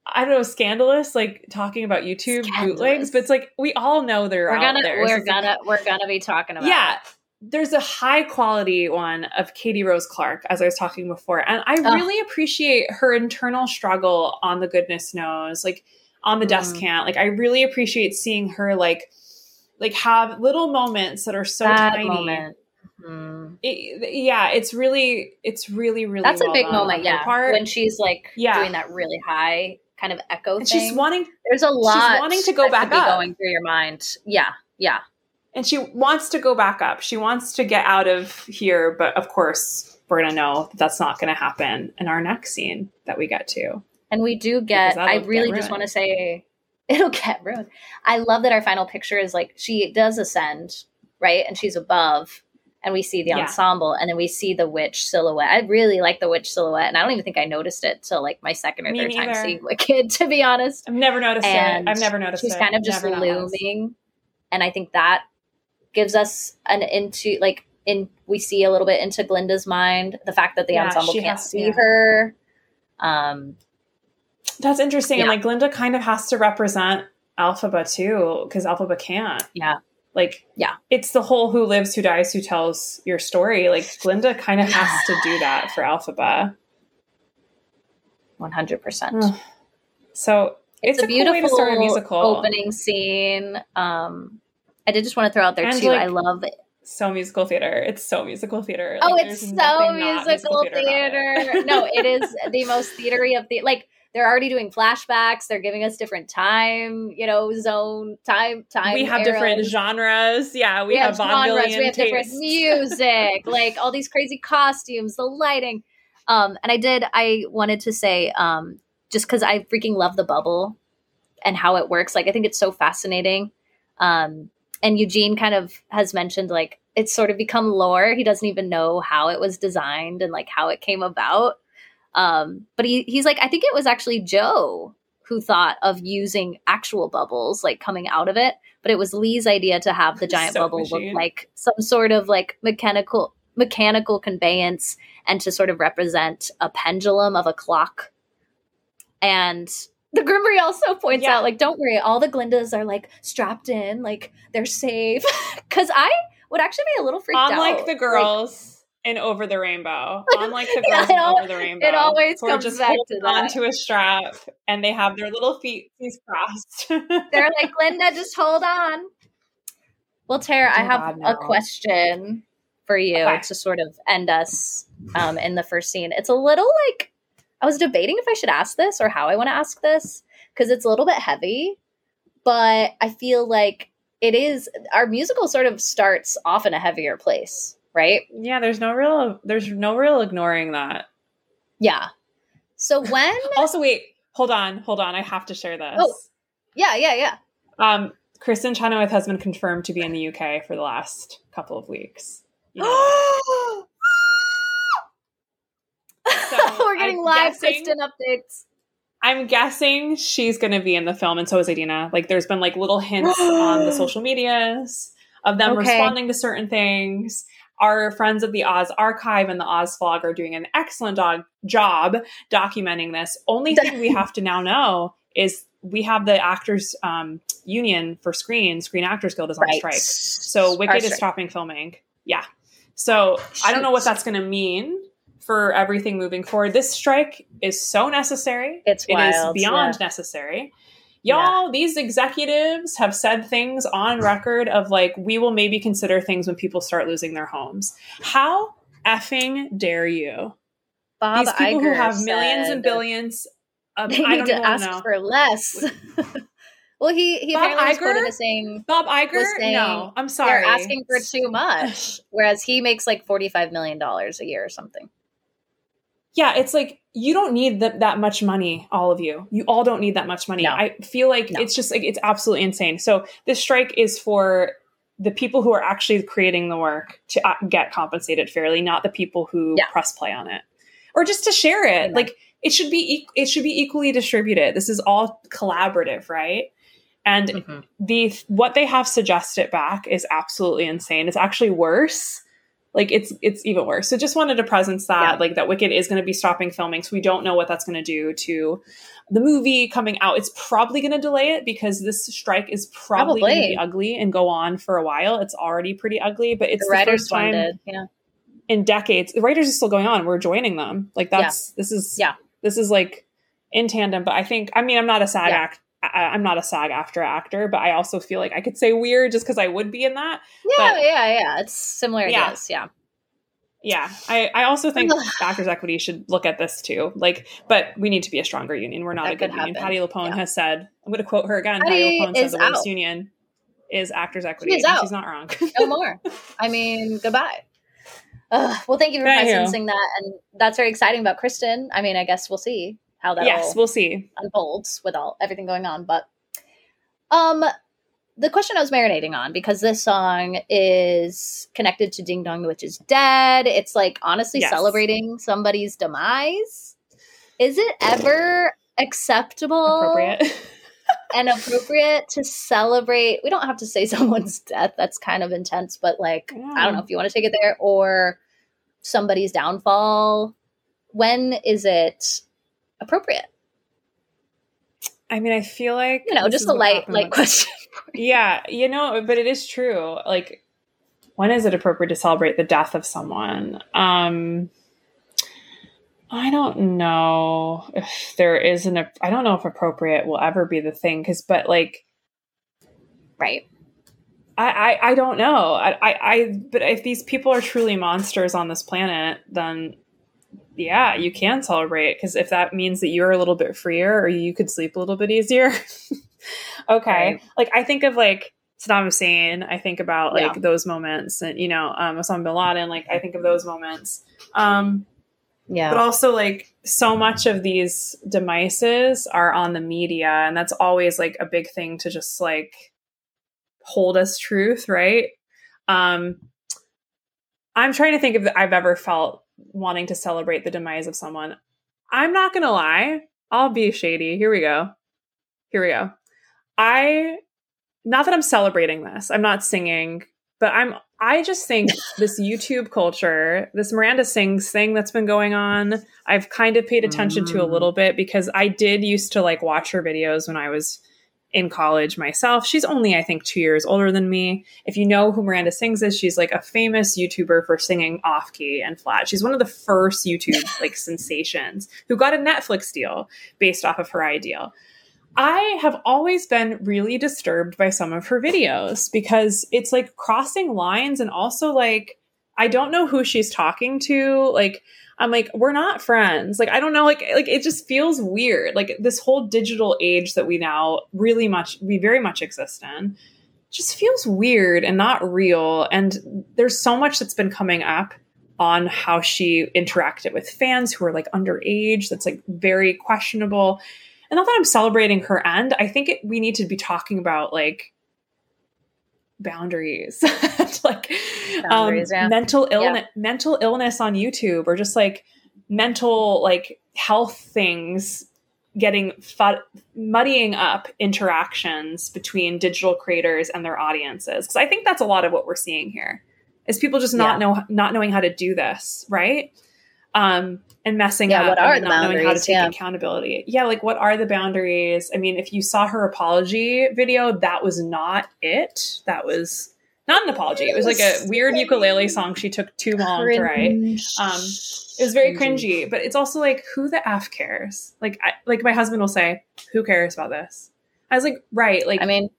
I don't know, scandalous, like talking about YouTube bootlegs, but it's like we all know they're we're out gonna there. We're like- gonna we're gonna be talking about yeah. There's a high quality one of Katie Rose Clarke, as I was talking before, and I Ugh. really appreciate her internal struggle on the goodness knows, like on the Mm. descant. Like I really appreciate seeing her like like have little moments that are so that tiny. moment. Mhm. It- yeah, it's really, it's really, really. That's a big moment, yeah. Part. When she's like Yeah. doing that really high kind of echo and thing. she's wanting There's a lot She's wanting to go back up. going through your mind. Yeah, yeah. And she wants to go back up. She wants to get out of here, but of course, we're gonna know that that's not gonna happen in our next scene that we get to. And we do get. I get really just want to say, it'll get ruined. I love that our final picture is like she does ascend, right, and she's above, and we see the Yeah. ensemble, and then we see the witch silhouette. I really like the witch silhouette, and I don't even think I noticed it till like my second or Me third time seeing Wicked, to be honest. I've never noticed And it. I've never noticed it. she's it. kind of just Never noticed. looming and i think that gives us an into like in we see a little bit into glinda's mind the fact that the Yeah, ensemble can't has- see yeah. her um That's interesting. And like Glinda kind of has to represent Elphaba too, because Elphaba can't. yeah Like, Yeah. it's the whole who lives, who dies, who tells your story. Like, Glinda kind of has to do that for Elphaba. 100% So it's, it's, a, a, beautiful cool way to start a musical. opening scene um i did just want to throw out there And, too like, i love it So musical theater. It's so musical theater. oh it's so musical about it. theater no it is the most theatery of the like they're already doing flashbacks they're giving us different time you know zone time time We have different genres. Yeah, we, we, have, have, genres, we have different music, like all these crazy costumes, the lighting. Um, and I did, I wanted to say, um, just because I freaking love the bubble and how it works. Like, I think it's so fascinating. Um, and Eugene kind of has mentioned, like, it's sort of become lore. He doesn't even know how it was designed and like how it came about. Um, but he, he's like, I think it was actually Joe who thought of using actual bubbles like coming out of it but it was Lee's idea to have the giant bubble machine. look like some sort of like mechanical mechanical conveyance and to sort of represent a pendulum of a clock. And the Grimmerie also points Yeah. out, like, don't worry, all the Glindas are like strapped in, like they're safe. Cause I would actually be a little freaked out. Unlike the like, girls in Over the Rainbow, unlike the girls it in al- Over the Rainbow, it always comes just back to holding that. onto a strap and they have their little feet crossed. they're like, Glinda, just hold on. Well, Tara, I Oh, have God, a question for you Okay. to sort of end us um, in the first scene. It's a little like I was debating if I should ask this or how I want to ask this because it's a little bit heavy, but I feel like it is our musical sort of starts off in a heavier place, right? yeah, there's no real there's no real ignoring that. Yeah. So when Also, wait, hold on, hold on. I have to share this. Oh. yeah, yeah, yeah. Um, Kristin Chenoweth has been confirmed to be in the UK for the last couple of weeks. You know We're getting I'm live guessing- Kristin updates. I'm guessing she's going to be in the film, and so is Idina. Like, there's been like little hints on the social medias of them Okay. responding to certain things. Our friends of the Oz Archive and the Oz Vlog are doing an excellent dog job documenting this. Only thing we have to now know is we have the Actors um, Union for Screen, Screen Actors Guild is on strike. So Our Wicked is strike. stopping filming. Yeah. So I don't know what that's going to mean for everything moving forward. This strike is so necessary. It's It is wild, beyond yeah. necessary. Y'all, these executives have said things on record of like, we will maybe consider things when people start losing their homes. How effing dare you? Bob these people who Iger have millions and billions of, They I need to ask know. for less. well, he he Bob apparently Iger? quoted as saying Bob Iger? saying no, I'm sorry. they're asking for too much, whereas he makes like forty five million dollars a year or something. Yeah, it's like you don't need that that much money, all of you. You all don't need that much money. No. I feel like No. it's just like it's absolutely insane. So this strike is for the people who are actually creating the work to uh, get compensated fairly, not the people who Yeah. press play on it, or just to share it. Amen. Like it should be e- it should be equally distributed. This is all collaborative, right? And Mm-hmm. the what they have suggested back is absolutely insane. It's actually worse. Like it's it's even worse. So just wanted to presence that Yeah. like that Wicked is going to be stopping filming. So we don't know what that's going to do to the movie coming out. It's probably going to delay it because this strike is probably, going to be ugly and go on for a while. It's already pretty ugly, but it's the the, first time yeah, in decades. The writers are still going on. We're joining them. Like that's this is Yeah. this is like in tandem. But I think I mean I'm not a SAG Yeah. act. I, I'm not a SAG-AFTRA actor, but I also feel like I could say weird just because I would be in that. yeah, But- yeah, yeah. It's similar Yeah. ideas, yeah. Yeah, I, I also think Actors Equity should look at this too. Like, but we need to be a stronger union. We're not That a good union. happen. Patti LuPone Yeah. has said, I'm going to quote her again. Patti Patti LuPone said is the worst union is Actors Equity. is out. She's not wrong. No more. I mean, goodbye. Ugh, well, thank you for presencing that, and that's very exciting about Kristin. I mean, I guess we'll see how that yes, we'll see. unfolds with all everything going on. But um the question I was marinating on because this song is connected to Ding Dong the Witch is Dead. It's like honestly Yes. celebrating somebody's demise. Is it ever acceptable Appropriate. and appropriate to celebrate? We don't have to say someone's death. That's kind of intense, but like I don't know if you want to take it there or somebody's downfall. When is it appropriate? I mean, I feel like You know, just a light light with- question. Yeah, you know, but it is true. Like, when is it appropriate to celebrate the death of someone? Um, I don't know if there is an. I don't know if appropriate will ever be the thing. Because, but like, Right. I, I, I don't know. I, I, I, but if these people are truly monsters on this planet, then yeah, you can celebrate. Because if that means that you're a little bit freer or you could sleep a little bit easier, okay. Right. Like I think of like Saddam Hussein. I think about like Yeah. those moments, and you know, um, Osama bin Laden. Like I think of those moments. Um, Yeah. but also like so much of these demises are on the media and that's always like a big thing to just like hold as truth right um i'm trying to think if i've ever felt wanting to celebrate the demise of someone i'm not gonna lie i'll be shady here we go here we go i not that I'm celebrating this. I'm not singing, but I'm I just think this YouTube culture, this Miranda sings thing that's been going on, I've kind of paid attention mm. to a mm. little bit because I did used to like watch her videos when I was in college myself. She's only, I think, two years older than me. If you know who Miranda Sings is, she's like a famous YouTuber for singing off key and flat. She's one of the first YouTube like sensations who got a Netflix deal based off of her ideal. I have always been really disturbed by some of her videos because it's like crossing lines and also like I don't know who she's talking to. Like I'm like we're not friends. Like I don't know like like it just feels weird. Like this whole digital age that we now really much we very much exist in just feels weird and not real and there's so much that's been coming up on how she interacted with fans who are like underage that's like very questionable and not that I'm celebrating her end. I think it, we need to be talking about like boundaries, like um, yeah. mental illness, yeah. mental illness on YouTube, or just like mental like health things getting muddying up interactions between digital creators and their audiences because i think that's a lot of what we're seeing here is people just not yeah. know not knowing how to do this right um, and messing yeah, up what are and not knowing how to take yeah. accountability. Yeah, like what are the boundaries? I mean, if you saw her apology video, that was not it. That was not an apology. It was like a weird ukulele song she took too long to write. Um, it was very cringy, but it's also like, who the f cares? Like, I, like my husband will say, "Who cares about this?" I was like, right, like, I mean,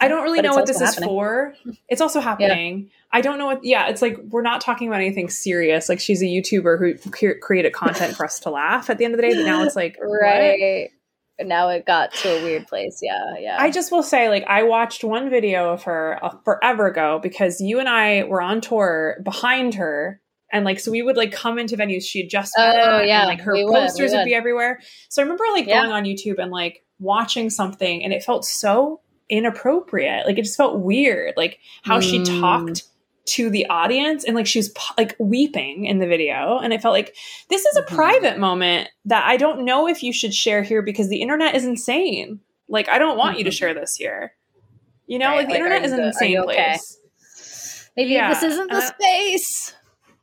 I don't really know what this happening. is for. It's also happening. Yeah. I don't know what. Yeah, it's like we're not talking about anything serious. Like she's a YouTuber who created content for us to laugh at the end of the day, but now it's like right. What? Now it got to a weird place. Yeah, yeah. I just will say, like, I watched one video of her uh, forever ago because you and I were on tour behind her and like so we would like come into venues she had just oh yeah and, like her we posters would, would. would, be everywhere so i remember like yeah. going on youtube and like watching something and it felt so inappropriate like it just felt weird like how mm. she talked to the audience and like she was like weeping in the video and it felt like this is a mm-hmm. private moment that i don't know if you should share here because the internet is insane like i don't want mm-hmm. you to mm-hmm. share this here you know right, like the like, internet is an insane okay? place maybe yeah. this isn't the uh, space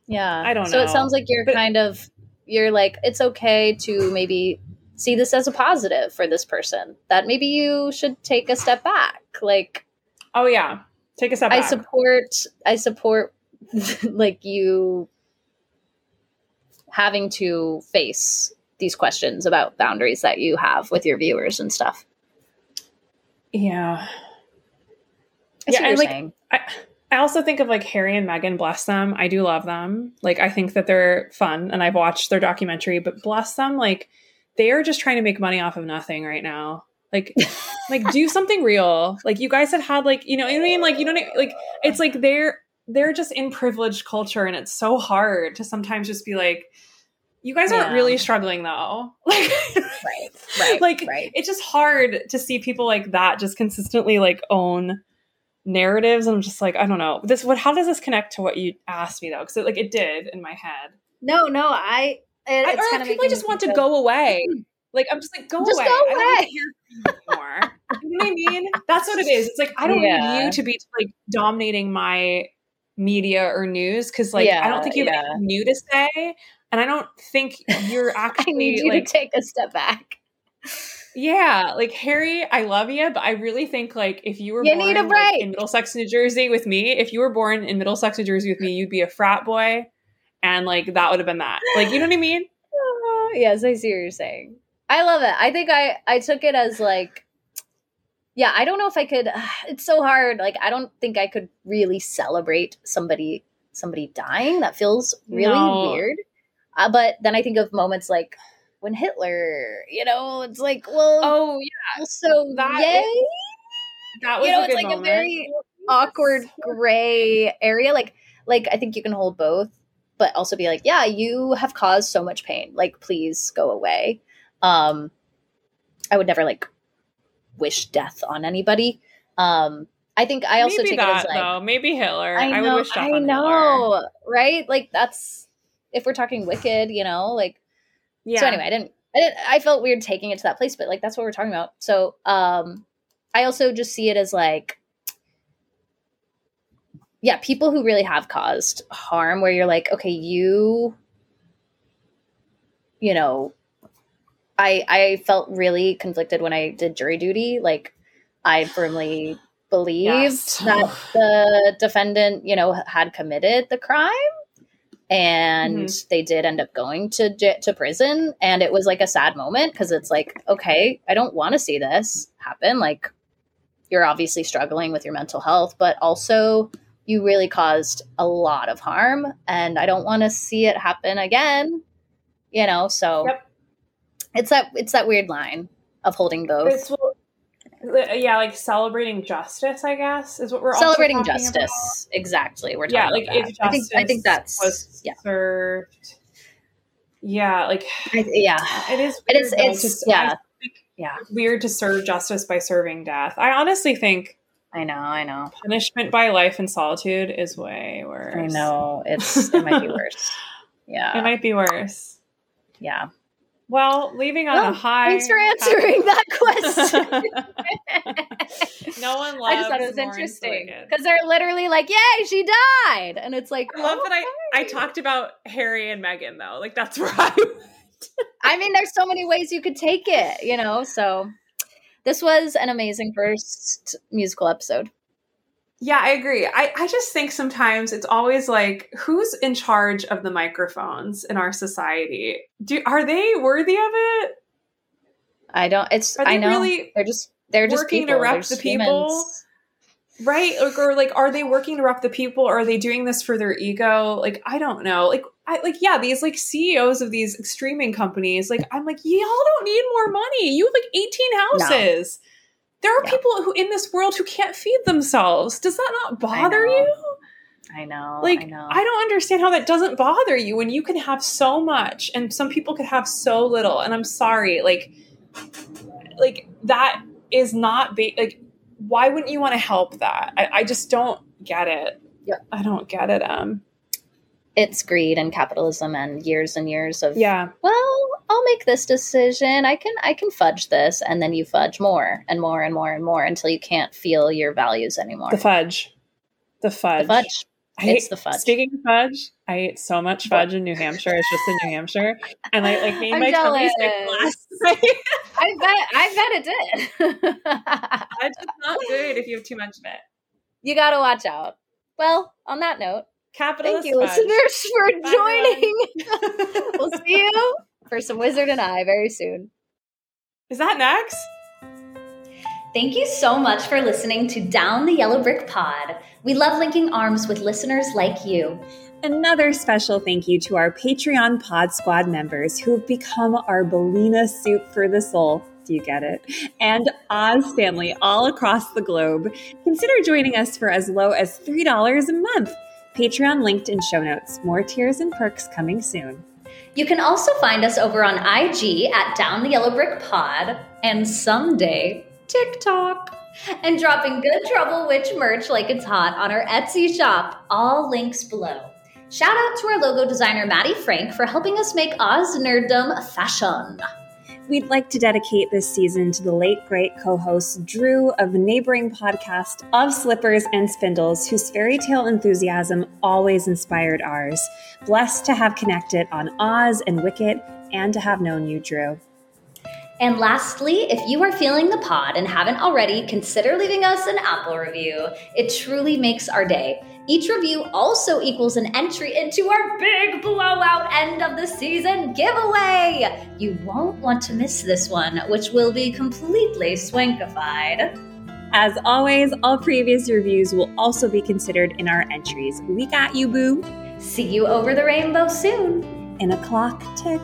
yeah i don't know so it sounds like you're but, kind of you're like it's okay to maybe see this as a positive for this person that maybe you should take a step back like oh yeah Take a step. I support. I support like you having to face these questions about boundaries that you have with your viewers and stuff. Yeah. yeah, and like I, I also think of like Harry and Meghan, bless them. I do love them. Like I think that they're fun and I've watched their documentary, but bless them, like they are just trying to make money off of nothing right now. Like, like do something real. Like you guys have had like you know, what I mean? Like you know, like it's like they're they're just in privileged culture, and it's so hard to sometimes just be like, you guys aren't really struggling though. Like, right, right, like right. it's just hard to see people like that just consistently like own narratives. And I'm just like, I don't know this. What? How does this connect to what you asked me though? Because like it did in my head. No, no, I. It, I or people just want to go away. Like I'm just like go just away. Go away. I don't anymore. you know what I mean? That's what it is. It's like I don't yeah. need you to be like dominating my media or news because like yeah, I don't think you have yeah. anything new to say, and I don't think you're actually. I need you like, to take a step back. Yeah, like Harry, I love you, but I really think like if you were you born need a break. Like, in Middlesex, New Jersey with me, if you were born in Middlesex, New Jersey with me, you'd be a frat boy, and like that would have been that. Like you know what I mean? Uh, yes, I see what you're saying. I love it. I think I I took it as like yeah, I don't know if I could it's so hard. Like I don't think I could really celebrate somebody somebody dying. That feels really no. weird. Uh, but then I think of moments like when Hitler, you know, it's like, well, oh yeah, so that yay. Was, that was you know, it's like moment. a very awkward gray area. Like, like I think you can hold both, but also be like, yeah, you have caused so much pain. Like, please go away. Um, I would never like wish death on anybody. Um, I think I also maybe take that, it as like though. maybe Hitler. I, know, I would wish death I on know, Hitler. right? Like that's if we're talking wicked, you know, like yeah. So anyway, I didn't, I didn't I felt weird taking it to that place, but like that's what we're talking about. So um I also just see it as like, yeah, people who really have caused harm where you're like, okay, you, you know, I I felt really conflicted when I did jury duty. Like, I firmly believed Yes. that the defendant, you know, had committed the crime and mm-hmm. they did end up going to to prison and it was like a sad moment because it's like okay i don't want to see this happen like you're obviously struggling with your mental health but also you really caused a lot of harm and i don't want to see it happen again you know so Yep. It's that it's that weird line of holding both It's yeah, like celebrating justice, I guess, is what we're celebrating justice exactly we're Yeah, talking like about if i think i think that's was yeah served. Yeah, like I, yeah it is. It is- weird, though, it's- to- yeah. yeah weird to serve justice by serving death. I honestly think i know i know punishment by life in solitude is way worse. i know it's it might be worse yeah It might be worse. yeah Well, leaving on Well, a oh, high. thanks for answering that question no one loves. I just thought it was interesting because they're literally like, "Yay, she died," and it's like, I love that I I talked about Harry and Meghan though. Like that's where I went. I mean, there's so many ways you could take it, you know. So this was an amazing first musical episode. Yeah, I agree. I, I just think sometimes it's always like who's in charge of the microphones in our society? Do are they worthy of it? I don't. It's. I know really they're just they're just working to people. rep They're the just people? humans. Right? Like, or like are they working to rep the people or are they doing this for their ego? Like I don't know. Like I like yeah, these like CEOs of these streaming companies, like I'm like, y'all don't need more money. You have like 18 houses. There are Yeah. people who in this world who can't feed themselves. Does that not bother know. you? I know. like I know. I don't understand how that doesn't bother you when you can have so much and some people could have so little and i'm sorry like like that is not ba- like why wouldn't you want to help that I, I just don't get it Yeah. i don't get it um it's greed and capitalism and years and years of yeah. well i'll make this decision. I can i can fudge this and then you fudge more and more and more and more until you can't feel your values anymore. The fudge. The fudge, The fudge. I It's ate- the fudge. Speaking of fudge, I ate so much fudge in New Hampshire. It's just in New Hampshire, and I like made I'm my tummy sick last night. i bet i bet it did. Fudge is not good if you have too much of it. you gotta watch out. Well on that note Capitalist thank you fudge. listeners for Bye, joining we'll see you for some wizard and i very soon Is that next? Thank you so much for listening to Down the Yellow Brick Pod. We love linking arms with listeners like you. Another special thank you to our Patreon Pod Squad members who have become our Belina soup for the soul. Do you get it? And Oz family all across the globe. Consider joining us for as low as $3 a month. Patreon linked in show notes. More tiers and perks coming soon. You can also find us over on IG at Down the Yellow Brick Pod and someday TikTok. And dropping Good Trouble Witch merch like it's hot on our Etsy shop. All links below. Shout out to our logo designer Maddie Frank for helping us make Oz nerddom fashion. We'd like to dedicate this season to the late great co host Drew of neighboring podcast of Slippers and Spindles, whose fairy tale enthusiasm always inspired ours. Blessed to have connected on Oz and Wicked and to have known you, Drew. And lastly, if you are feeling the pod and haven't already, consider leaving us an Apple review. It truly makes our day. Each review also equals an entry into our big blowout end of the season giveaway. You won't want to miss this one, which will be completely swankified. As always, all previous reviews will also be considered in our entries. We got you, boo. See you over the rainbow soon. In a clock tick.